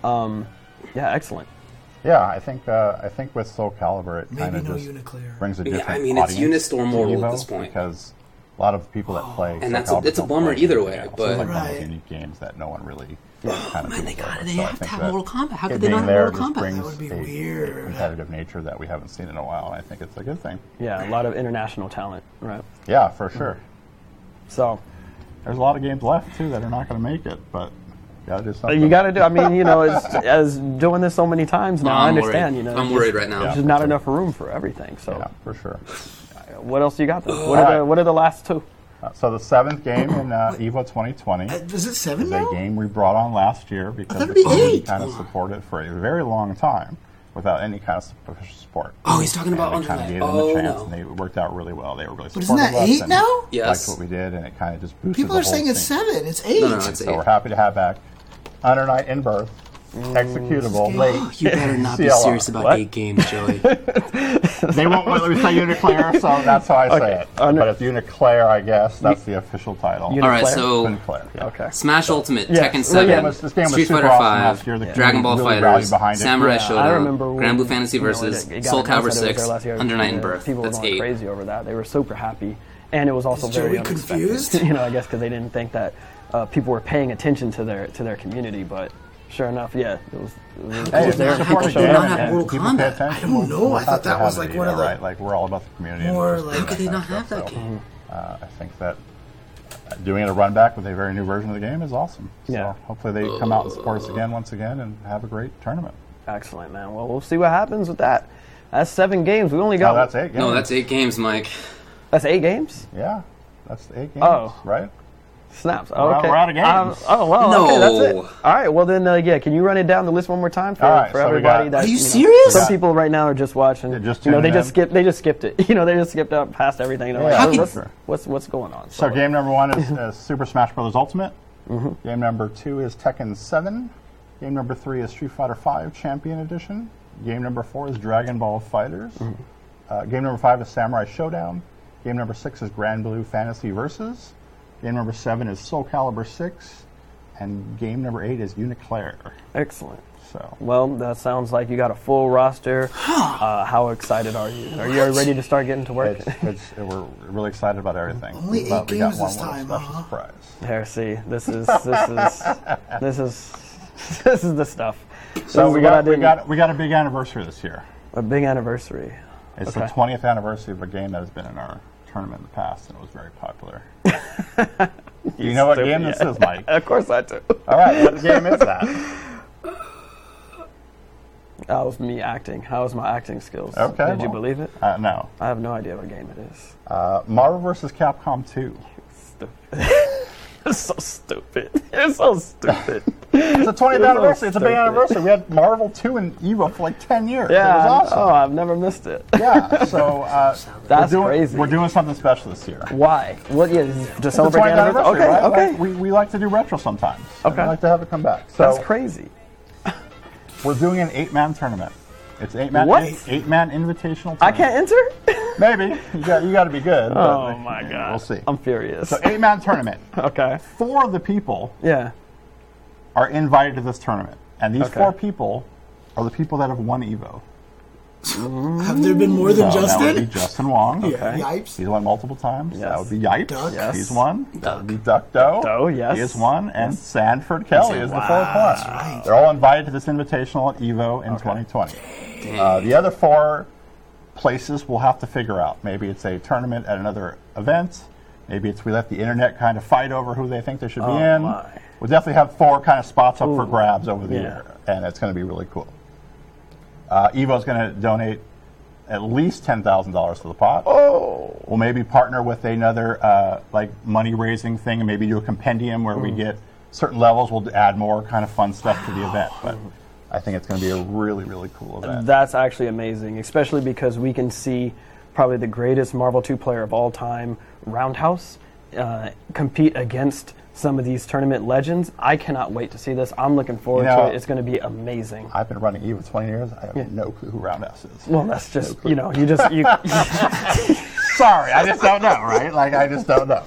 Um, yeah, excellent. Yeah, I think uh, I think with Soul Calibur, it kind of no brings a different. Yeah, I mean, it's Unistorm World at this point because a lot of people that play. and that's a, it's a bummer either way. Games. But like right. unique games that no one really. Oh, kind of man, they got it. They so have to have Mortal Kombat. How could they not have Mortal Kombat? That would be weird. Competitive nature that we haven't seen in a while, I think it's a good thing. Yeah, a lot of international talent, right? Yeah, for sure. Mm. So there's a lot of games left too that are not going to make it, but. You got to do. I mean, you know, as, as doing this so many times now, no, I understand. Worried. You know, I'm worried right now. There's yeah, not sure. enough room for everything. So yeah, for sure what else you got? Then? What uh, are the what are the last two? Uh, so the seventh game in uh, EVO 2020 uh, was it seven? Is now? a game we brought on last year because we be kind of supported for a very long time without any kind of support. Oh, he's talking about Underland. Kind of oh, them a chance, no. and they worked out really well. They were really. But isn't that eight now? Yes. That's what we did, and it kind of just boosted. People are saying thing. it's seven. It's eight. No, no, it's so eight. we're happy to have back Under Night In-Birth executable. Late. You better not be serious about what? eight games, Joey. they won't let me say UNICLR, so that's how I okay. say it. Under- but it's UNICLR, I guess. That's the official title. UNICLR? All right, so UNICLR, yeah. okay. Smash so, Ultimate, yes. Tekken 7, was, Street Fighter awesome 5, yeah. Dragon Ball really Fighters, Samurai yeah, Shodown, Granblue Fantasy Versus, Soul Calibur 6, Under Night In-Birth. People that's were eight. crazy over that. They were super happy. And it was also very confused? you know, I guess because they didn't think that uh, people were paying attention to their to their community, but Sure enough, yeah, it was. It was, it was there. How did not have Mortal Kombat? I don't know. I thought that was like one of the right. Like we're all about the community. Or like, how could they not have that game? Uh, I think that uh, doing it a run back with a very new version of the game is awesome. So yeah. hopefully they come out and support us again once again and have a great tournament. Excellent, man. Well, we'll see what happens with that. That's seven games. We only got. Oh, that's eight games. No, that's eight games, Mike. That's eight games? Yeah. That's eight oh. games. Oh. Right? Snaps. Oh, okay. We're out of um, games. Um, oh well. No. Okay, that's it. All right. Well then, uh, yeah. Can you run it down the list one more time for, for so got- everybody? That, Are you know, serious? Some people right now are just watching. They just you know, they in. just skipped. They just skipped it. You know, they just skipped up past everything. They're like, what's, what's what's going on? So game number one is, Super Smash Bros. Ultimate. Mm-hmm. Game number two is Tekken 7. Game number three is Street Fighter 5 Champion Edition. Game number four is Dragon Ball Fighters. Mm-hmm. Uh, game number five is Samurai Shodown. Game number six is Granblue Fantasy Versus. Game number seven is Soul Calibur Six, and game number eight is UNICLR. Excellent. So. Well, that sounds like you got a full roster. Uh, how excited are you? Are you ready to start getting to work? It's, it's, we're really excited about everything. Only eight but we games got one this time. Special uh-huh. surprise. Here, see, this is this is this is this is the stuff. So we got we got we got a big anniversary this year. A big anniversary. It's okay. the 20th anniversary of a game that has been in our tournament in the past, and it was very popular. you know what game this is, Mike? of course I do. All right, what game is that? That was me acting. How was my acting skills? Okay. Did well, you believe it? Uh, no. I have no idea what game it is. Uh, Marvel vs. Capcom 2. Stupid. It's so stupid. It's so stupid. It's a 20th You're so anniversary. It's a big anniversary. We had Marvel 2 and Evo for like 10 years. Yeah. It was awesome. Oh, I've never missed it. Yeah, so uh, That's we're doing, crazy. We're doing something special this year. Why? What? Yeah, to celebrate 20th the anniversary. anniversary, Okay. right? Okay. Like, we, we like to do retro sometimes. Okay. We like to have it come back. So That's crazy. we're doing an eight-man tournament. It's eight man What? eight, eight-man invitational. Tournament. I can't enter. Maybe you got you got to be good. but Oh my god. We'll see. I'm furious. So eight-man tournament. okay. Four of the people Yeah. are invited to this tournament, and these Okay. four people are the people that have won Evo. Have there been more than So that would be Justin? Justin Wong. Yeah. Yipes. He's won multiple times. Yes. That would be Yipes. Duc. Yes. He's won. That would be Duc Do. Doe, yes. He is one. And Sanford Kelly is the fourth Wow. one. right. They're all invited to this invitational at Evo in 2020. Uh, the other four places we'll have to figure out. Maybe it's a tournament at another event. Maybe it's we let the internet kind of fight over who they think they should be Oh, in. my. We'll definitely have four kind of spots up for grabs over the Yeah. year, and it's going to be really cool. Uh, Evo's going to donate at least ten thousand dollars to the pot. Oh. We'll maybe partner with another uh, like money raising thing, and maybe do a compendium where Mm. we get certain levels. We'll add more kind of fun stuff to the event, but I think it's going to be a really really cool event. That's actually amazing, especially because we can see probably the greatest Marvel 2 player of all time, Roundhouse, uh, compete against some of these tournament legends. I cannot wait to see this. I'm looking forward You know- to it. It's going to be amazing. I've been running Evo 20 years. I have no clue who Roundhouse is. Well, that's just, you know, you just, you, Sorry, I just don't know, right? Like I just don't know.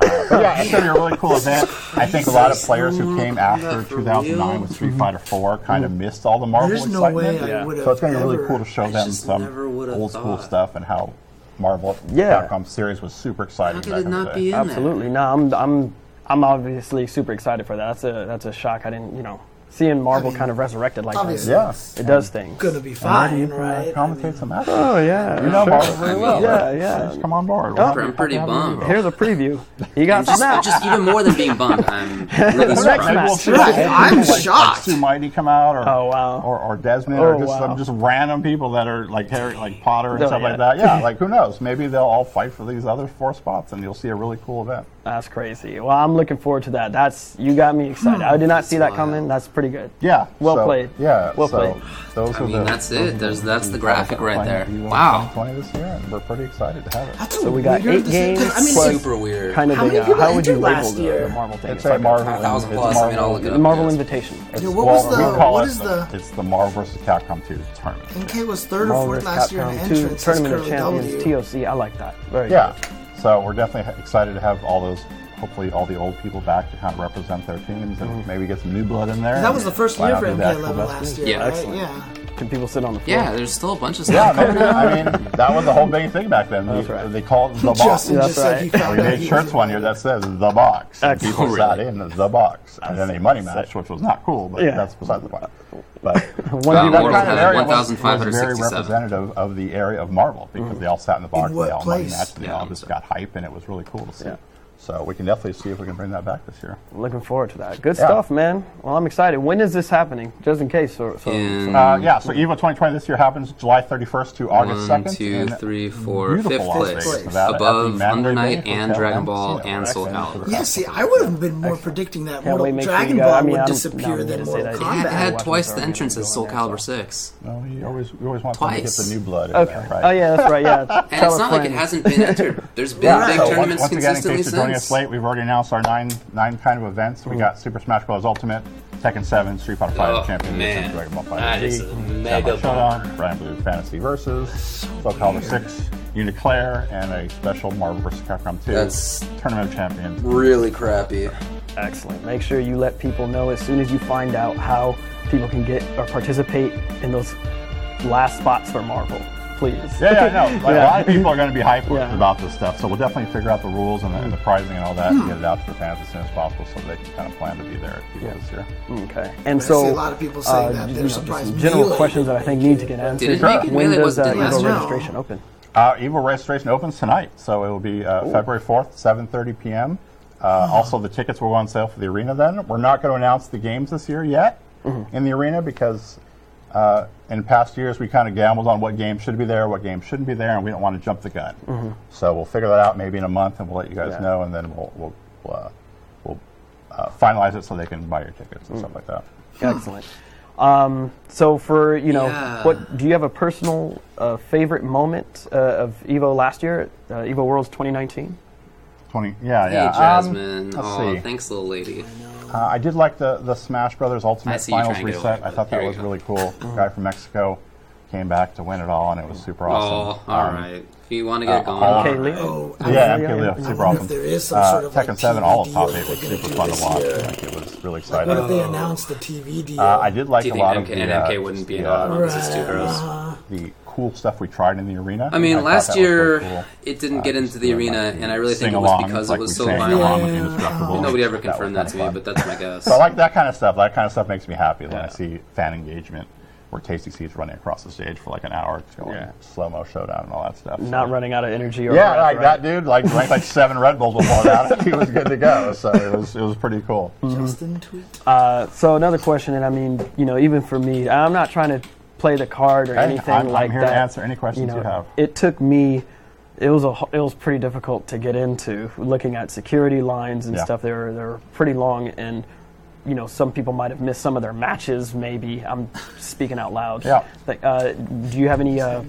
Uh, but yeah, it's going to be a really cool event. I think a lot of players who came after 2009 with Street Fighter 4 kind of missed all the Marvel There's no excitement. way I So it's going to be really cool to show them some never would've old school stuff and how Marvel Yeah. Capcom series was super exciting. How could back it in the not day. be in absolutely. No, I'm, I'm, I'm obviously super excited for that. That's a, that's a shock. I didn't, you know, seeing Marvel kind of resurrected like Obviously, Yeah. it's that. It does things. gonna be How do you fine, uh, right? commentate some action? Oh, yeah. You know sure. Marvel really well. Yeah, yeah. Just come on board. Oh. I'm pretty bummed. Here's a preview. You got Just, snapped. just even more than being bummed, I'm really Next surprised. Maybe we'll match. Right, I'm like shocked. Stu Mighty come out, or Oh, wow. or, or Desmond, Oh, or just wow. some just random people that are like Harry, like Potter and Oh, stuff yeah. like that. Yeah, like who knows? Maybe they'll all fight for these other four spots, and you'll see a really cool event. That's crazy. Well, I'm looking forward to that. That's you got me excited. I did not see that coming. That's pretty good. Yeah. Well so- played. Yeah. Well so played. Those I are mean, the, that's those it. are There's- that's the graphic right there. Wow. 2020 this year, and we're pretty excited to have it. That's So we got eight games I mean, it's Super weird. Kind of How a, many uh, people how would you label last the, year? the Marvel thing? It's It's like Marvel. A thousand it's plus, I mean, I'll look it Marvel- up. Marvel Yes. Invitation. It's Yeah, what was Marvel- the- we call what it is the- It's the Marvel vs. Capcom 2 tournament. NK was third or fourth last year in Capcom 2 entrance. Tournament of Champions. TOC. I like that. Very good. Yeah. So we're definitely excited to have all those, hopefully all the old people back to kind of represent their teams and Mm-hmm. maybe get some new blood in there. That was the first Find year out for who the NK actual 11 last year, Yeah. right? Excellent. Yeah. Can people sit on the floor? Yeah, there's still a bunch of Yeah, stuff. maybe, I mean, that was the whole big thing back then. That's they, right. they called it the box. Justin That's just said he right. found we out made shirts one year that says the box. And Excellent. people sat in the box. And then a money match, which was not cool, but Yeah. that's beside the point. But One that dude kind Marvel of had area was, was very representative of the area of Marvel because they all sat in the box, In they all money place? matched, they Yeah, all just got hype, and it was really cool to see. Yeah. So we can definitely see if we can bring that back this year. Looking forward to that. Good Yeah. stuff, man. Well, I'm excited. When is this happening? Just in case. So, so, In- so- Uh, yeah, so EVO 2020 this year happens July 31st to August One, 2nd. two, in three, four, beautiful place. Vegas, Nevada, at the Above Mandalay Under Night Bay and Hotel Dragon and Ball Casino. and Soul Calibur. Yeah, see, I would have been more predicting that Mortal wait, Dragon Ball I mean, would I don't- disappear not than me to say Mortal. It had, Kombat. it had twice the already entrances Soul Calibur 6. No, you always, you always want them to get Twice. the new blood in okay. there, right? Oh, yeah, that's right. Yeah. And it's not like it hasn't been entered. There's been big tournaments once again, in consistently case you're joining us late, we've already announced our nine nine kind of events. We mm. got Super Smash Bros. Ultimate, Tekken 7, Street Fighter 5 Oh, Champion man. Dragon Ball That Fighter is Z, a mega Showdown, Granblue Fantasy Versus, Soul Calibur 6, UNICLR, and a special Marvel vs. Capcom 2 That's- Tournament of Champions. Really crappy. Excellent. Make sure you let people know as soon as you find out how people can get or participate in those last spots for Marvel. Please. Yeah, yeah, I know. Like, A lot of people are going to be hyped Yeah. about this stuff, so we'll definitely figure out the rules and the, and the pricing and all that, and get it out to the fans as soon as possible, so they can kind of plan to be there at Evo this year. Okay. And I so, see a lot of people saying uh, that. you They're know, surprised just general Melee questions that I think need to get answered. Did it make it? When Melee does wasn't uh, Evo year. registration open? Uh, Evo registration opens tonight, so it will be uh, February 4th, 7.30 p.m. Uh, Also, the tickets will go on sale for the arena then. We're not going to announce the games this year yet Mm-hmm. in the arena because uh, in past years, we kind of gambled on what game should be there, what game shouldn't be there, and we don't want to jump the gun. Mhm. So we'll figure that out maybe in a month, and we'll let you guys Yeah. know, and then we'll we'll we'll, uh, we'll uh, finalize it so they can buy your tickets and Mm. stuff like that. Excellent. Um, so for you know, Yeah. what do you have a personal uh, favorite moment uh, of Evo last year, uh, Evo Worlds 2019? Twenty, yeah, Hey, yeah. Um, Jasmine. let's oh, see. thanks, little lady. Uh, I did like the, the Smash Brothers Ultimate Finals trying to get reset. I thought that was go. really cool. Guy from Mexico came back to win it all, and it was super awesome. Oh, all Um, right. If you want to get uh, going. all- MK Leo? Oh, yeah, I MK Leo, if super there awesome. is some uh, sort of, like, Tekken 7 all TV top eight was super fun to watch. year. Like, it was really Like, exciting. what if they announced the TV deal? Uh, I did like Do a lot MK of the, and uh, MK wouldn't be the, involved uh, because it's too gross? The cool stuff we tried in the arena. I mean, thought last that really year cool. it didn't Uh, get into the arena, like, and I really think it was because like it was so sang violent. along with Indestructible. Nobody ever confirmed that kinda to me, but that's my guess. So I like that kind of stuff. That kind of stuff makes me happy when I see fan engagement where Tasty Steve running across the stage for like an hour, just going Yeah. slow mo showdown and all that stuff. So- Not running out of energy. Or yeah, breath, like right? that dude, like drank like seven Red Bulls before that. he was good to go. So it was it was pretty cool. Justin tweet. Uh, so another question, and I mean, you know, even for me, I'm not trying to play the card or Hey, anything I'm- I'm like here to answer any questions you have. It took me. It was a It was pretty difficult to get into. Looking at security lines and Yeah. stuff, they were they were pretty long, and you know, some people might have missed some of their matches. Maybe I'm speaking out loud. Yeah. Like, uh, do you have any uh,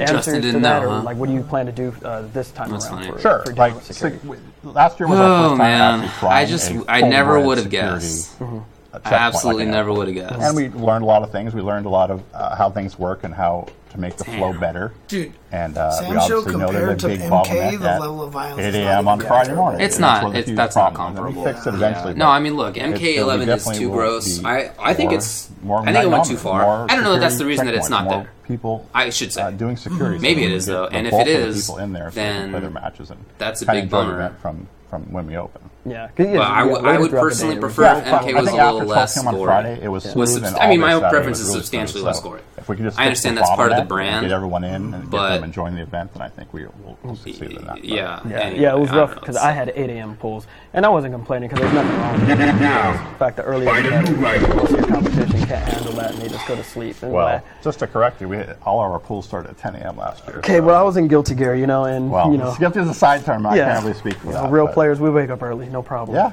answers to that, know, or huh? like, what do you plan to do uh, this time That's around? funny. For, Sure, for like with last year was our Oh first time man, actually trying I just i never would have security, guessed. uh, I checkpoint absolutely like never would have guessed. And we learned a lot of things. We learned a lot of uh, how things work and how to make the flow better. Dude, and uh, we Sancho obviously know there's compared a to big MK, bottleneck the at level of violence 8 a.m. on Friday morning. It's And not. where It's, that's not problem is. And comparable. We fixed it eventually. Yeah. No, I mean, look, MK11 is too gross. I I think more- it's more I think it went too far. I don't know if that's the reason that it's not there. People, I should say uh, doing security. so Maybe we it can is get though, and if bulk it of the is, people in there so they can then their matches and that's a big enjoy the bummer. from from when we open. Yeah, But I yeah, would- I later would personally day, it prefer if Yeah, MK I was a little after less 12 on gory. Friday, it was Was smooth, subst- I mean, my day Saturday preference is really substantially smooth. less So gory. If we could just I understand that's part of the brand, get everyone in and but- get them enjoying the event, then I think we will we'll succeed in that. Yeah, Yeah, anyway, yeah, it was rough because I had 8 a.m. pulls, and I wasn't complaining because there's nothing wrong with it. In fact, the earlier you get, most competition can't handle that, and they just go to sleep. And Well, just to correct you, we all of our pools started at 10 a.m. last year. okay, well, I was in Guilty Gear, you know, and you know, Guilty is a side term. I can't really speak for that. real but- players, we wake up early, no problem. Yeah.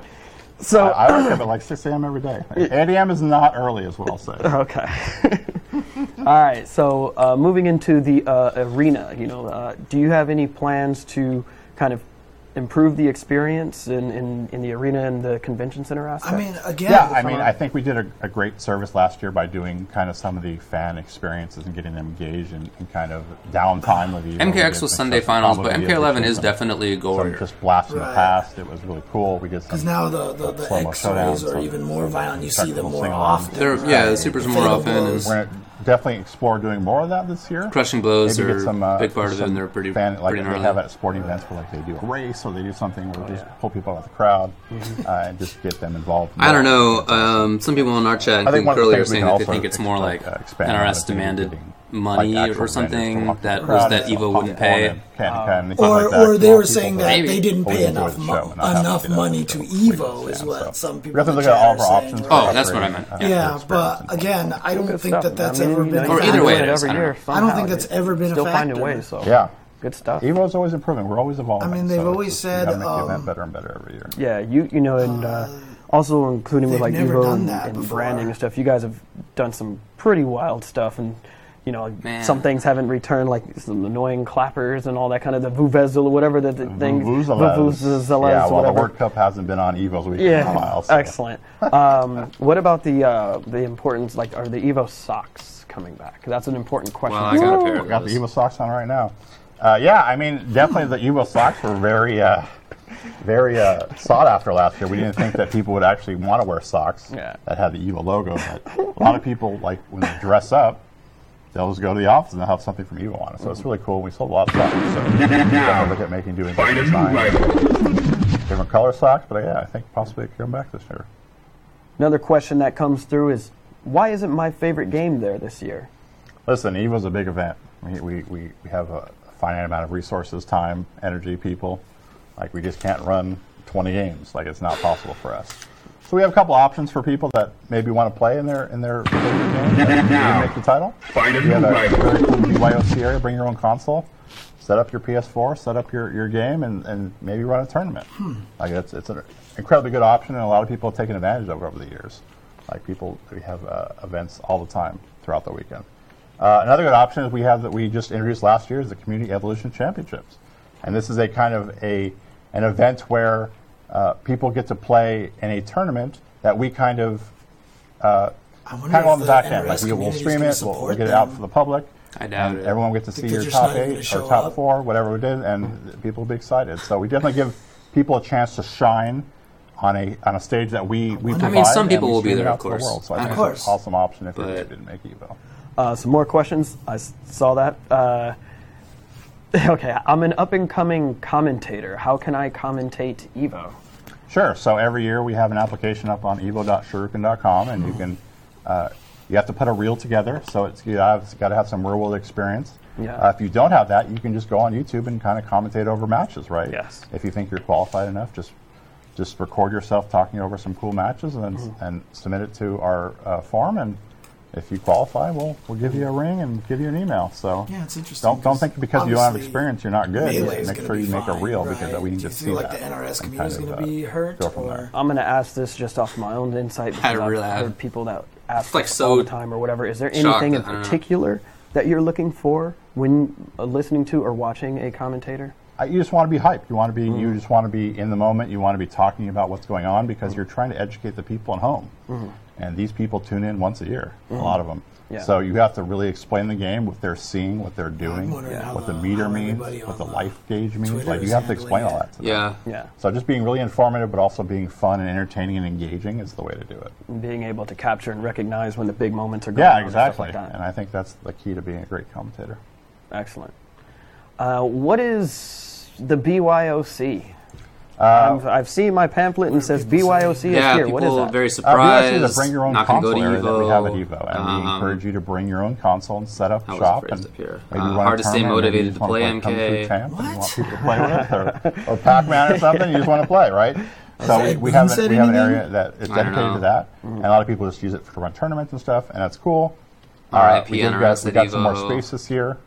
So I, I wake up at like 6 a.m. every day. 8 a.m. is not early, is what I'll say. Okay. All right. So uh, moving into the uh, arena, you know, uh, do you have any plans to kind of improve the experience in, in, in the arena and the convention center aspect? I mean, again, Yeah, I mean, I think we did a, a great service last year by doing kind of some of the fan experiences and getting them engaged and, and kind of downtime of the MKX was Sunday finals, but MK11 is and definitely some gorier. Just blast in the past. It was really cool. We did some Because now the, the, the X-rays are even more violent. You see them more often. They're- yeah, the supers are more often, blows. We're gonna definitely explore doing more of that this year. Crushing blows Maybe are some, uh, big part of it, and they're pretty- fan, like pretty they gnarly. have at sporting events where like they do a race or they do something where they just pull people out of the crowd uh, and just get them involved. I don't know. Um, some people in our chat, I think including one of the Curly, are things we saying that they think it's more like uh, NRS demanded money like, or something that crowd was that Evo wouldn't pay. and Um, cane and things Or, like or they were saying will that they didn't pay enough mo- show and not have to enough money to So Evo is understand. what So some people have look at all are saying. options. Oh, for that's what I meant. uh, Yeah. Yeah, but again, I don't think stuff, that that's man. I ever been. you a know, Or either way it it is, every I don't year. I don't think that's ever been a Still finding factor. ways. So Yeah. good stuff. Evo's always improving. We're always evolving. I mean, they've so always just- said, gotta make the um, event better and better every year. Yeah, you you know, and uh, also including with like never Evo and, and branding and stuff. You guys have done some pretty wild stuff, and you know, Man. some things haven't returned, like some annoying clappers and all that kind of the vuvuzel or whatever the, the thing. Vuvuzelas. Vuvuzelas, Yeah, well, the. World Cup hasn't been on Evo's week in a while. so- excellent. um, what about the uh, the importance? Like, are the Evo socks coming back? That's an important question. Well, I got a pair We of got the. Evo socks on right now. Uh, yeah, I mean, definitely the Evo socks were very, uh, very uh, sought after last year. We didn't think that people would actually want to wear socks Yeah. that had the Evo logo, but a lot of people, like when they dress up, they'll just go to the office and they'll have something from Evo on it. So it's really cool. We sold a lot of socks. So definitely look at making doing different designs, different color socks. But yeah, I think possibly it could come back this year. Another question that comes through is, why isn't my favorite game there this year? Listen, Evo's a big event. We, we, we we have a finite amount of resources, time, energy, people. Like, we just can't run 20 games. Like, it's not possible for us. So we have a couple options for people that maybe want to play in their in their favorite game that didn't make the title. Find a we have new a very cool BYOC area. Bring your own console, set up your PS4, set up your, your game, and, and maybe run a tournament. Like it's it's an incredibly good option, and a lot of people have taken advantage of it over the years. Like people, we have uh, events all the time throughout the weekend. Uh, another good option is we have that we just introduced last year is the Community Evolution Championships, and this is a kind of a an event where uh, people get to play in a tournament that we kind of uh, I kind of on the the back end. Like we will stream it, we'll, we'll get it out for the public. I doubt and it. Everyone gets to see your top eight gonna or top up? four, whatever we did, and people will be excited. So we definitely give people a chance to shine on a on a stage that we we I mean, some people will be there, of to the course. world. So I Of think course. it's an awesome option if you But- didn't make Evo. Uh, some more questions. I s- saw that. Uh, okay, I'm an up and coming commentator. How can I commentate Evo? Sure. So every year we have an application up on evo.shoryuken.com, and you can uh, you have to put a reel together. So it's you have got to have some real world experience. Yeah. Uh, if you don't have that, you can just go on YouTube and kind of commentate over matches, right? Yes. If you think you're qualified enough, just just record yourself talking over some cool matches and Mm-hmm. and submit it to our uh, forum. And if you qualify, we'll we'll give you a ring and give you an email. So Yeah, it's interesting, Don't don't 'cause think because you don't have experience you're not good. Make sure be you make a fine, reel right? because we need Do you just feel see like that. the NRS and community is gonna of, be uh, hurt, go from or- there. I'm going to ask this just off my own insight because I I've have- heard people that ask like so all the time or whatever. Is there anything in that- I don't know. particular that you're looking for when uh, listening to or watching a commentator? Uh, you just want to be hyped. You want to be. Mm. You just want to be in the moment. You want to be talking about what's going on because you're trying to educate the people at home. And these people tune in once a year. A lot of them. Mm-hmm. Yeah. So you have to really explain the game, what they're seeing, what they're doing, wondering how what the the- meter how means, what the the life gauge means. Twitter like you have to handling explain all it. that to them. Yeah. Yeah. So just being really informative, but also being fun and entertaining and engaging is the way to do it. Being able to capture and recognize when the big moments are going Yeah, on and stuff exactly. like that. and I think that's the key to being a great commentator. Excellent. Uh, what is the BYOC? Uh, I've, I've seen my pamphlet and it says BYOC Yeah, is here. people What is that? very Uh, surprised. we ask you to bring your own not gonna console go to area Evo. that we have at Evo, and we Um, encourage you to bring your own console and set up I was shop phrased and up here. maybe Uh, hard to stay tournament, maybe you motivated to wanna play Kung Fu MK. Champ and you What? want people to play with, or, or Pac-Man or something. You just want to play, right? So we, we have an, said we have an area that is dedicated to know. that, and a lot of people just use it to run tournaments and stuff, and that's cool. RIP we did NRS got, we got some more space this year.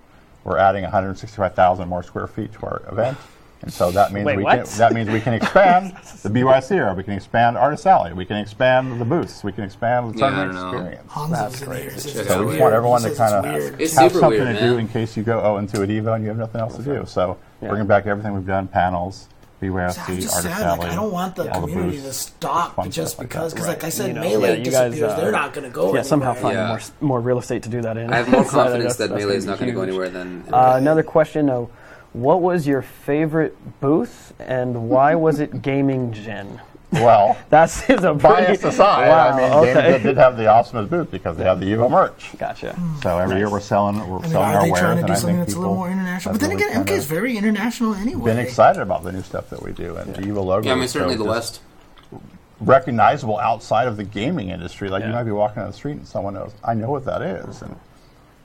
We're adding 165,000 more square feet to our event. And so that means Wait, we what? can that means we can expand the BYC area, we can expand Artist Alley, we can expand the booths, we can expand the Yeah, I tournament don't know. experience. Hanzo's in here. Says Check it's it So we out. just want everyone to kind of have something weird, to do in case you go oh into at Evo and you have nothing else to do. So Yeah. bringing back everything we've done, panels, I'm BYFC, just Artist sad. Like, Alley, I don't want the all the community to booths. stop just stuff like because. that. Because, like I said, You know, melee yeah, you guys, disappears. uh, They're not going to go. Yeah, somehow find Yeah. more more real estate to do that in. I have more confidence that that's Melee is not going to go anywhere than. Uh, another question though, what was your favorite booth and why was it Gaming Gen? Well, That's is a bias aside, Wow, I mean, okay. Games did have the awesomest booth because they have the Evo merch. Gotcha. So every year we're selling we're I mean, selling are our they wares, trying to do I something that's a little more international? But then really again, MK is very international anyway. been excited about the new stuff that we do, and the Evo logo. Yeah, I mean certainly so the just West. recognizable outside of the gaming industry. Like you might be walking down the street and someone knows, I know what that is. And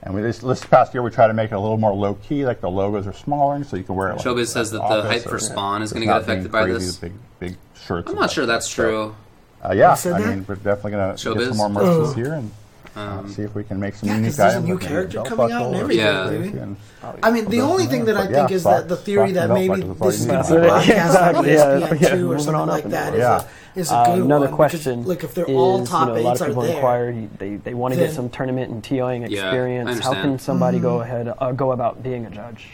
and we this, this past year we try to make it a little more low key, like the logos are smaller, so you can wear it. Like, Showbiz says that the office hype for Spawn is gonna get affected by this. Big big shirts. I'm not sure stuff. that's So, true. Uh, yeah, I that? mean we're definitely gonna get Showbiz? some more merch Oh. this year and uh, see if we can make some Yeah, 'cause unique there's a new like maybe character coming out and buckle or everything, something, baby. I mean, the only thing that I think yeah, is that the theory that maybe this is going to be done. broadcast on Exactly, yeah, ESPN2 or something like in that is a, is a Uh, good another one. question like, if they're is, all top you know, a lot eights of are people there, inquire, they, they want to get some tournament and TOing Yeah, experience. How can somebody Mm-hmm. go ahead uh, go about being a judge?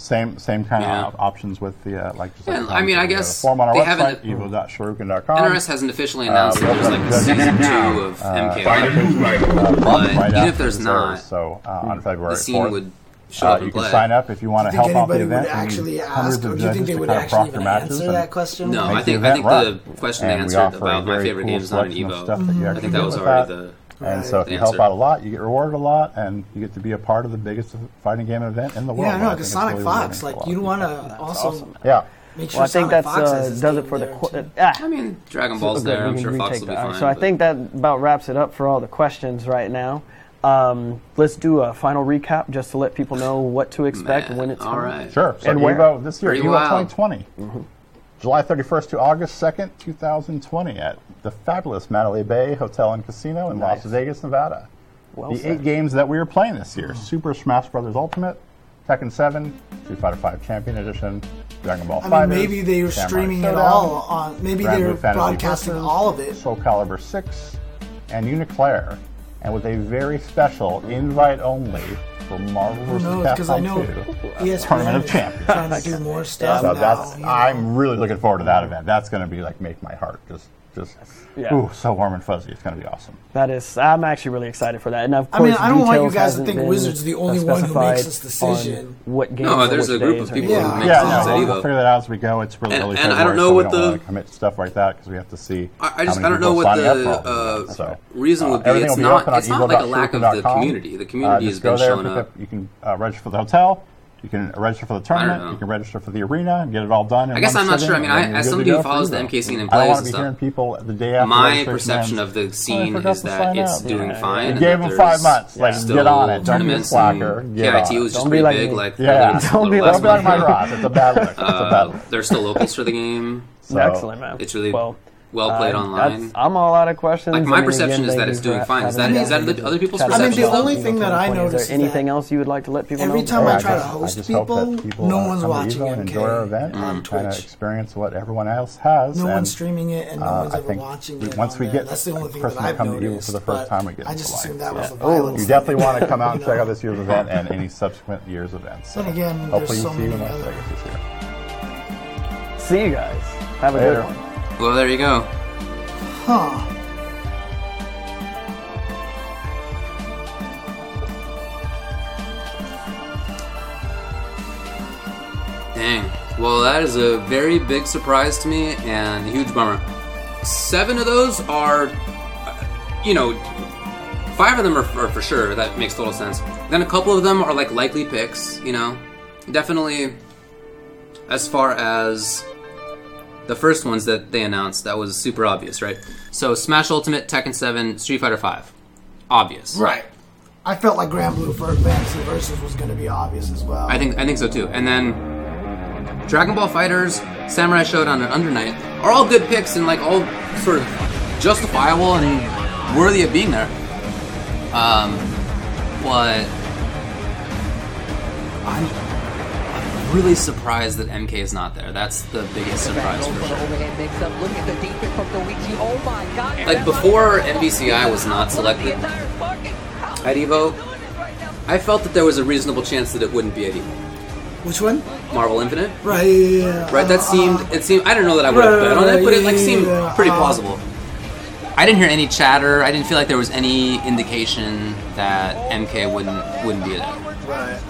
Same same kind Yeah. of options with the uh, like just Yeah, like I mean, I we have guess form on our they website haven't- evo.shoryuken.com. NRS hasn't officially announced Uh, that there's like a also have season two of Uh, MK. Find a new rival. Uh, But right even if there's not, so uh, on February the scene 4th. would show Uh, up you and can sign up if you want to Do you think help out the anybody would event. We actually ask, or do you think they would actually even answer that question? No, I think I think the question they answered about my favorite cool games not an Evo. stuff that you I think that was already that. The. And so if the you help out a lot, you get rewarded a lot, and you get to be a part of the biggest fighting game event in the world. Yeah, I know, because Sonic really Fox, rewarding for a like, you want to also awesome. Yeah. make sure Well, I think Sonic that's Fox uh, his does it for the. there, Qu- too. ah, I mean, Dragon Ball's Okay, there. I'm sure Fox retake will be fine. So I think that about wraps it up for all the questions right now. Um, let's do a final recap just to let people know what to expect Man, when it's all coming. right. Sure. So And where? Evo this year, Pretty Evo wild. 2020. July 31st to August 2nd, 2020, at the fabulous Mandalay Bay Hotel and Casino in Las Vegas, Nevada. Well the said. eight games that we were playing this year Super Smash Bros. Ultimate, Tekken 7, Street Fighter 5 Champion Edition, Dragon Ball I FighterZ, mean, maybe they were Samurai streaming it all on. Maybe Grand they were Blue Fantasy broadcasting Versus, all of it. Soul Calibur 6, and UNICLR, and with a very special invite only for Marvel Who vs. Because I know 2 ESPN Tournament of Champions. trying to do more stuff So now. that's you know. I'm really looking forward to that event. That's going to be like make my heart just just Yeah. ooh, so warm and fuzzy. It's going to be awesome. That is, I'm actually really excited for that. And of I mean, course, I don't want you guys to hasn't think been, Wizards the only one who makes this specified decision. What games? No, or there's which a group of people anything. who Yeah. make Yeah, no, we'll, Evo. we'll figure that out as we go. It's really And- early and I don't know so what don't the- commit stuff like that because we have to see. I, I just I don't know what the up for all uh. So, reason uh, would be. It's not. It's not like a lack of the community. The Uh, community has just go been there, up. You can uh, register for the hotel. You can register for the tournament. You can register for the arena and get it all done. In I guess one I'm not sure. I mean, I- as somebody who follows the MK scene and I don't plays want and to be stuff. hearing people the day after. My perception ends, of the "Oh, scene forgot is that it's up." doing Yeah. fine. You gave that him five there's months. Like, still get on it. Don't be a slacker. and Get KIT was just Don't pretty like big. me. Like Yeah, the Don't be last Don't like my Ross. It's a bad look. It's a bad Uh, look. there's still locals for the game. Excellent, man. It's really well. Well played uh, online. I'm all out of questions. Like, my I mean, perception again, is that it's doing fine. Is having that- me is that on other- other people's Chat I mean, the only Evo thing that I 2020. noticed Is there is anything that else you would like to let people every know? Every time Yeah, I try to just- host just hope that people, people, no uh, one's come to watching Evo and MK enjoy our event on and kind of Twitch. experience what everyone else has. No and, one's streaming it, and no uh, one's I ever think watching we- it. once on we there. get that's the only a thing person that to I've come to Evo noticed. for the first but time, we get I into just life. assumed that was Yeah. the violence. You thing. definitely want to come out and You check know? out this year's event and any subsequent year's events. So Then again, there's hopefully so you see you in many Las other- Vegas this year. See you guys. Have a Later. good one. Well, there you go. Huh. Dang. Well, that is a very big surprise to me and a huge bummer. Seven of those are, uh, you know, five of them are, are for sure. That makes total sense. Then a couple of them are like likely picks. You know, definitely. As far as the first ones that they announced, that was super obvious, right? So Smash Ultimate, Tekken Seven, Street Fighter Five, obvious. Right. I felt like Granblue for Fantasy Versus was going to be obvious as well. I think I think so too. And then Dragon Ball Fighters, Samurai Shodown, and Under Night are all good picks and like all sort of justifiable and worthy of being there. Um, but I'm really surprised that MK is not there. That's the biggest surprise for Over sure. overhead mix up. Look at the defense from Luigi. Oh my god. Like before MVCI was not selected at Evo, I felt that there was a reasonable chance that it wouldn't be at Evo. Which one? Marvel Infinite. Right. Yeah. Right, that seemed it seemed I don't know that I would have bet on it, but it like seemed pretty uh, plausible. I didn't hear any chatter. I didn't feel like there was any indication that MK wouldn't wouldn't be there. Right.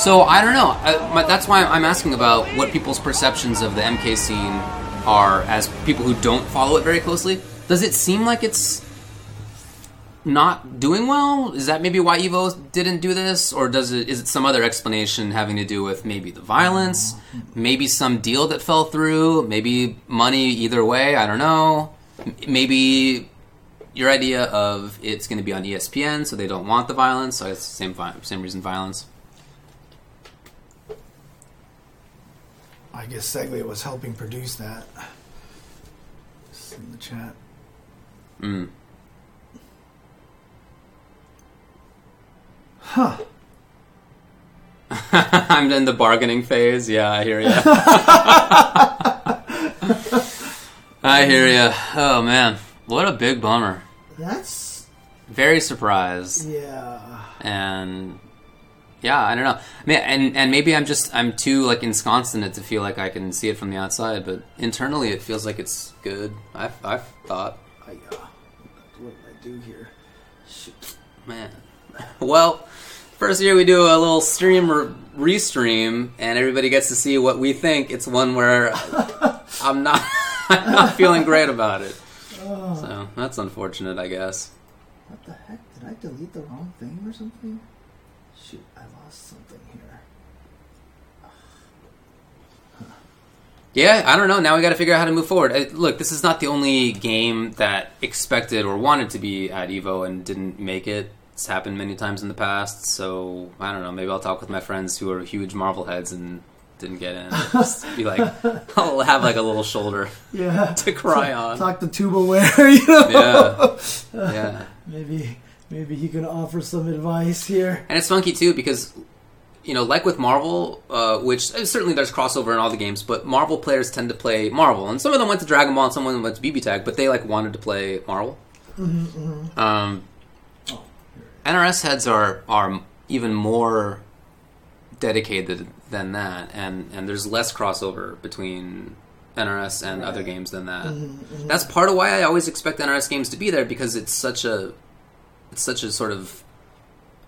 So I don't know. I, my, that's why I'm asking about what people's perceptions of the MK scene are as people who don't follow it very closely. Does it seem like it's not doing well? Is that maybe why Evo didn't do this, or does it? Is it some other explanation having to do with maybe the violence, maybe some deal that fell through, maybe money? Either way, I don't know. Maybe your idea of it's going to be on ESPN, so they don't want the violence. So it's the same same reason violence. I guess Seglia was helping produce that. It's in the chat. Mm. Huh. I'm in the bargaining phase. Yeah, I hear you. I hear you. Oh man, what a big bummer. That's Very surprised, yeah. and yeah, I don't know. I mean, and and maybe I'm just I'm too like ensconced in it to feel like I can see it from the outside, but internally it feels like it's good. I I thought, I, uh, what did I do here? Shoot. man. Well, first year we do a little stream or restream, and everybody gets to see what we think. It's one where I'm not I'm not feeling great about it. So that's unfortunate, I guess. What the heck? Did I delete the wrong thing or something? Shoot, I lost something here. Yeah, I don't know. Now we got to figure out how to move forward. Uh, Look, this is not the only game that expected or wanted to be at Evo and didn't make it. It's happened many times in the past. So I don't know. Maybe I'll talk with my friends who are huge Marvel heads and didn't get in. Just be like, I'll have like a little shoulder Yeah. to cry on. Talk the to Tubalware, you know. Yeah, yeah. Maybe maybe he can offer some advice here. And it's funky too because, you know, like with Marvel, uh, which uh, certainly there's crossover in all the games, but Marvel players tend to play Marvel, and some of them went to Dragon Ball, and some of them went to BB Tag, but they like wanted to play Marvel. Um, NRS heads are are even more dedicated than that, and and there's less crossover between NRS and other games than that. That's part of why I always expect NRS games to be there because it's such a it's such a sort of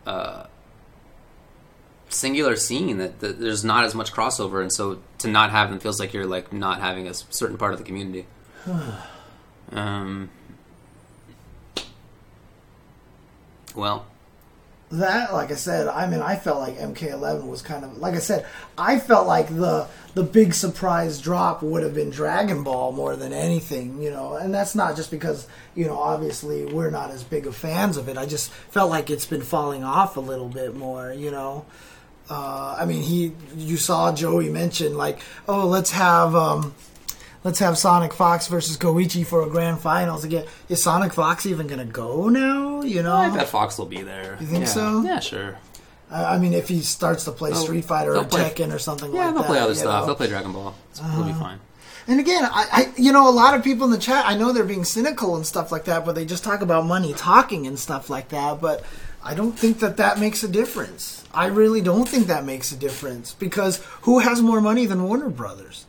uh, singular scene that, that there's not as much crossover, and so to not have them feels like you're like not having a certain part of the community. um, well, that like i said i mean i felt like mk11 was kind of like i said i felt like the the big surprise drop would have been dragon ball more than anything you know and that's not just because you know obviously we're not as big of fans of it. I just felt like it's been falling off a little bit more you know. Uh, i mean he you saw joey mention like oh let's have um let's have Sonic Fox versus Koichi for a grand finals again. Is Sonic Fox even gonna go now? You know, I bet Fox will be there. You think Yeah. so? Yeah, sure. I I mean, if he starts to play They'll- Street Fighter or play- Tekken or something Yeah, like they'll play other stuff. know? Uh-huh. They'll play Dragon Ball. It'll be fine. And again, I, I, you know, a lot of people in the chat, I know they're being cynical and stuff like that, but they just talk about money talking and stuff like that. But I don't think that that makes a difference. I really don't think that makes a difference because who has more money than Warner Brothers?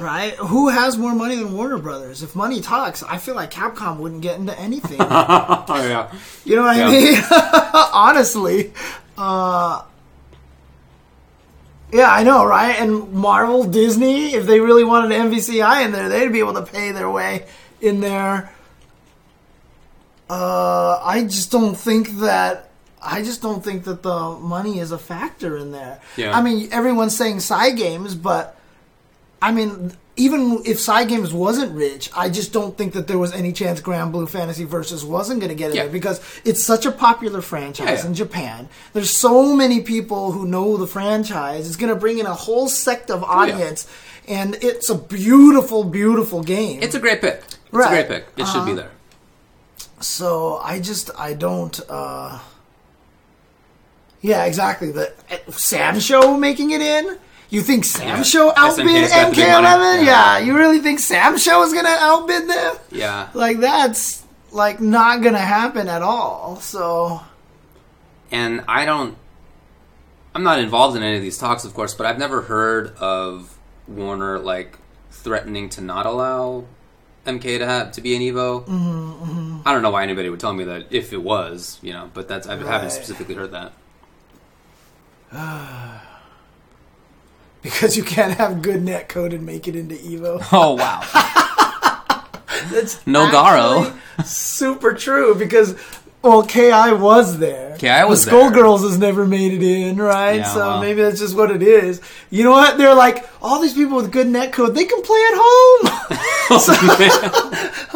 Right? Who has more money than Warner Brothers? If money talks, I feel like Capcom wouldn't get into anything. oh yeah. You know what Yeah. I mean? Honestly. Uh, yeah, I know, right? And Marvel, Disney, if they really wanted an MVCI in there, they'd be able to pay their way in there. Uh, I just don't think that. I just don't think that the money is a factor in there. Yeah. I mean, everyone's saying Cygames, but I mean, even if Cygames wasn't rich, I just don't think that there was any chance Granblue Fantasy Versus wasn't going to get in Yeah. there because it's such a popular franchise Yeah, yeah. in Japan. There's so many people who know the franchise. It's going to bring in a whole sect of Oh, audience, and it's a beautiful, beautiful game. It's a great pick. It's Right. a great pick. It should be Uh-huh. there. So I just I don't. uh Yeah, exactly. The uh, Samsho making it in. You think Sam Yeah. Show outbid SMK's got the big MK11? money. Yeah. Yeah. you really think Samsho is gonna outbid them? Yeah. Like that's like not gonna happen at all. So and I don't. I'm not involved in any of these talks, of course, but I've never heard of Warner like threatening to not allow MK to have to be an Evo. Mm-hmm, I don't know why anybody would tell me that if it was, you know, but that's I Right. haven't specifically heard that. because you can't have good net code and make it into Evo. Oh wow! That's No Garou. Super true because well, Ki was there. Ki was the. Skullgirls has never made it in, right? Yeah, so well. maybe that's just what it is. You know what? They're like all these people with good netcode. They can play at home. So,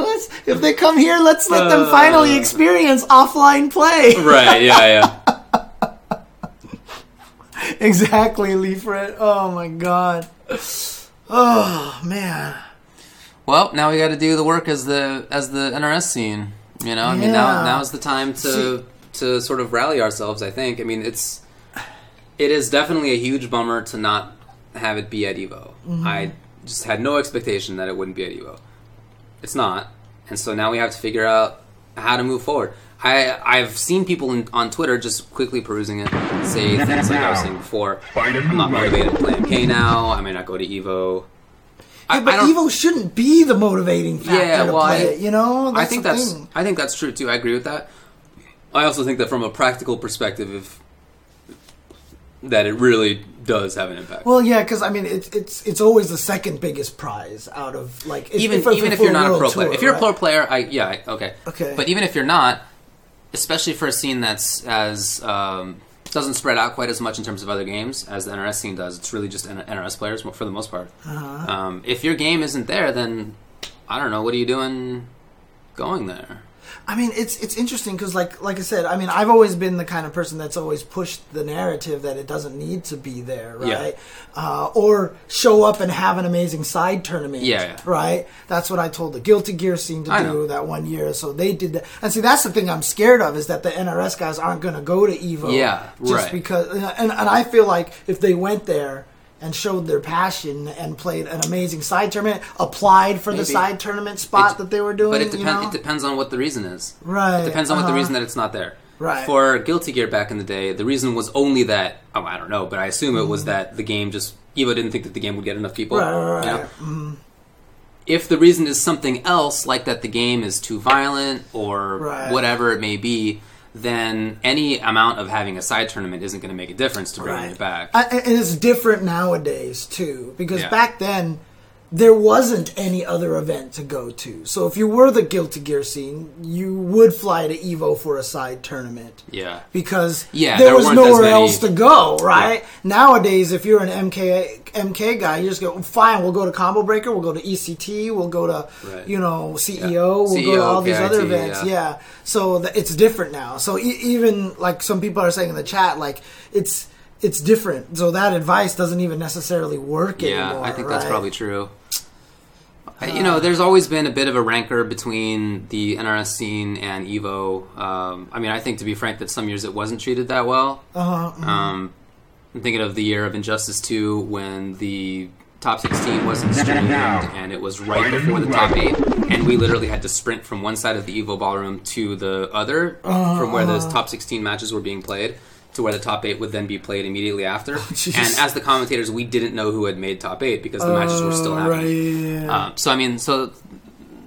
let's, if they come here, let's let them finally uh. experience offline play. right? Yeah, yeah. exactly, Leafret. Oh my god. Oh man. Well, now we got to do the work as the as the NRS scene. You know, I mean, now Yeah. now's the time to to sort of rally ourselves. I think. I mean, it's it is definitely a huge bummer to not have it be at Evo. Mhm. I just had no expectation that it wouldn't be at Evo. It's not, and so now we have to figure out how to move forward. I I've seen people in, on Twitter just quickly perusing it say things like I was saying before. I'm not motivated to play MK now. I may not go to Evo. Yeah, but Evo shouldn't be the motivating factor Yeah, to well, play I- it. You know, I think the that's thing. I think that's true too. I agree with that. I also think that from a practical perspective, if that it really does have an impact. Well, yeah, because I mean, it's it's it's always the second biggest prize out of like if, even if, if, even a if you're not a world pro player, if you're right? a pro player, I yeah I- okay Okay. But even if you're not, especially for a scene that's as um, doesn't spread out quite as much in terms of other games as the NRS scene does, it's really just NRS players for the most part. Uh-huh. Um, if your game isn't there, then I don't know what are you doing going there. I mean, it's it's interesting because, like like I said, I mean, I've always been the kind of person that's always pushed the narrative that it doesn't need to be there, Yeah. right? Uh, or show up and have an amazing side tournament, Yeah, yeah. right? That's what I told the Guilty Gear scene to I do know. that one year. So they did that, and see, that's the thing I'm scared of is that the NRS guys aren't going to go to Evo, Yeah, just right. because. And and I feel like if they went there. And showed their passion and played an amazing side tournament. Applied for the side tournament spot It- that they were doing. But it you depends. know? It depends on what the reason is. Right, It depends on what the uh-huh. reason that it's not there. Right. For Guilty Gear back in the day, the reason was only that. Oh, I don't know, but I assume it was that the game just Evo didn't think that the game would get enough people. Right, right, you know? Mhm. If the reason is something else, like that the game is too violent or whatever it may be, then any amount of having a side tournament isn't going to make a difference to bringing Right. it back. I, and it's different nowadays too, because Yeah. back then there wasn't any other event to go to. So if you were the Guilty Gear scene, you would fly to Evo for a side tournament yeah. because Yeah, there, there was nowhere else to go. Right nowadays, if you're an MK MK guy, you just go fine. We'll go to Combo Breaker. We'll go to ECT. We'll go to Right. you know CEO. We'll go to all these other events. yeah. Yeah. So th- it's different now. So e- even like some people are saying in the chat, like it's it's different. So that advice doesn't even necessarily work anymore. Yeah, anymore. I think that's probably true. Uh, you know, there's always been a bit of a rancor between the NRS scene and Evo. Um, I mean, I think to be frank, that some years it wasn't treated that well. Uh-huh, mhm. Um, I'm thinking of the year of Injustice 2 when the top 16 wasn't streamed and it was right before the top 8 and we literally had to sprint from one side of the Evo ballroom to the other Uh-huh, from where those uh-huh. top 16 matches were being played to where the top 8 would then be played immediately after. jeez. and as the commentators we didn't know who had made top 8 because the matches were still Oh, happening. right, yeah. Um, so I mean, so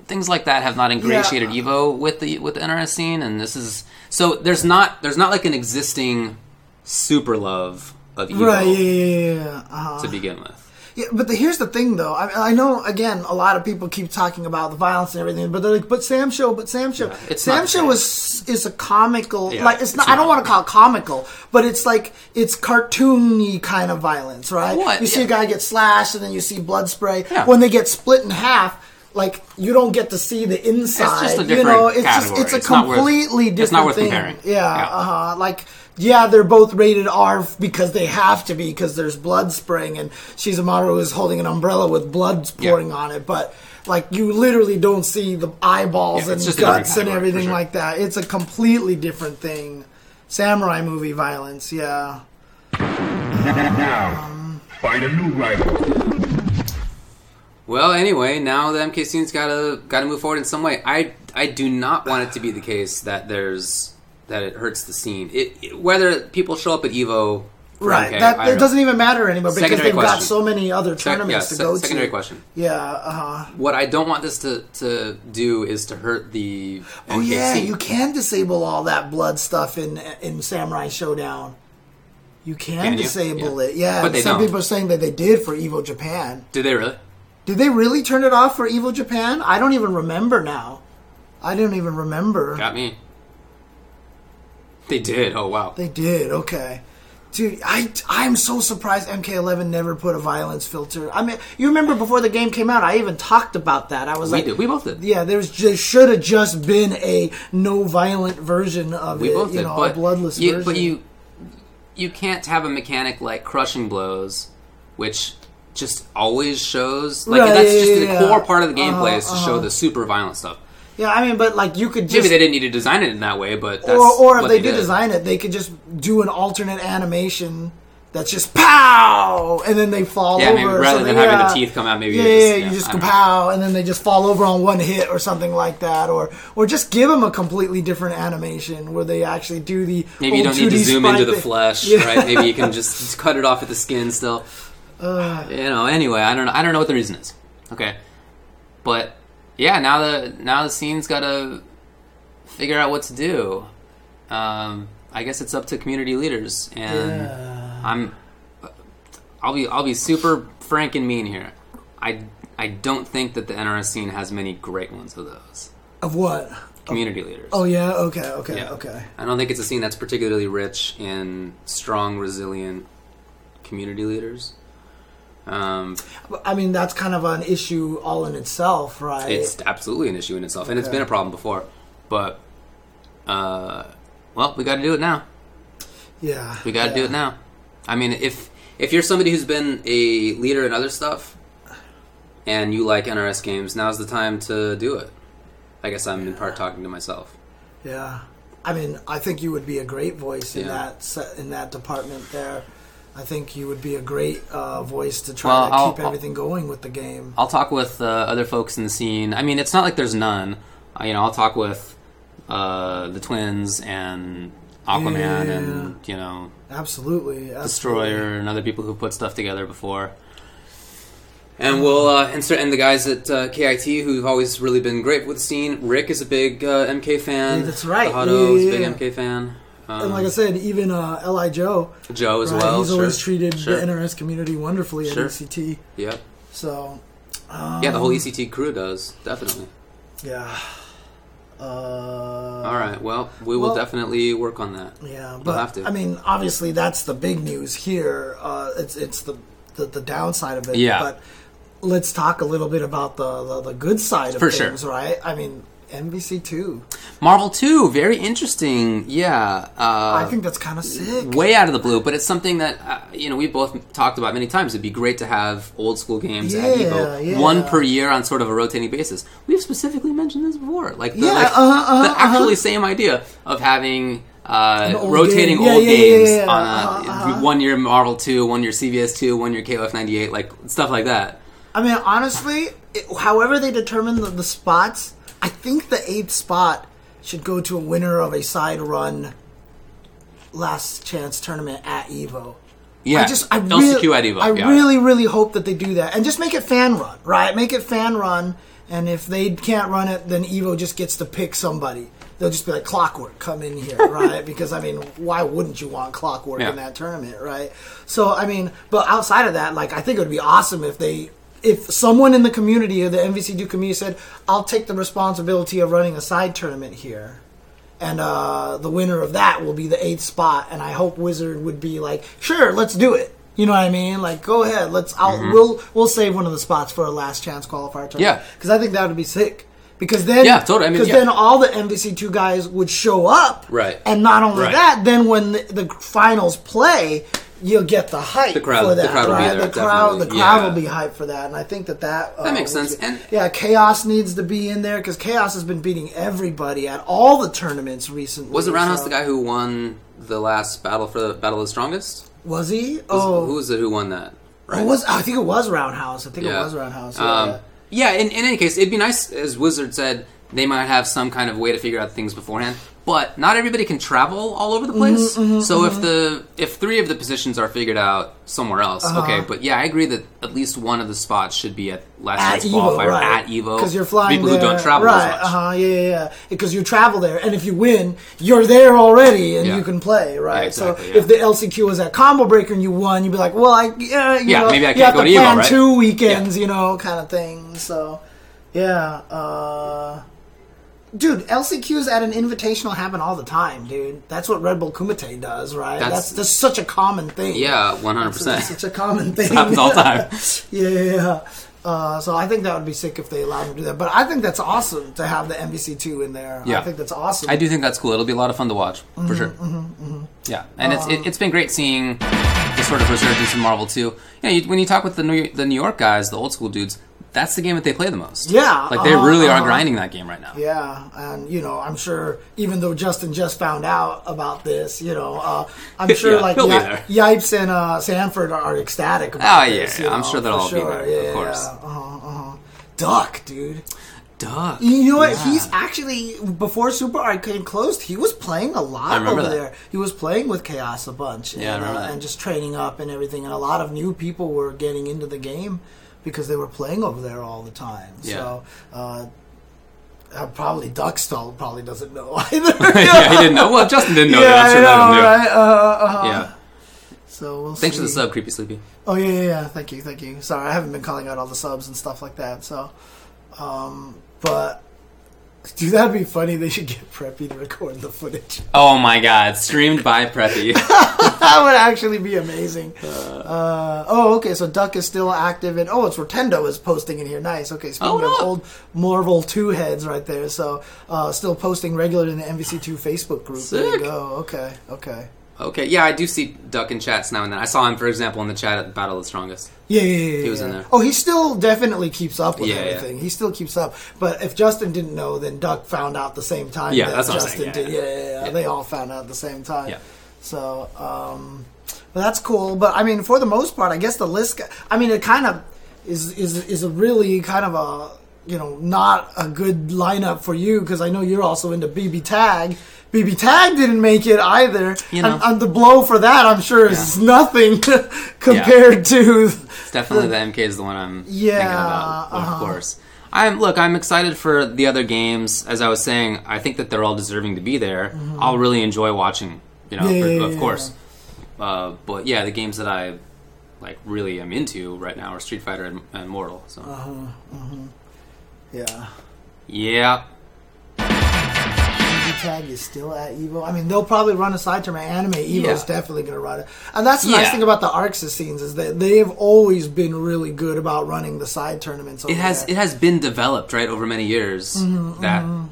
things like that have not ingratiated Evo with the with the NRS scene, and this is so there's not there's not like an existing super love of Evo Right. Yeah. Yeah. yeah. Uh-huh. to begin with. Yeah, but the, here's the thing, though. I, I know, again, a lot of people keep talking about the violence and everything, but they're like, "But Samsho, but Samsho, it's Samsho is is a comical, Yeah, like it's not. it's I don't not. want to call it comical, but it's like it's cartoony kind of violence, right? What? You see Yeah. a guy get slashed, and then you see blood spray. Yeah. When they get split in half. Like you don't get to see the inside. just a you know, it's category. just it's a It's not worth- completely different it's not worth thing. comparing. Yeah, Yeah. uh huh. Like, yeah, they're both rated R because they have to be because there's blood spraying and Shizumaru is holding an umbrella with blood pouring on it. But like, you literally don't see the eyeballs Yeah, and it's just a different guts and everything sure. like that. It's a completely different thing. Samurai movie violence, yeah. Now, find a new rival. Well, anyway, now the MK scene's got to got to move forward in some way. I I do not want it to be the case that there's that it hurts the scene. It, it- whether people show up at Evo, Right. MK, that it doesn't even matter anymore because Secondary they've got so many other Sec- tournaments yeah, to se- go secondary to. question. Yeah. Uh huh. What I don't want this to, to do is to hurt the Oh MK yeah, scene. you can disable all that blood stuff in in Samurai Shodown. You can, Can you? disable Yeah. it. Yeah, But they some don't. people are saying that they did for Evo Japan. Did they really? Did they really turn it off for Evo Japan? I don't even remember now. I don't even remember. Got me. They did. Oh wow. They did. Okay. Dude, I I'm so surprised MK11 never put a violence filter. I mean, you remember before the game came out, I even talked about that. I was We like, did. We both did. Yeah, there's just should have just been a no violent version of We it. both you did. know, but a bloodless you, version. But you you can't have a mechanic like crushing blows, which just always shows like Right, that's yeah, just yeah, the yeah. core part of the gameplay Uh-huh, is to show uh-huh. the super violent stuff. Yeah, I mean, but like you could just Maybe they didn't need to design it in that way, but that's or or if they, they did design it, they could just do an alternate animation that's just pow, and then they fall Yeah, over. maybe rather than having yeah. the teeth come out, maybe yeah, you yeah, just- you just go pow, and then they just fall over on one hit or something like that, or or just give them a completely different animation where they actually do the Maybe you don't need to zoom into the flesh, Yeah. right? Maybe you can just, just cut it off at the skin still. Uh, you know. Anyway, I don't know. I don't know what the reason is. Okay, but yeah, now the now the scene's got to figure out what to do. Um, I guess it's up to community leaders, and I'm. I'll be I'll be super frank and mean here. I I don't think that the NRS scene has many great ones of those of what? community leaders. Oh yeah, okay, okay, Yeah. okay. I don't think it's a scene that's particularly rich in strong, resilient community leaders. Um, I mean, that's kind of an issue all in itself, right? it's absolutely an issue in itself, and it's been a problem before. But, uh, well, we got to do it now. Yeah, We got to do it now. I mean, if if you're somebody who's been a leader in other stuff, and you like NRS games, now's the time to do it. I guess I'm in part talking to myself. Yeah, I mean, I think you would be a great voice in Yeah. that in that department there. I think you would be a great uh, voice to try Well, to I'll- keep I'll- everything going with the game. I'll talk with uh, other folks in the scene. I mean, it's not like there's none. Uh, you know, I'll talk with uh, the twins and Aquaman Yeah. and you know Absolutely, absolutely. Destroyer and other people who put stuff together before. And we'll uh, and, and the guys at uh, KIT who've always really been great with the scene. Rick is a big uh, MK fan. Yeah, that's right. Hado is Yeah, a big MK fan. Um, and like I said, even uh, Li Joe, Joe as right, well. He's always treated sure. the NRS community wonderfully Sure. at ECT. Yep. So, um, Yeah, the whole ECT crew does definitely. yeah. Uh, All right. Well, we will well- definitely work on that. Yeah, we'll have to. I mean, obviously, that's the big news here. Uh, it's it's the, the the downside of it. Yeah. But let's talk a little bit about the the, the good side of For sure. things, right? I mean, MVC two. Marvel Two, very interesting. Yeah. Uh, I think that's kind of sick. way out of the blue, but it's something that uh, you know we've both talked about many times. It'd be great to have old school games at Yeah, Evo, yeah. one per year on sort of a rotating basis. We've specifically mentioned this before, like the, Yeah, like, uh-huh, uh-huh, the actually uh-huh. same idea of having. Uh, old rotating game. Old yeah, games yeah, yeah. on a, Uh-huh, uh-huh. one year Marvel two, one year CVS two, one year KOF ninety eight, like stuff like that. I mean, honestly, it, however they determine the, the spots, I think the eighth spot should go to a winner of a side run last chance tournament at Evo. Yeah, I just I LCQ really, at Evo. I yeah. really really hope that they do that and just make it fan run, right? Make it fan run, and if they can't run it, then Evo just gets to pick somebody. They'll just be like clockwork, come in here, right? because I mean, why wouldn't you want clockwork Yeah. in that tournament, right? So I mean, but outside of that, like I think it would be awesome if they. If someone in the community or the MVC2 community said, "I'll take the responsibility of running a side tournament here," and uh, the winner of that will be the eighth spot. And I hope Wizard would be like, "Sure, let's do it." You know what I mean? Like, go ahead. Let's. I'll. We'll. We'll save one of the spots for a last chance qualifier tournament. Mm-hmm. Yeah. because I think that would be sick. Because then, Yeah, totally. I mean, because yeah. then all the MVC two guys would show up, Right. And not only Right. that, then when the, the finals play, you'll get the hype The crowd- for the that, crowd will be right? there, the crowd, the crowd Yeah. will be hyped for that, and I think that that uh, That makes sense. be- And- yeah, Chaos needs to be in there because Chaos has been beating everybody at all the tournaments recently. Was it Roundhouse so- the guy who won the last battle for the Battle of the Strongest? Was he? Was- oh, who was it who won that? It was I think it was Roundhouse. I think it was Roundhouse. Yeah. Um, yeah, in, in any case, it'd be nice, as Wizard said, they might have some kind of way to figure out things beforehand. But not everybody can travel all over the place. Mhm, mhm, so if mhm. the if three of the positions are figured out somewhere else, Uh-huh. okay. But yeah, I agree that at least one of the spots should be at last Evo, qualifier right? at Evo because you're flying people there, who don't travel right? as much. Uh huh. Yeah, yeah, yeah. Because you travel there, and if you win, you're there already, and Yeah. you can play, right? Yeah, exactly, so yeah. if the LCQ was at Combo Breaker and you won, you'd be like, well, I yeah, Yeah, know, maybe I can't have go to to Evo, right? two weekends, you know, kind of thing. So yeah. uh... Dude, LCQs at an invitational happen all the time, dude. That's what Red Bull Kumite does, right? That's- That's, that's such a common thing. Yeah, one hundred It's percent. such a common thing. happens all the time. yeah, yeah, yeah. Uh, so I think that would be sick if they allowed them to do that. But I think that's awesome to have the MVC two in there. Yeah. I think that's awesome. I do think that's cool. It'll be a lot of fun to watch for Mhm, sure. mhm, mhm. Yeah, and it's Um, it, it's been great seeing the sort of resurgence in Marvel too. You know, you, when you talk with the New the New York guys, the old school dudes, that's the game that they play the most. Yeah, like they uh-huh, really are uh-huh. grinding that game right now. Yeah, and you know, I'm sure even though Justin just found out about this, you know, uh, I'm sure Yeah, like be there. Yipes and uh, Sanford are ecstatic about Oh, yeah, this. yeah, I'm know, sure they'll all be sure. there, of course. yeah, uh-huh, uh-huh. Duc, dude. Duc. You know what? Yeah. He's actually before Super Arcade closed, he was playing a lot over that. there. He was playing with Chaos a bunch, Yeah, I and, remember uh, and just training up and everything. And a lot of new people were getting into the game because they were playing over there all the time. So. Uh, uh, probably Duc Stall probably doesn't know either. yeah, he didn't know. Well, Justin didn't know yeah, that. I'm sure I none of know, them knew. right? Uh, uh-huh. Yeah. So we'll Thanks for the sub, creepy sleepy. Oh yeah, yeah, yeah. Thank you, thank you. Sorry, I haven't been calling out all the subs and stuff like that. So, um, but Dude, that'd be funny. They should get Preppy to record the footage. Oh my god, streamed by Preppy. that would actually be amazing. Uh, oh, okay. So Duc is still active, and oh, it's Rotendo is posting in here. Nice. Okay, speaking Oh, of look. old Marvel two heads right there. So uh, still posting regularly in the MVC two Facebook group. There you go. Okay. Okay. Okay, yeah, I do see Duc in chats now and then. I saw him, for example, in the chat at Battle of the Strongest. Yeah, yeah, yeah. He was yeah. in there. Oh, he still definitely keeps up with Yeah, yeah. everything. He still keeps up. But if Justin didn't know, then Duc found out the same time. Yeah, that that's Justin did. yeah, Yeah yeah, yeah, They all found out at the same time. Yeah. So, um, but that's cool. But I mean, for the most part, I guess the list. I mean, it kind of is is is a really kind of a you know not a good lineup for you because I know you're also into BB Tag. BB Tag didn't make it either. You know. and, and the blow for that, I'm sure, is nothing compared to. It's definitely the MK is the one I'm Yeah, thinking about, of uh-huh. course. I'm look. I'm excited for the other games. As I was saying, I think that they're all deserving to be there. Mhm. I'll really enjoy watching. You know, Yeah, for- yeah, of yeah, course. Uh, but yeah, the games that I like really am into right now are Street Fighter and, and Mortal. So Uh-huh, uh-huh. Yeah. yeah, Tag is still at Evo. I mean, they'll probably run a side tournament. Anime Evo's Yeah. definitely going to run it. And that's the nice thing about the Arc Sys scenes is that they have always been really good about running the side tournaments. it has there. it has been developed right over many years Mhm, that. mhm.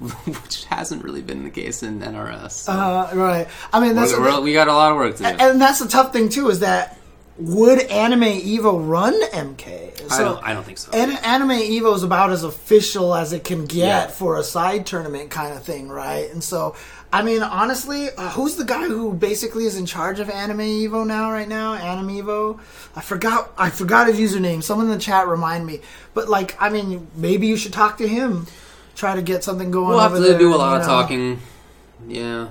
Which hasn't really been the case in NRS. so Uh, right. I mean, that's we're- we're- we got a lot of work to do. and that's the tough thing too is that would Anime Evo run MK? I don't- I don't think so. An- Anime Evo is about as official as it can get Yeah. for a side tournament kind of thing, right? And so, I mean, honestly, uh, who's the guy who basically is in charge of Anime Evo now? Right now, Anime Evo. I forgot. I forgot his username. Someone in the chat remind me. But like, I mean, maybe you should talk to him. Try to get something going. We'll have to there, do a lot you of talking. Yeah.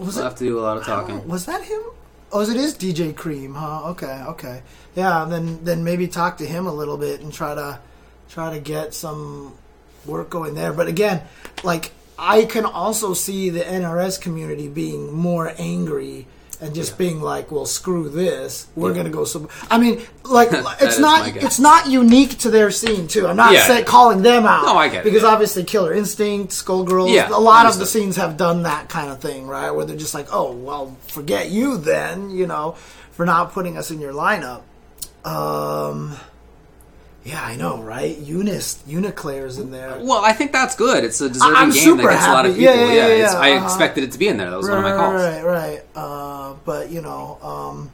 Was we'll it- have to do a lot of talking. Was that him? Oh, it is DJ Cream, huh? Okay, okay. Yeah, then then maybe talk to him a little bit and try to try to get some work going there. But again, like I can also see the NRS community being more angry and just being like, "Well, screw this. We're Yeah. gonna go some." I mean, like it's not it's not unique to their scene too. I'm not Yeah. say, calling them out. No, I get it, because yeah. obviously Killer Instinct, Skullgirls, Yeah, a lot of the scenes have done that kind of thing, right? Where they're just like, "Oh, well, forget you then," you know, for not putting us in your lineup. Um, yeah, I know, right? UNIST, UNICLR's in there. Well, I think that's good. It's a deserving I'm game that gets a lot of people. Yeah, yeah, yeah, it's- I uh-huh. expected it to be in there. That was one of my calls. Right, right, right. Uh, but you know, um,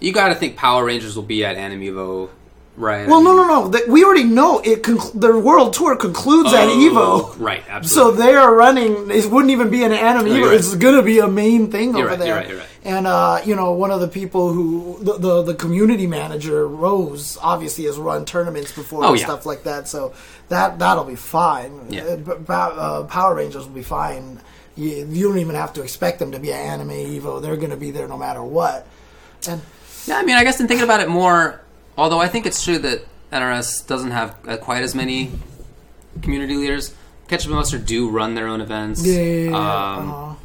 You got to think Power Rangers will be at Animevo, right? well, no, no, no. We already know it. Conc- their world tour concludes at Oh, Evo. Right, Absolutely. So they are running. It wouldn't even be an anime. Evo. right. It's going to be a main thing You're over right, there. you're right, you're right. And uh, you know, one of the people who the, the the community manager Rose obviously has run tournaments before Oh, and yeah. stuff like that. So that that'll be fine. Yeah. Uh, uh, Power Rangers will be fine. You, you don't even have to expect them to be an anime Evo. They're going to be there no matter what. And Yeah, I mean, I guess in thinking about it more, although I think it's true that NRS doesn't have uh, quite as many community leaders. Ketchup and Mustard do run their own events. Yeah, yeah, yeah, Um,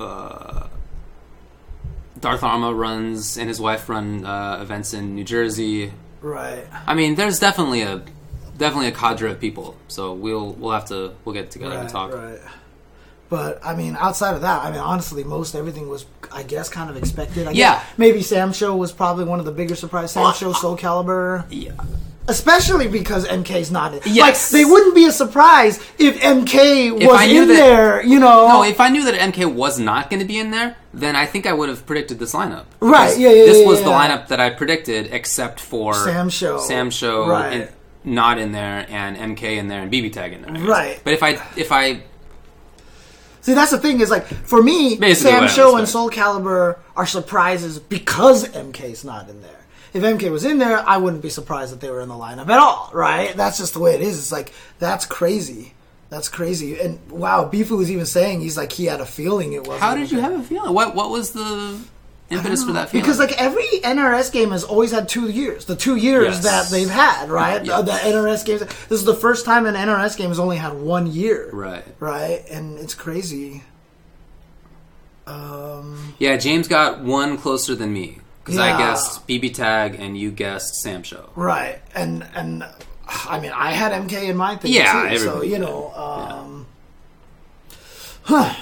uh, Darth Arma runs and his wife run uh, events in New Jersey. right. I mean, there's definitely a definitely a cadre of people. So we'll we'll have to we'll get together and talk. Right. But I mean, outside of that, I mean, honestly, most everything was, I guess, kind of expected. I Yeah. guess maybe Samsho was probably one of the bigger surprises. Samsho, Soul Calibur. Yeah. especially because MK's not in. Yes. Like they wouldn't be a surprise if MK was I knew in that- there. You know, No, if I knew that MK was not going to be in there, then I think I would have predicted this lineup. Right, yeah, yeah, This yeah, was the lineup that I predicted, except for Samsho. Sam Show, Right. in- not in there, and MK in there, and BB Tag in there. Right. But if I if I See, that's the thing is like for me, Basically Samsho and. Soul Calibur are surprises because MK's not in there. If MK was in there, I wouldn't be surprised that they were in the lineup at all. Right? That's just the way it is. It's like that's crazy. That's crazy. And wow, Bifu was even saying he's like he had a feeling it was. how did you have a feeling? What what was the impetus for that feeling? Because like every NRS game has always had two years. The two years Yes. that they've had, right? Yes. The NRS games. This is the first time an NRS game has only had one year, right. right? And it's crazy. Um, Yeah, James got one closer than me because I guessed BB Tag and you guessed Samsho. right, and and I mean, I had MK in my thing Yeah, too, so you know. Um, Yeah,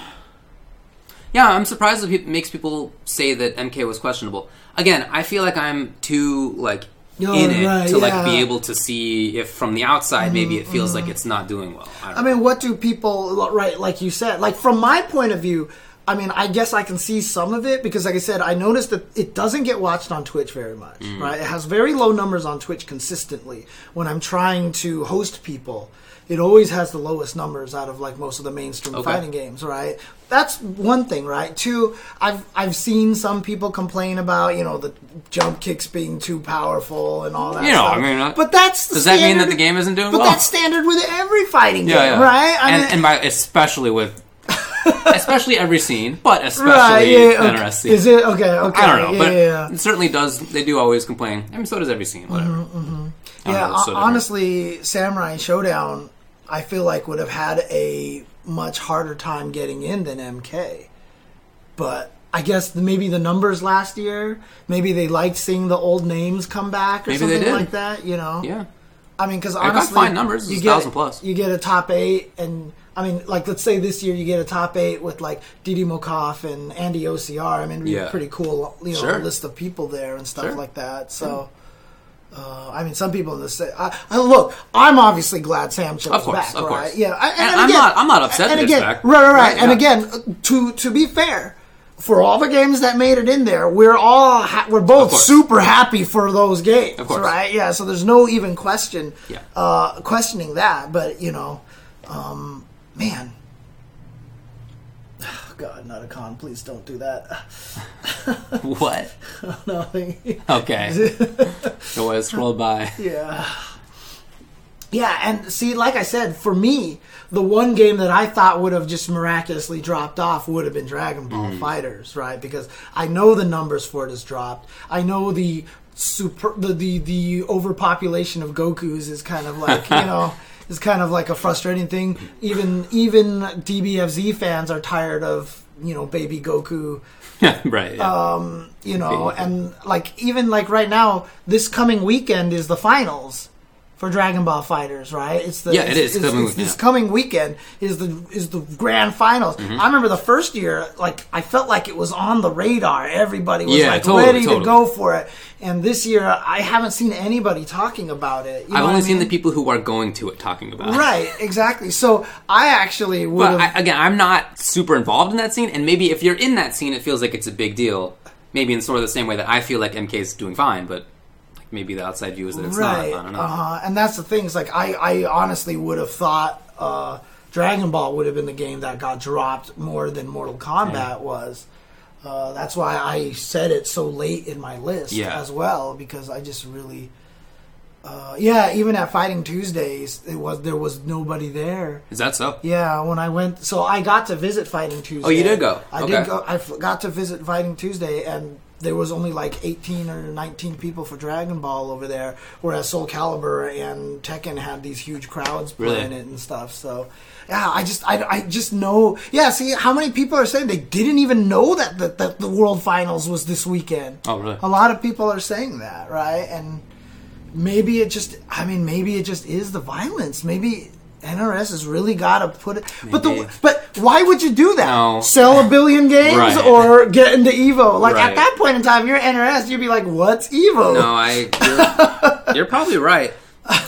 I'm surprised that it makes people say that MK was questionable. Again, I feel like I'm too like Oh, in it right, to like be able to see if from the outside maybe it feels Mhm, like it's not doing well. I I mean, what do people right? Like you said, like from my point of view, I mean, I guess I can see some of it because, like I said, I noticed that it doesn't get watched on Twitch very much. Mm. Right? It has very low numbers on Twitch consistently. When I'm trying to host people, it always has the lowest numbers out of like most of the mainstream Okay. fighting games. Right? That's one thing, right? Two, I've I've seen some people complain about you know the jump kicks being too powerful and all that. You know, stuff. I mean, uh, but that's does that mean that standard- the game isn't doing But well? But that's standard with every fighting yeah, game, yeah. right? I and, mean, and by especially with especially every scene, but especially Right, yeah, okay. NRS scene. Is it? Okay, okay, I don't know, yeah, but yeah, it certainly does. They do always complain. I mean, so does every scene. Whatever. Mhm, mhm. I don't Yeah, know, so different. honestly, Samurai Shodown, I feel like would have had a much harder time getting in than MK. But I guess maybe the numbers last year, maybe they liked seeing the old names come back or Maybe something like that. You know? Yeah. I mean, because honestly, fine numbers. You get 1,000 plus. You get a top eight, and I mean, like let's say this year you get a top eight with like Didimokof and Andy OCR. I mean, it'd be Yeah. a pretty cool, you know, Sure. list of people there and stuff Sure. like that. So. Uh, I mean, some people in the say, I, I, look. I'm obviously glad Sam Of is course, back, of right? course. Yeah, I- And I'm not- I'm not upset And again, back. right, right, right. And yeah. again, to to be fair, for all the games that made it in there, we're all ha- we're both super happy for those games, Of course. right? Yeah. So there's no even question, Yeah. uh, questioning that. But you know, um, man. God, not a con. Please don't do that. what? Nothing. Okay. Go ahead, scroll by. Yeah. Yeah, and see, like I said, for me, the one game that I thought would have just miraculously dropped off would have been Dragon Ball Mm-hmm. Fighters, right? Because I know the numbers for it has dropped. I know the super the the, the overpopulation of Goku's is kind of like you know is kind of like a frustrating thing. Even even DBFZ fans are tired of you know baby Goku right. Yeah. um, you know, and like even like right now, this coming weekend is the finals for Dragon Ball Fighters, right? It's the Yeah, it it's, it's- coming it's- this coming weekend is the is the grand finals. Mhm. I remember the first year, like I felt like it was on the radar. Everybody was Yeah, like totally, ready to go for it. And this year, I haven't seen anybody talking about it. I've only I seen mean? the people who are going to it talking about it. Right, exactly. So I actually would But. I, again, I'm not super involved in that scene, and maybe if you're in that scene, it feels like it's a big deal. Maybe in sort of the same way that I feel like MK is doing fine, but maybe the outside view is that it's right. not. I don't know. Uh-huh. And that's the thing. Is like I, I honestly would have thought uh, Dragon Ball would have been the game that got dropped more than Mortal Kombat was. Uh, that's why I said it so late in my list Yeah. as well because I just really, uh, yeah. Even at Fighting Tuesdays, it was there was nobody there. Is that so? Yeah, when I went, so I got to visit Fighting Tuesday. Oh, you did go? I Okay. did go. I f- got to visit Fighting Tuesday, and there was only like 18 or 19 people for Dragon Ball over there, whereas Soul Calibur and Tekken had these huge crowds Really? playing it and stuff. So, yeah, I just, I, I just know. Yeah, see how many people are saying they didn't even know that that, that the World Finals was this weekend. Oh, really? A lot of people are saying that, right? And maybe it just I mean maybe it just is the violence. Maybe NRS has really got to put it but the but why would you do that? No. Sell a billion games Right. or get into Evo? Like at that point in time you're NRS you'd be like what's Evo? No, I. You're, you're probably right.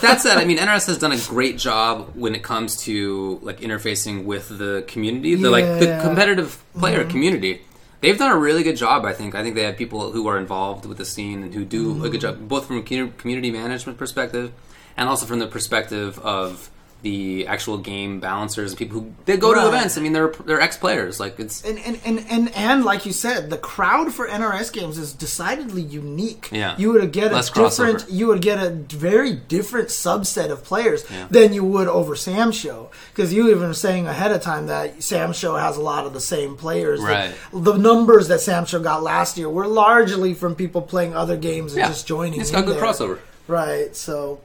That said, I mean, NRS has done a great job when it comes to like interfacing with the community, the like the competitive player Mhm. community. They've done a really good job, I think. I think they have people who are involved with the scene and who do a good job, both from a community management perspective and also from the perspective of the actual game balancers and people who they go to events. I mean, they're they're ex players. Like it's And, and, and, and, and like you said, the crowd for NRS games is decidedly unique. Yeah. You would get a Less different, crossover. you would get a very different subset of players Yeah. than you would over Samsho. Because you even were saying ahead of time that Samsho has a lot of the same players. Right. The, the numbers that Samsho got last year were largely from people playing other games and Yeah. just joining. It's got good there. crossover. Right. So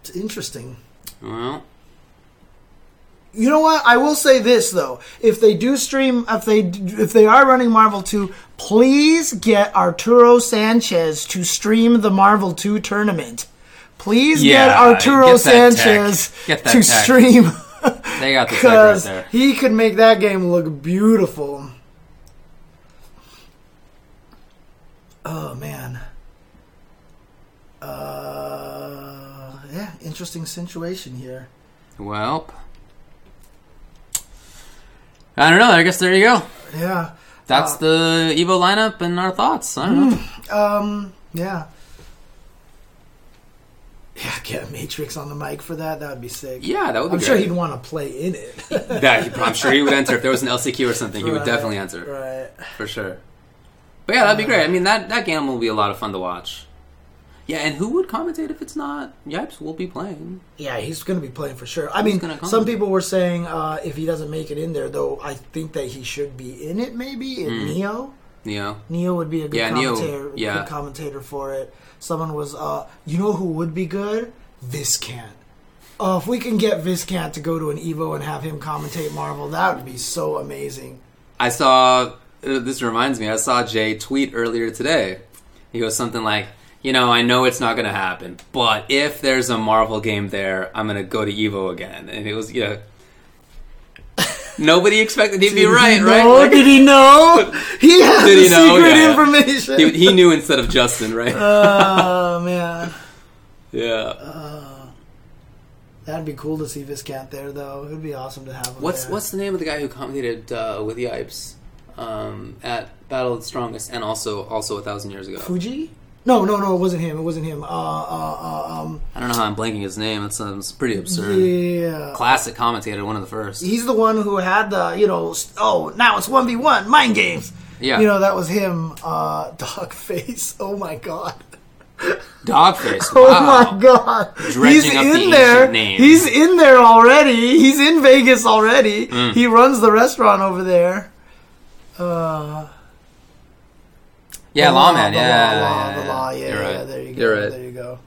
it's interesting. Well, You know what? I will say this though: if they do stream, if they if they are running Marvel Two, please get Arturo Sanchez to stream the Marvel Two tournament. please Yeah, get Arturo get. Sanchez Get to tech. stream They got the right because there. he could make that game look beautiful. Oh man. Uh, interesting situation here. Well, I don't know. I guess there you go. Yeah. That's Uh, the Evo lineup and our thoughts. I don't know. Um, yeah. Yeah, get Matrix on the mic for that. That would be sick. Yeah, that would be I'm sure he'd want to play in it. That I'm sure he would enter if there was an LCQ or something. He would definitely enter Right. for sure. But yeah, that'd be great. I mean, that that game will be a lot of fun to watch. Yeah, and who would commentate if it's not Yipes? Will be playing. Yeah, he's going to be playing for sure. I Who's mean, some people were saying uh, if he doesn't make it in there, though, I think that he should be in it. Maybe in Mm. Neo. Neo. Neo would be a good Yeah, Neo, commentator. yeah. good commentator for it. Someone was, uh, you know, who would be good? Viscant. Oh, if we can get Viscant to go to an Evo and have him commentate Marvel, that would be so amazing. I saw. uh, This reminds me. I saw Jay tweet earlier today. He goes something like, "You know, I know it's not going to happen, but if there's a Marvel game there, I'm going to go to Evo again." And it was, you know, nobody expected he'd be Did he right, right? Like- Did he know? He has Did the he know? secret Yeah, yeah. information. He, he knew instead of Justin, right? Oh man, yeah. that'd be cool to see Viscant there, though. It'd be awesome to have him. What's there. what's the name of the guy who commentated uh, with Yipes um, at Battle of the Strongest and also also a thousand years ago? Fuji? No, no, no. It wasn't him. It wasn't him. Uh, uh, uh um, I don't know how I'm blanking his name. That sounds pretty absurd. yeah. Classic commentator, one of the first. He's the one who had the, you know, oh, now it's 1v1, mind games. Yeah. You know, that was him, uh, dog face. Oh my god. Dogface. Oh Wow. my god. Dredging He's up the in there. names. He's in there already. He's in Vegas already. Mm. He runs the restaurant over there. Uh, Yeah, the Lawman. the yeah, law, yeah, law, yeah, the law. Yeah, You're right. yeah, there you go. You're right. There you go.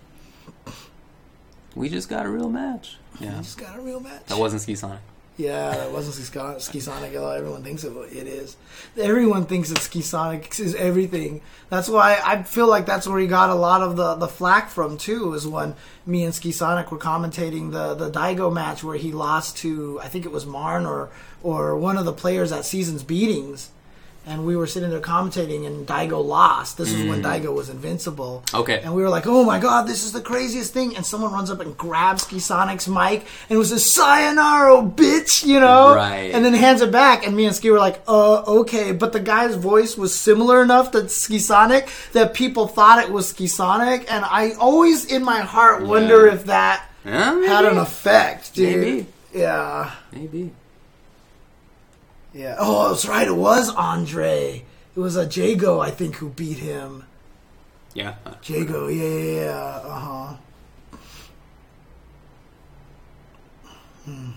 We just got a real match. Yeah, we Just got a real match. that wasn't Skisonic. Yeah, that wasn't Ski Sonic. Skisonic. although Everyone thinks it, it is. Everyone thinks that Skisonic is everything. That's why I feel like that's where he got a lot of the, the flack from too. Is when me and Skisonic were commentating the the Daigo match where he lost to I think it was Marn or or one of the players at Seasons Beatings. And we were sitting there commentating, and Daigo lost. This is when Mm. Daigo was invincible. Okay. And we were like, oh my god, this is the craziest thing. And someone runs up and grabs Skisonic's mic and it was a sayonara, bitch, you know? Right. And then hands it back. And me and Ski were like, uh, okay. But the guy's voice was similar enough to Skisonic that people thought it was Skisonic. And I always, in my heart, wonder Yeah. if that Yeah, had an effect, dude. Maybe. Yeah. Maybe. Yeah. Oh, that's right. It was Andre. It was a Jago, I think, who beat him. Yeah. Jago, yeah, yeah, yeah. Uh huh.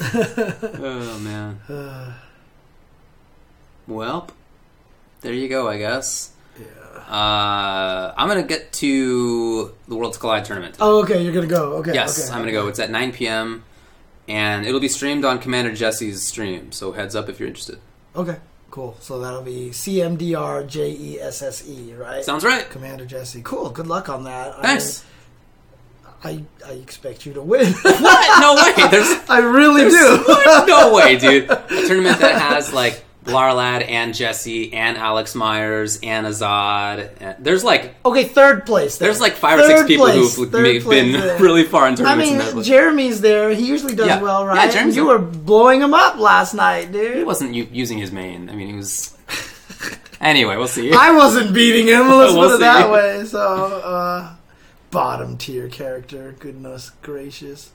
Oh man. well, there you go. I guess. Yeah. Uh, I'm gonna get to the Worlds Collide tournament. Oh, okay. You're gonna go. Okay. yes, okay, I'm gonna go. It's at 9 p.m. and it'll be streamed on Commander Jesse's stream. So heads up if you're interested. Okay. Cool. So that'll be CMDR J E S S E, right? Sounds right. Commander Jesse. Cool. Good luck on that. Thanks. I, I, I expect you to win. what? No way. There's I really There's- do. No way, dude. A tournament that has like Larlad and Jesse and Alex Myers and Azad. And, there's like Okay, third place. then. there's like five or six people place, who've third place been really far in I tournaments. in that mean, list. Jeremy's there. He usually does Yeah. well, Yeah, right? Jeremy's you there. were blowing him up last night, dude. he wasn't u- using his main. I mean, he was. anyway, we'll see. I wasn't beating him. Let's We'll put it see. that way. So, uh, bottom tier character. Goodness gracious.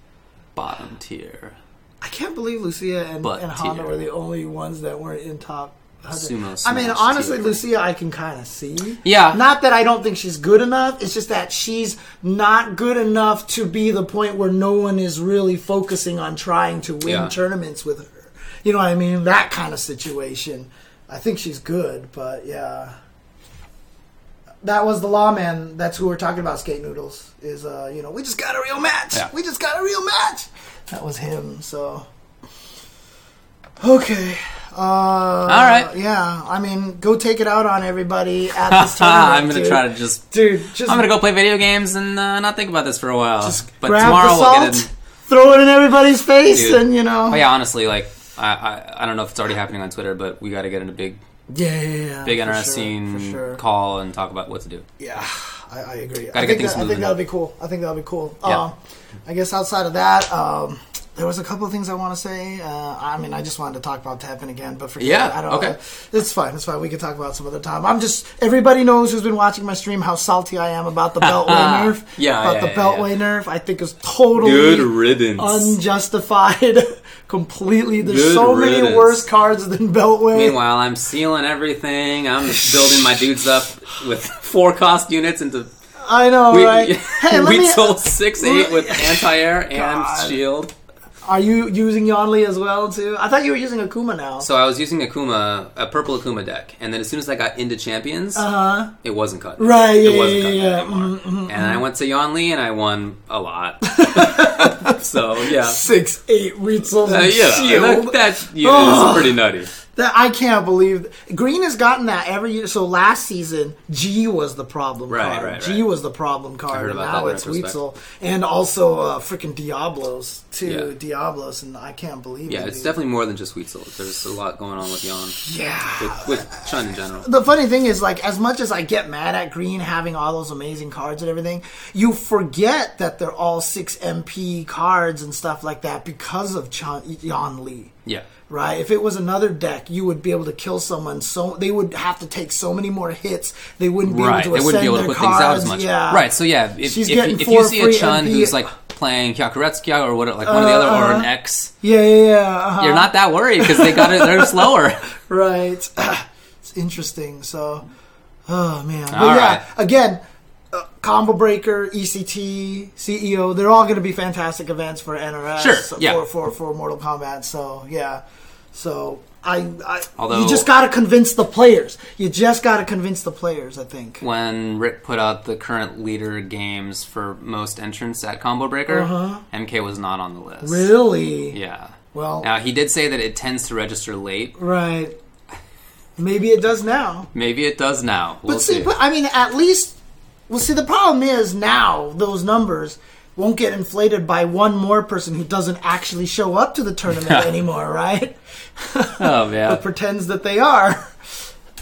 Bottom tier. I can't believe Lucia and, and Honda tier. were the only ones that weren't in top. 100. Sumo I mean, smash honestly, tier. Lucia, I can kind of see. Yeah. Not that I don't think she's good enough. It's just that she's not good enough to be the point where no one is really focusing on trying to win Yeah. tournaments with her. You know what I mean? That kind of situation. I think she's good, but yeah. That was the lawman. That's who we're talking about. Skate noodles is, uh, you know, we just got a real match. Yeah. We just got a real match. That was him. So Okay. Uh, All right. Yeah, I mean, go take it out on everybody at this tournament. I'm gonna dude. try to just. dude. Just I'm gonna go play video games and uh, not think about this for a while. Just but grab tomorrow the we'll get in. throw it in everybody's face, Dude. and you know. Oh yeah, honestly, like I, I I don't know if it's already happening on Twitter, but we got to get in a big Yeah, yeah, yeah. big for sure, interesting sure. call and talk about what to do. Yeah, I, I agree. Gotta I get think, things that, I think that'll be cool. I think that'll be cool. Yeah. Um, I guess outside of that, um, there was a couple of things I want to say. Uh, I mean, I just wanted to talk about Teppen again, but for Yeah, it. I don't okay. It's fine. It's fine. We can talk about it some other time. I'm just everybody knows who's been watching my stream how salty I am about the Beltway nerf. Yeah, about yeah, the yeah, Beltway nerf. I think is totally Good riddance. unjustified. Completely. There's Good so many worse cards than Beltway. Meanwhile, I'm sealing everything. I'm building my dudes up with four cost units into. I know, we, right? Hey, we me- sold six eight with anti-air and God. shield. Are you using Yonli as well too? I thought you were using Akuma now. So I was using Akuma, a purple Akuma deck, and then as soon as I got into champions, Uh-huh. it wasn't cutting. Right, yeah, it wasn't yeah, yeah. anymore. Mhm, And I went to Yon Li and I won a lot. so yeah, Six, eight Weasels uh, and yeah, shield. that, that unit Oh. is pretty nutty. That I can't believe. Green has gotten that every year. So last season, G was the problem Right, card. right, G right. was the problem card, and now it's. Weitzel, and also uh, freaking Diablos too. Yeah. Diablos, and I can't believe it. Yeah, it. it's dude. definitely more than just Weitzel. There's a lot going on with Yon. Yeah. With, with Chun in general. the funny thing is, like, as much as I get mad at Green having all those amazing cards and everything, you forget that they're all six MP cards and stuff like that because of Chun- Yan Li. Yeah. Right. If it was another deck, you would be able to kill someone. So they would have to take so many more hits. They wouldn't be Right, able to they wouldn't be able to their put things out cards. as much. Yeah. Right, so yeah, if, She's if, getting if four you see a Chun MP. who's like playing Kyakuretsukia or what, like one of the other, or an. X, Yeah, yeah, yeah. uh-huh. you're not that worried because they got it. They're slower. right. it's interesting. So, oh man. But All yeah, right. again, uh, Combo Breaker, ECT, CEO, they're all going to be fantastic events for NRS. Sure, yeah. For, for, for Mortal Kombat. So, yeah. So, I, I Although- you just got to convince the players. You just got to convince the players, I think. When Rick put out the current leader games for most entrants at Combo Breaker, Uh-huh. MK was not on the list. Really? Yeah. Well, Now he did say that it tends to register late. right. Maybe it does now. Maybe it does now. We'll But see, see. but I mean, at least, well, see, the problem is now those numbers won't get inflated by one more person who doesn't actually show up to the tournament anymore, right? oh man. But pretends that they are.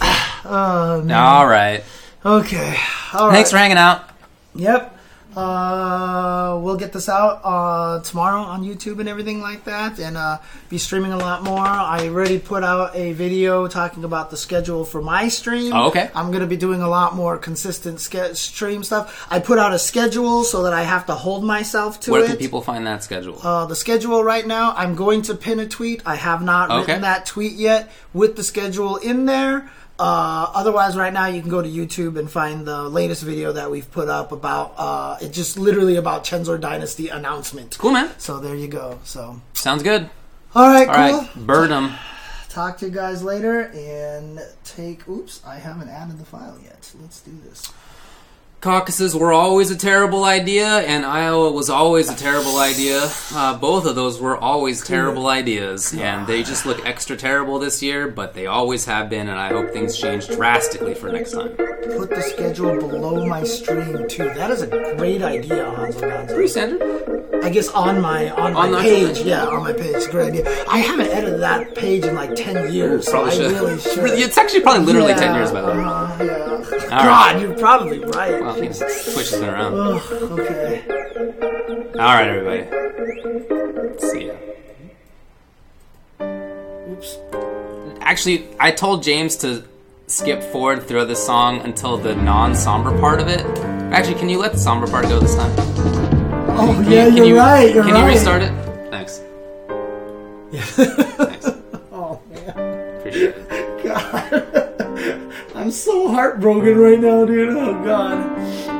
oh, man. All right. Okay. All right. Thanks for hanging out. Yep. Uh, we'll get this out uh, tomorrow on YouTube and everything like that, and uh, be streaming a lot more. I already put out a video talking about the schedule for my stream. Oh, okay. I'm going to be doing a lot more consistent ske- stream stuff. I put out a schedule so that I have to hold myself to Where it. Where can people find that schedule? Uh, the schedule right now, I'm going to pin a tweet. I have not Okay. written that tweet yet with the schedule in there. Uh, otherwise, right now you can go to YouTube and find the latest video that we've put up about uh, it's just literally about Chenzor Dynasty announcement. Cool, man. So there you go. So Sounds good. all right, All cool. right, bird 'em. Talk to you guys later and take. Oops, I haven't added the file yet. Let's do this. Caucuses were always a terrible idea, and Iowa was always a terrible idea. Uh, both of those were always terrible ideas, and they just look extra terrible this year, but they always have been, and I hope things change drastically for next time. Put the schedule below my stream too. That is a great idea, Hanzo Gonzo. Pretty standard. I guess on my on my On the page, yeah, on my page. It's a great idea. I haven't edited that page in like ten years, so Probably I should. really should. It's actually probably literally Yeah, 10 years, by the way. uh, yeah. All God, right. you're probably right. Well, you know, Twitch has been around. Ugh, okay. All right, everybody. See ya. Oops. Actually, I told James to skip forward through this song until the non-somber part of it. Actually, can you let the somber part go this time? Oh Can yeah, you, can you're you, right. You're can right. you restart it? Thanks. Thanks. Oh man, Appreciate it. God, I'm so heartbroken right now, dude. Oh God.